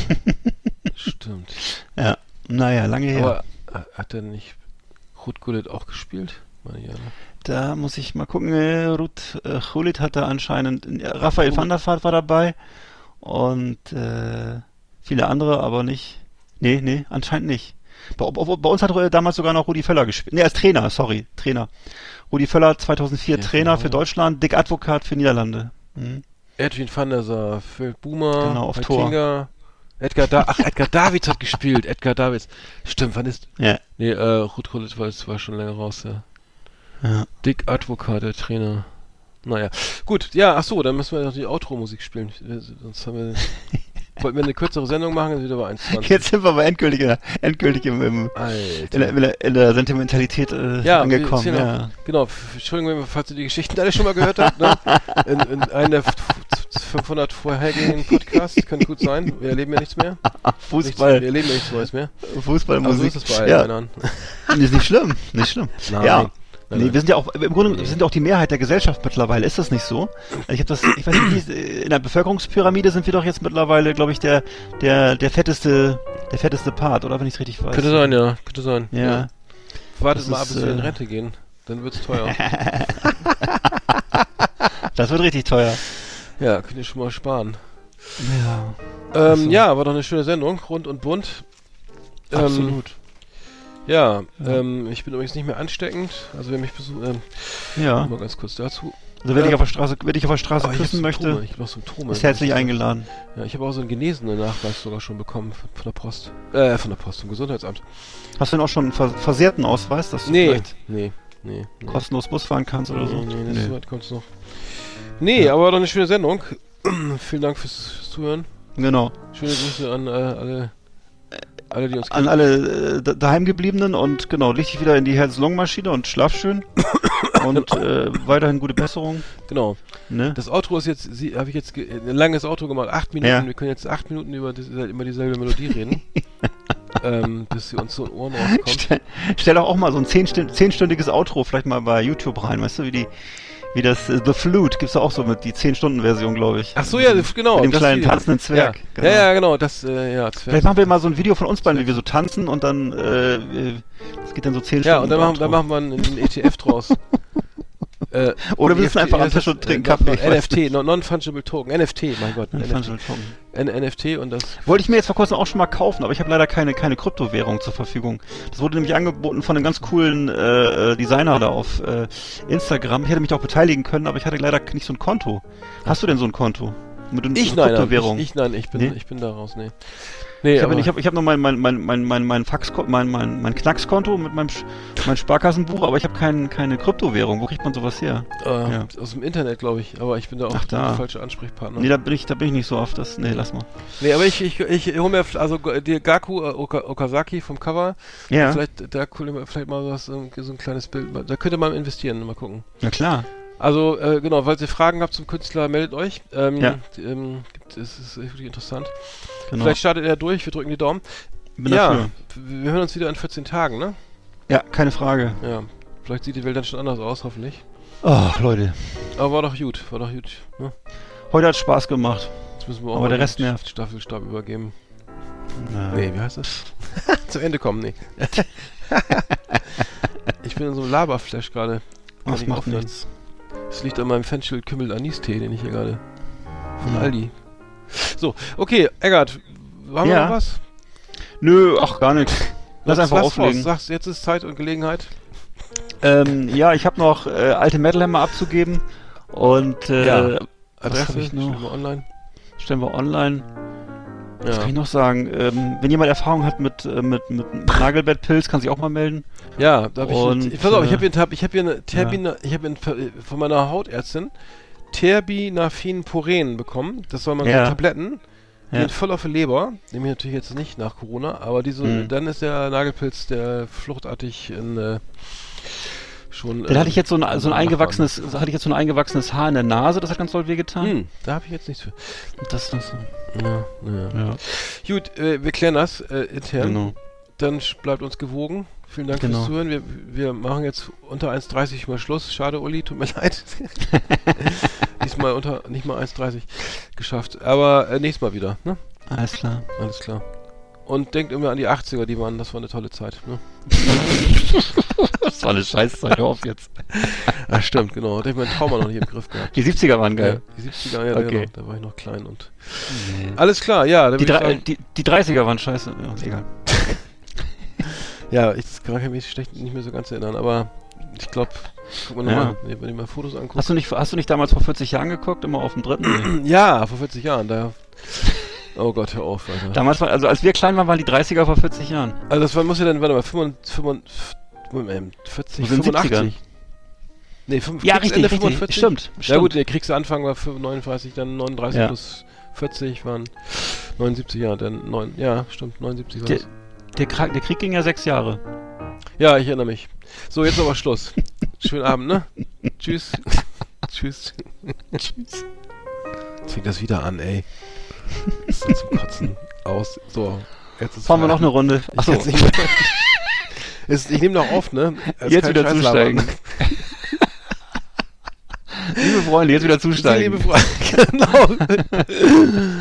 Stimmt. Ja, naja, lange her. Aber äh, hat er nicht Ruth Gullit auch gespielt? Ne? Da muss ich mal gucken. Äh, Ruth äh, Gullit hatte anscheinend, äh, Raphael van der Vaart war dabei und äh, viele andere, aber nicht. Nee, nee, anscheinend nicht. Bei, bei, uns hat damals sogar noch Rudi Völler gespielt. Nee, als Trainer, sorry, Trainer. Rudi Völler 2004 Ja, Trainer genau. für Deutschland, Dick Advokat für Niederlande. Mhm. Edwin van der Sar, Phil Boomer, Genau, auf Heitinga, Edgar da Ach, Edgar Davids hat gespielt. Edgar Davids. Stimmt, wann ist. Ja, Nee, äh, Ruth Gullit war, war schon länger raus, ja. ja. Dick Advokat, der Trainer. Naja. Gut, ja, ach so, dann müssen wir noch die Outro-Musik spielen. Sonst haben wir. Wollten wir eine kürzere Sendung machen, dann sind wir bei 1,20. Jetzt sind wir aber endgültig, in der- endgültig im, im, in, der, in, der, in der Sentimentalität äh, Ja, angekommen. Ja. auch- Genau, Entschuldigung, falls ihr die Geschichten alle schon mal gehört habt. Ne? In, in einem der 500 vorhergehenden Podcasts, kann gut sein. Wir erleben ja nichts mehr. Nichts, Fußball, wir erleben ja nichts Neues mehr. Aber so Fußballmusik. ist es bei allen ja, Männern. ist nicht schlimm, nicht schlimm. Nein. ja. Nein, nee, wir sind ja auch im Grunde Nee. sind ja auch die Mehrheit der Gesellschaft mittlerweile. Ist das nicht so? Also Ich habe das, ich weiß nicht, in der Bevölkerungspyramide sind wir doch jetzt mittlerweile, glaube ich, der der der fetteste der fetteste Part, oder wenn ich es richtig weiß. Könnte sein, ja. Könnte sein. Ja. Wartet Das mal ab, bis wir in äh, Rente gehen. Dann wird's teuer. Das wird richtig teuer. Ja, könnt ihr schon mal sparen. Ja. Ähm, so. Ja, war doch eine schöne Sendung. Rund und bunt. Ähm, Absolut. Ja, Ja. Ähm, ich bin übrigens nicht mehr ansteckend. Also wer mich besucht, ähm, Ja. mal ganz kurz dazu. Also dich Ja. auf der Straße, wer dich auf der Straße ich hab küssen möchte, Ich noch Symptome. ist herzlich eingeladen. Ja, ich habe auch so einen genesenen Nachweis sogar schon bekommen von, von der Post. Äh, von der Post, vom Gesundheitsamt. Hast du denn auch schon einen ver versehrten Ausweis, dass du Nee, vielleicht nee, nee. nee. kostenlos Bus fahren kannst oder so? Nee, nee, Nee. so weit kommt's noch. Nee, Ja. aber war doch eine schöne Sendung. Vielen Dank fürs, fürs Zuhören. Genau. Schöne Grüße an äh, alle, alle, die uns An alle äh, da- daheimgebliebenen und genau, dich wieder in die Herz-Lungen-Maschine und schlaf schön. und äh, weiterhin gute Besserung. Genau. Ne? Das Outro ist jetzt, habe ich jetzt ein langes Outro gemacht, acht Minuten. Ja. Wir können jetzt acht Minuten über das, immer dieselbe Melodie reden, ähm, bis sie uns so in den Ohren rauskommt. Stell, stell doch auch mal so ein zehnstün- zehnstündiges Outro vielleicht mal bei YouTube rein, weißt du, wie die, wie das äh, The Flute gibt's doch auch so mit die 10-Stunden-Version, glaube ich. Ach so, ja, genau. Mit dem kleinen Video. tanzenden Zwerg. Ja, Genau. ja, ja, genau. Das, äh, ja, Zwerg. Vielleicht machen wir mal so ein Video von uns beiden, wie wir so tanzen und dann, äh, äh, das geht dann so 10 Ja, Stunden. und dann machen, dann machen wir einen, einen ETF draus. äh, Oder wir sitzen einfach am Tisch und trinken äh, Kaffee, NFT, non- Non-Fungible Token, NFT, mein Gott. Ja, NFT, Fungible Token. NFT und das. Wollte ich mir jetzt vor kurzem auch schon mal kaufen, aber ich habe leider keine, keine Kryptowährung zur Verfügung. Das wurde nämlich angeboten von einem ganz coolen äh, äh, Designer da auf äh, Instagram. Ich hätte mich auch beteiligen können, aber ich hatte leider nicht so ein Konto. Hast du denn so ein Konto? Mit Ich nein, nein, Kryptowährung? ich, ich nein, ich bin, Nee? ich bin da raus, nee. Nee, Ich habe ich hab, ich hab noch mein, mein, mein, mein, mein, mein Faxkonto, mein, mein, mein Knackskonto mit meinem Sch- mein Sparkassenbuch, aber ich habe kein, keine Kryptowährung. Wo kriegt man sowas her? äh, ja. aus dem Internet, glaube ich. Aber ich bin da auch Ach, da. der falsche Ansprechpartner. Nee, da bin ich, da bin ich nicht so auf das. Nee, lass mal. Nee, aber ich, ich, ich hole mir, also die Gaku äh, Oka, Okazaki vom Cover, Ja, vielleicht, da mir vielleicht mal was, so ein kleines Bild, da könnte man investieren, mal gucken. na klar. Also, äh, genau, falls ihr Fragen habt zum Künstler, meldet euch. Ähm, Ja. ähm, es ist wirklich interessant. Genau. Vielleicht startet er durch, wir drücken die Daumen. bin ja, dafür. wir hören uns wieder in 14 Tagen, ne? Ja, keine Frage. Ja. Vielleicht sieht die Welt dann schon anders aus, hoffentlich. Oh, Leute. Aber war doch gut, war doch gut. Ne? Heute hat Spaß gemacht. Jetzt müssen wir auch Aber der Rest nervt. Staffelstab übergeben. Na. Nee, wie heißt das? Zum Ende kommen, nee. ich bin in so einem Laberflash gerade. Das ich macht nichts. Es liegt an meinem Fenchel Kümmel Anis-Tee, den ich hier gerade von Ja. Aldi. So, okay, Eggert, haben wir Ja. noch was? Nö, ach, gar nichts. Lass einfach raus. auflegen. Sagst, jetzt ist Zeit und Gelegenheit. Ähm, ja, ich habe noch äh, alte Metalhammer abzugeben und äh, Ja. Adresse, ich noch? stellen wir online. stellen wir online. Was Ja. kann ich noch sagen? Ähm, wenn jemand Erfahrung hat mit, äh, mit, mit Nagelbettpilz, kann sich auch mal melden. Ja, da habe Und, ich. Pass auf, ich äh, habe hier, Tab- ich habe hier eine Terbina, ich habe von meiner Hautärztin Terbinafin Puren bekommen. Das soll man so Ja. Tabletten. Die Ja. sind voll auf den Leber. Nehme ich natürlich jetzt nicht nach Corona, aber diese, Mhm. dann ist der Nagelpilz, der fluchtartig in äh, schon. Dann hatte ich jetzt so ein, so ein eingewachsenes, hatte ich jetzt so ein eingewachsenes Haar in der Nase, das hat ganz doll wehgetan. Hm, da habe ich jetzt nichts für. Das, das, Ja, ja. ja, Gut, äh, wir klären das äh, intern. genau. Dann bleibt uns gewogen. Vielen Dank Genau. fürs Zuhören. Wir, wir machen jetzt unter 1,30 mal Schluss. Schade, Uli, tut mir leid. Diesmal unter nicht mal 1,30 geschafft. Aber äh, nächstes Mal wieder. Ne? Alles klar. Alles klar. Und denkt immer an die 80er, die waren, das war eine tolle Zeit. Ne? Das war eine Scheißzeit, hör auf jetzt. Ah, stimmt, genau. Da hab ich mein Trauma noch nicht im Griff gehabt. Die 70er waren geil. Ja, die 70er, ja, Okay. genau. Da war ich noch klein und. Alles klar, ja. Die, drei, sagen- die, die 30er waren scheiße. Ja, egal. Ja, ich kann mich schlecht nicht mehr so ganz erinnern, aber ich glaube, guck mal Ja. nochmal, wenn ich mir Fotos angucke. Hast du nicht, hast du nicht damals vor 40 Jahren geguckt, immer auf dem dritten? Nee. Ja, vor 40 Jahren, da. Oh Gott, hör auf, Alter. Damals war, also als wir klein waren, waren die 30er vor 40 Jahren. Also das war, muss ja dann, warte mal, 45, 45, Moment, 40, Wo sind 85. Nee, 5, Ja, richtig, richtig. Stimmt, Ja stimmt. gut, der Kriegsanfang war 39, dann 39 Ja. plus 40 waren 79 Jahre, dann 9, ja, stimmt, 79 war Der, das. der, der Krieg ging ja sechs Jahre. Ja, ich erinnere mich. So, jetzt aber Schluss. Schönen Abend, ne? Tschüss. Tschüss. Tschüss. Jetzt fängt das wieder an, ey. Ist so zum Kotzen aus. So, jetzt ist Fahren wir noch eine. Runde. Achso, kann's nicht mehr. Ist, ich nehme noch auf, ne? Es Jetzt wieder zusteigen. liebe Freunde, jetzt wieder zusteigen. Liebe Freunde,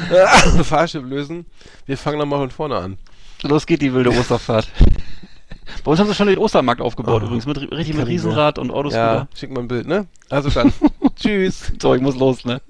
genau. Fahrstuhl lösen. Wir fangen nochmal von vorne an. Los geht die wilde Osterfahrt. Bei uns haben sie schon den Ostermarkt aufgebaut Oh, übrigens, mit, ri- richtig mit. Riesenrad und Autos. Ja, schick mal ein Bild, ne? Also dann. Tschüss. So, ich muss los, ne?